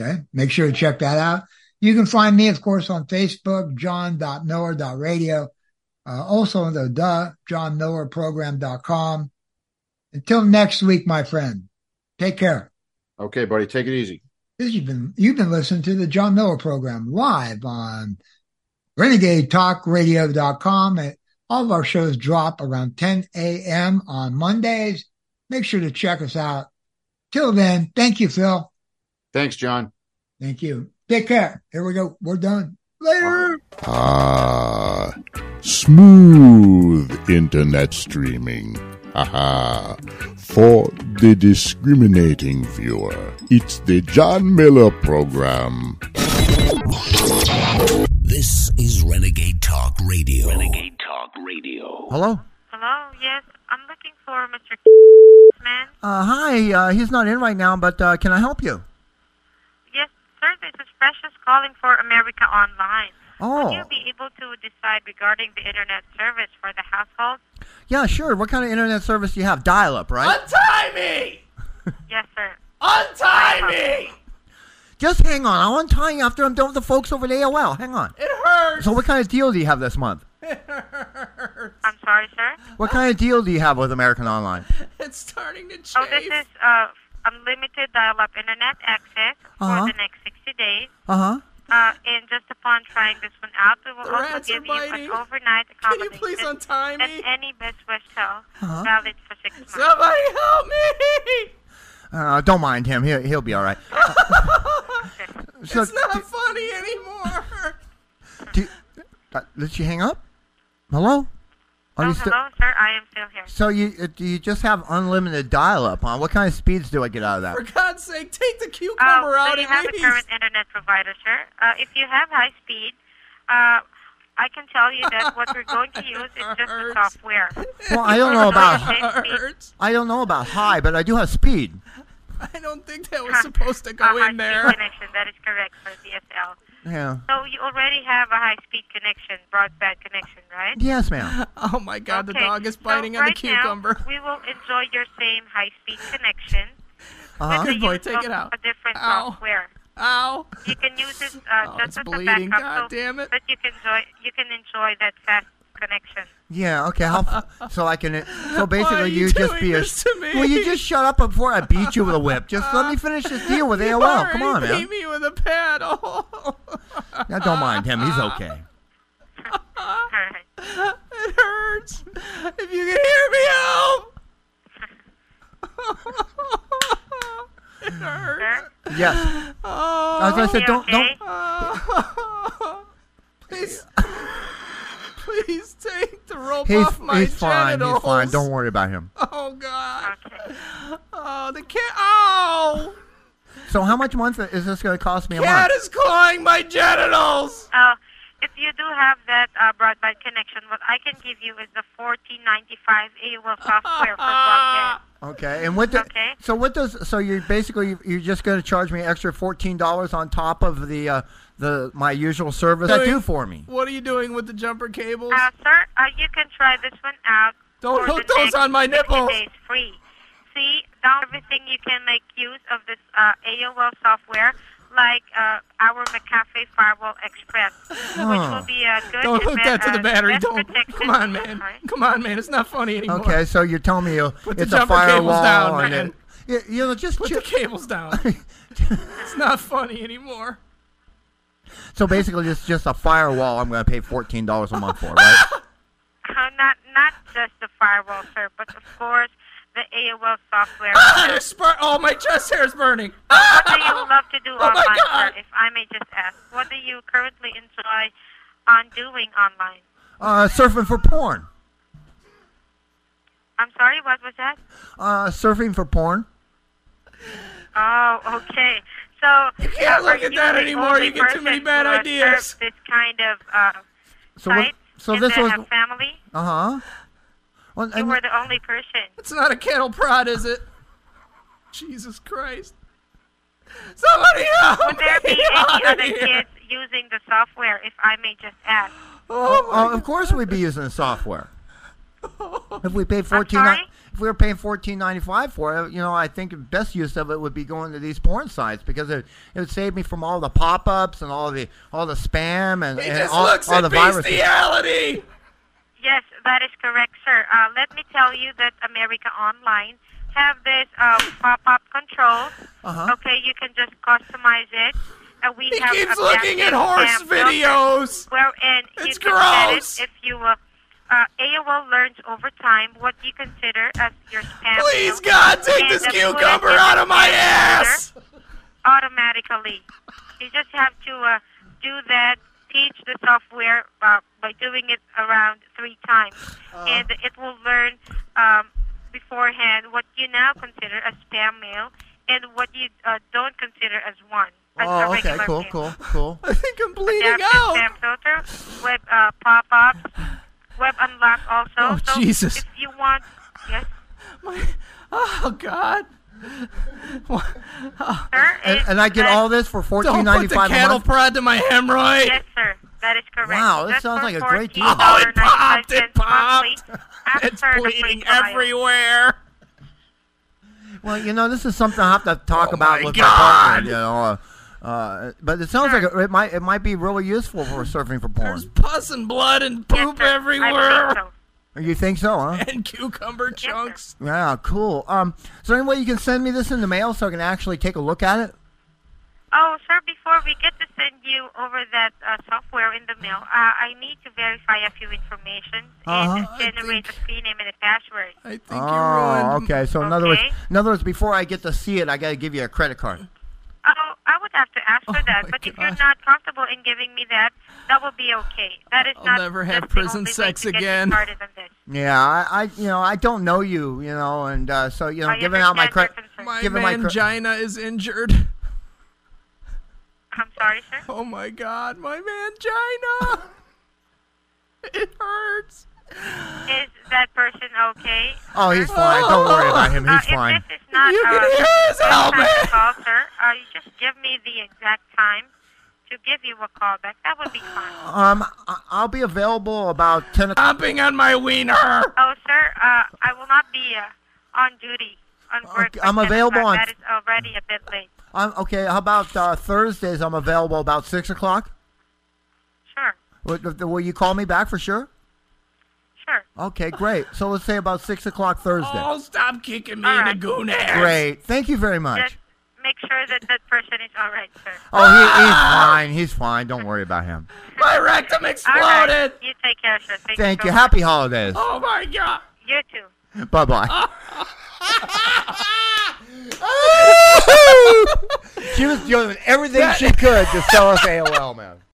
Speaker 9: Okay. Make sure to check that out. You can find me, of course, on Facebook, john.miller.radio. Uh, also on the the johnmillerprogram.com. Until next week, my friend. Take care.
Speaker 10: Okay, buddy, take it easy.
Speaker 9: This you've been you've been listening to the John Miller program live on RenegadeTalkRadio.com. And all of our shows drop around 10 a.m. on Mondays. Make sure to check us out. Till then, thank you, Phil.
Speaker 10: Thanks, John.
Speaker 9: Thank you. Take care. Here we go. We're done. Later.
Speaker 33: Ah, smooth internet streaming. Haha. For the discriminating viewer, it's the John Miller program.
Speaker 1: This is Renegade Talk Radio. Renegade Talk Radio.
Speaker 35: Hello.
Speaker 38: Hello, yes, I'm looking for Mr. Man.
Speaker 35: Uh, hi. Uh, he's not in right now, but uh, can I help you?
Speaker 38: Yes, sir, this is Precious calling for America Online.
Speaker 35: Oh.
Speaker 38: Would you be able to decide regarding the internet service for the household?
Speaker 35: Yeah, sure. What kind of internet service do you have? Dial up, right?
Speaker 38: Untie me! yes, sir.
Speaker 36: Untie me!
Speaker 35: Just hang on. I'll untie you after I'm done with the folks over at AOL. Hang on.
Speaker 36: It hurts.
Speaker 35: So, what kind of deal do you have this month?
Speaker 38: I'm sorry, sir.
Speaker 35: What kind of deal do you have with American Online?
Speaker 36: It's starting to change.
Speaker 38: Oh, this is uh, unlimited dial-up internet access
Speaker 35: Uh-huh.
Speaker 38: for the next 60 days.
Speaker 35: Uh huh.
Speaker 38: Uh, and just upon trying this one out, we will
Speaker 36: The
Speaker 38: also
Speaker 36: rats
Speaker 38: give
Speaker 36: are
Speaker 38: you
Speaker 36: biting.
Speaker 38: an overnight
Speaker 36: Can you
Speaker 38: accommodation
Speaker 36: please untie
Speaker 38: at
Speaker 36: me?
Speaker 38: any Best West Hotel,
Speaker 35: Uh-huh.
Speaker 38: valid for six months.
Speaker 36: Somebody help me!
Speaker 35: Uh, don't mind him. He'll, he'll be all right. so,
Speaker 36: it's not funny anymore.
Speaker 35: do, uh, did she hang up? Hello? Are
Speaker 38: Oh,
Speaker 35: you still?
Speaker 38: hello, sir. I am still here.
Speaker 35: So you uh, do you just have unlimited dial-up? Huh? What kind of speeds do I get out of that?
Speaker 36: For God's sake, take the cucumber out
Speaker 38: we
Speaker 36: at
Speaker 38: have a current internet provider, sir. Uh, if you have high speed, uh, I can tell you that what we're going to use is just the software.
Speaker 35: Well, I don't know about
Speaker 38: high
Speaker 35: I don't know about high, but I do have speed.
Speaker 36: I don't think that was supposed to
Speaker 38: a
Speaker 36: go
Speaker 38: high-speed
Speaker 36: in there.
Speaker 38: connection. That is correct for DSL.
Speaker 35: Yeah.
Speaker 38: So you already have a high-speed connection, broadband connection, right?
Speaker 35: Yes, ma'am.
Speaker 36: Oh my God, the dog is
Speaker 38: so
Speaker 36: biting on the
Speaker 38: right
Speaker 36: cucumber.
Speaker 38: Now, we will enjoy your same high-speed connection
Speaker 35: Uh-huh.
Speaker 38: with
Speaker 36: Good boy, take it out.
Speaker 38: a different
Speaker 36: Ow.
Speaker 38: software.
Speaker 36: Ow.
Speaker 38: You can use it uh,
Speaker 36: Oh,
Speaker 38: just
Speaker 36: it's
Speaker 38: as
Speaker 36: bleeding.
Speaker 38: a backup,
Speaker 36: God
Speaker 38: so
Speaker 36: damn it.
Speaker 38: that you can enjoy you can enjoy that fast connection.
Speaker 35: Yeah. Okay. How, so I can. So basically,
Speaker 36: are you
Speaker 35: you just
Speaker 36: doing
Speaker 35: be a.
Speaker 36: this to me?
Speaker 35: Well, you just shut up before I beat you with a whip. Just let me finish this deal with
Speaker 36: You
Speaker 35: AOL. Come on, man.
Speaker 36: beat me with a paddle.
Speaker 35: Yeah, don't mind him. He's okay.
Speaker 36: It hurts. If you can hear me, help. it hurts.
Speaker 35: Yes.
Speaker 36: Oh.
Speaker 35: As I said, don't don't.
Speaker 36: Please, please take the rope
Speaker 35: He's
Speaker 36: off my
Speaker 35: he's fine.
Speaker 36: genitals.
Speaker 35: He's fine. Don't worry about him.
Speaker 36: Oh God. Oh, the cat. Oh,
Speaker 35: So how much a month is this going to cost me a
Speaker 36: cat
Speaker 35: month?
Speaker 36: is clawing my genitals.
Speaker 38: Uh, if you do have that uh, broadband connection, what I can give you is the 1495 AOL software for broadband.
Speaker 35: Okay. And what? The,
Speaker 38: Okay.
Speaker 35: So what does? So you're basically you're just going to charge me extra fourteen dollars on top of the uh, the my usual service. What that do for me?
Speaker 36: What are you doing with the jumper cables?
Speaker 38: Uh, sir, uh, you can try this one out.
Speaker 36: Don't
Speaker 38: for
Speaker 36: hook those on my
Speaker 38: 60
Speaker 36: nipples.
Speaker 38: Days free. See, down everything you can make use of this uh, AOL software, like uh, our McAfee Firewall Express, which will be a good.
Speaker 36: Don't hook that to the
Speaker 38: uh,
Speaker 36: battery. Don't.
Speaker 38: protection-
Speaker 36: Come on, man. Come on, man. It's not funny anymore.
Speaker 35: Okay. So you're telling me you,
Speaker 36: Put the
Speaker 35: it's a
Speaker 36: jumper cables
Speaker 35: firewall
Speaker 36: down,
Speaker 35: and
Speaker 36: man.
Speaker 35: it, you, you know just
Speaker 36: Put
Speaker 35: chi-
Speaker 36: the cables down. it's not funny anymore.
Speaker 35: so basically it's just a firewall. I'm going to pay fourteen dollars a month for, right?
Speaker 38: Uh, not not just the firewall, sir, but of course the AOL software.
Speaker 36: Ah, bur- oh, my chest hair is burning.
Speaker 38: what do you love to do
Speaker 36: Oh, my
Speaker 38: online,
Speaker 36: God.
Speaker 38: sir? If I may just ask, what do you currently enjoy on doing online?
Speaker 35: Uh, surfing for porn.
Speaker 38: I'm sorry, what was that?
Speaker 35: Uh, surfing for porn.
Speaker 38: Oh, okay. So
Speaker 36: You can't
Speaker 38: uh,
Speaker 36: look at that anymore. You get too many bad ideas.
Speaker 38: This kind of uh,
Speaker 35: So what, so this was
Speaker 38: family.
Speaker 35: uh huh. Well,
Speaker 38: You
Speaker 35: and-
Speaker 38: were the only person.
Speaker 36: It's not a cattle prod, is it? Jesus Christ. Somebody help
Speaker 38: Would there be any other
Speaker 36: here.
Speaker 38: kids using the software, if I may just ask?
Speaker 35: Oh, oh, of course we'd be using the software. If we paid fourteen, if we were paying fourteen ninety five for it, you know, I think the best use of it would be going to these porn sites because it, it would save me from all the pop ups and all the all the spam and,
Speaker 36: He
Speaker 35: and all,
Speaker 36: looks
Speaker 35: all
Speaker 36: at
Speaker 35: the viruses.
Speaker 38: Yes, that is correct, sir. Uh, let me tell you that America Online have this uh, pop-up control.
Speaker 35: Uh-huh.
Speaker 38: Okay, you can just customize it. Uh, we
Speaker 36: He
Speaker 38: have
Speaker 36: keeps
Speaker 38: a
Speaker 36: looking at horse videos.
Speaker 38: Wherein you
Speaker 36: It's
Speaker 38: can set
Speaker 36: gross.
Speaker 38: it if you uh, uh, AOL learns over time what you consider as your spam.
Speaker 36: Please, God, take this
Speaker 38: then put it
Speaker 36: cucumber out of my ass.
Speaker 38: Automatically. You just have to uh, do that. Teach the software uh, by doing it around three times,
Speaker 36: Uh-huh.
Speaker 38: and it will learn um, beforehand what you now consider as spam mail and what you uh, don't consider as one. As a
Speaker 35: Oh, okay, cool,
Speaker 38: mail.
Speaker 35: cool, cool.
Speaker 36: I think I'm bleeding
Speaker 38: Adaptive
Speaker 36: out.
Speaker 38: spam filter, web uh, pop-ups, web unlock also.
Speaker 36: Oh,
Speaker 38: so
Speaker 36: Jesus.
Speaker 38: If you want, yes, My,
Speaker 36: Oh God.
Speaker 38: Sir.
Speaker 35: And, and I get
Speaker 38: that-
Speaker 35: all this for fourteen
Speaker 36: Don't
Speaker 35: ninety
Speaker 36: put the
Speaker 35: a
Speaker 36: cattle
Speaker 35: month.
Speaker 36: prod to my hemorrhoid.
Speaker 38: Yes, sir. That is correct.
Speaker 35: Wow, this
Speaker 38: Just
Speaker 35: sounds like a great deal.
Speaker 36: Oh, it popped! It popped! It's bleeding everywhere.
Speaker 35: Well, you know, this is something I have to talk
Speaker 36: Oh
Speaker 35: about
Speaker 36: my
Speaker 35: with
Speaker 36: God.
Speaker 35: my partner. You know, uh, uh, but it sounds like it, it might it might be really useful for surfing for porn.
Speaker 36: There's Pus and blood and poop everywhere.
Speaker 35: You think so, huh?
Speaker 36: And cucumber chunks.
Speaker 35: Yeah, cool. Um, is there any way you can send me this in the mail so I can actually take a look at it?
Speaker 38: Oh, sir, before we get to send you over that uh, software in the mail, uh, I need to verify a few information
Speaker 35: Uh-huh.
Speaker 38: and generate a screen name and a password.
Speaker 36: I think
Speaker 35: Oh, okay. So in other words, in other words, before I get to see it, I got to give you a credit card.
Speaker 38: Oh, I would have to ask
Speaker 36: Oh
Speaker 38: for that, but if you're not comfortable in giving me that, that will be okay. That is
Speaker 36: I'll
Speaker 38: not
Speaker 36: never have
Speaker 38: the
Speaker 36: prison sex
Speaker 38: to get me
Speaker 36: again.
Speaker 38: started on this.
Speaker 35: Yeah, I, I, you know, I don't know you, you know, and uh, so you know,
Speaker 38: I
Speaker 35: giving out my
Speaker 38: understand
Speaker 35: credit,
Speaker 36: My
Speaker 35: giving my cre-
Speaker 36: is injured.
Speaker 38: I'm sorry, sir.
Speaker 36: Oh my god, my mangina. it hurts.
Speaker 38: Is that person okay?
Speaker 35: Oh, he's fine. Don't worry about him.
Speaker 38: Uh,
Speaker 35: He's fine.
Speaker 38: If this is not
Speaker 36: You
Speaker 38: uh,
Speaker 36: can hear his
Speaker 38: first time
Speaker 36: helmet.
Speaker 38: to call, sir, uh, you just give me the exact time to give you a call back. That would be fine.
Speaker 35: Um, I- I'll be available about ten o'clock.
Speaker 36: Hopping on my wiener.
Speaker 38: Oh, sir, uh, I will not be uh, on duty on work.
Speaker 35: I'm available
Speaker 38: o'clock.
Speaker 35: on-
Speaker 38: That is already a bit late.
Speaker 35: Um, okay, how about uh, Thursdays? I'm available about six o'clock.
Speaker 38: Sure,
Speaker 35: Will, will you call me back for sure?
Speaker 38: Sure.
Speaker 35: Okay, great. So let's say about six o'clock Thursday.
Speaker 36: Oh, stop kicking me
Speaker 38: All
Speaker 36: in the
Speaker 38: right.
Speaker 36: goon ass.
Speaker 35: Great. Thank you very much.
Speaker 38: Just make sure that that person is all right, sir.
Speaker 35: Oh, he, he's fine. He's fine. Don't worry about him.
Speaker 36: My rectum
Speaker 38: All right.
Speaker 36: exploded.
Speaker 38: You take care, sir. Thank,
Speaker 35: Thank
Speaker 38: you.
Speaker 35: you. Happy holidays.
Speaker 36: Oh my god.
Speaker 38: You too.
Speaker 35: Bye bye. she was doing everything she could to sell us AOL, man.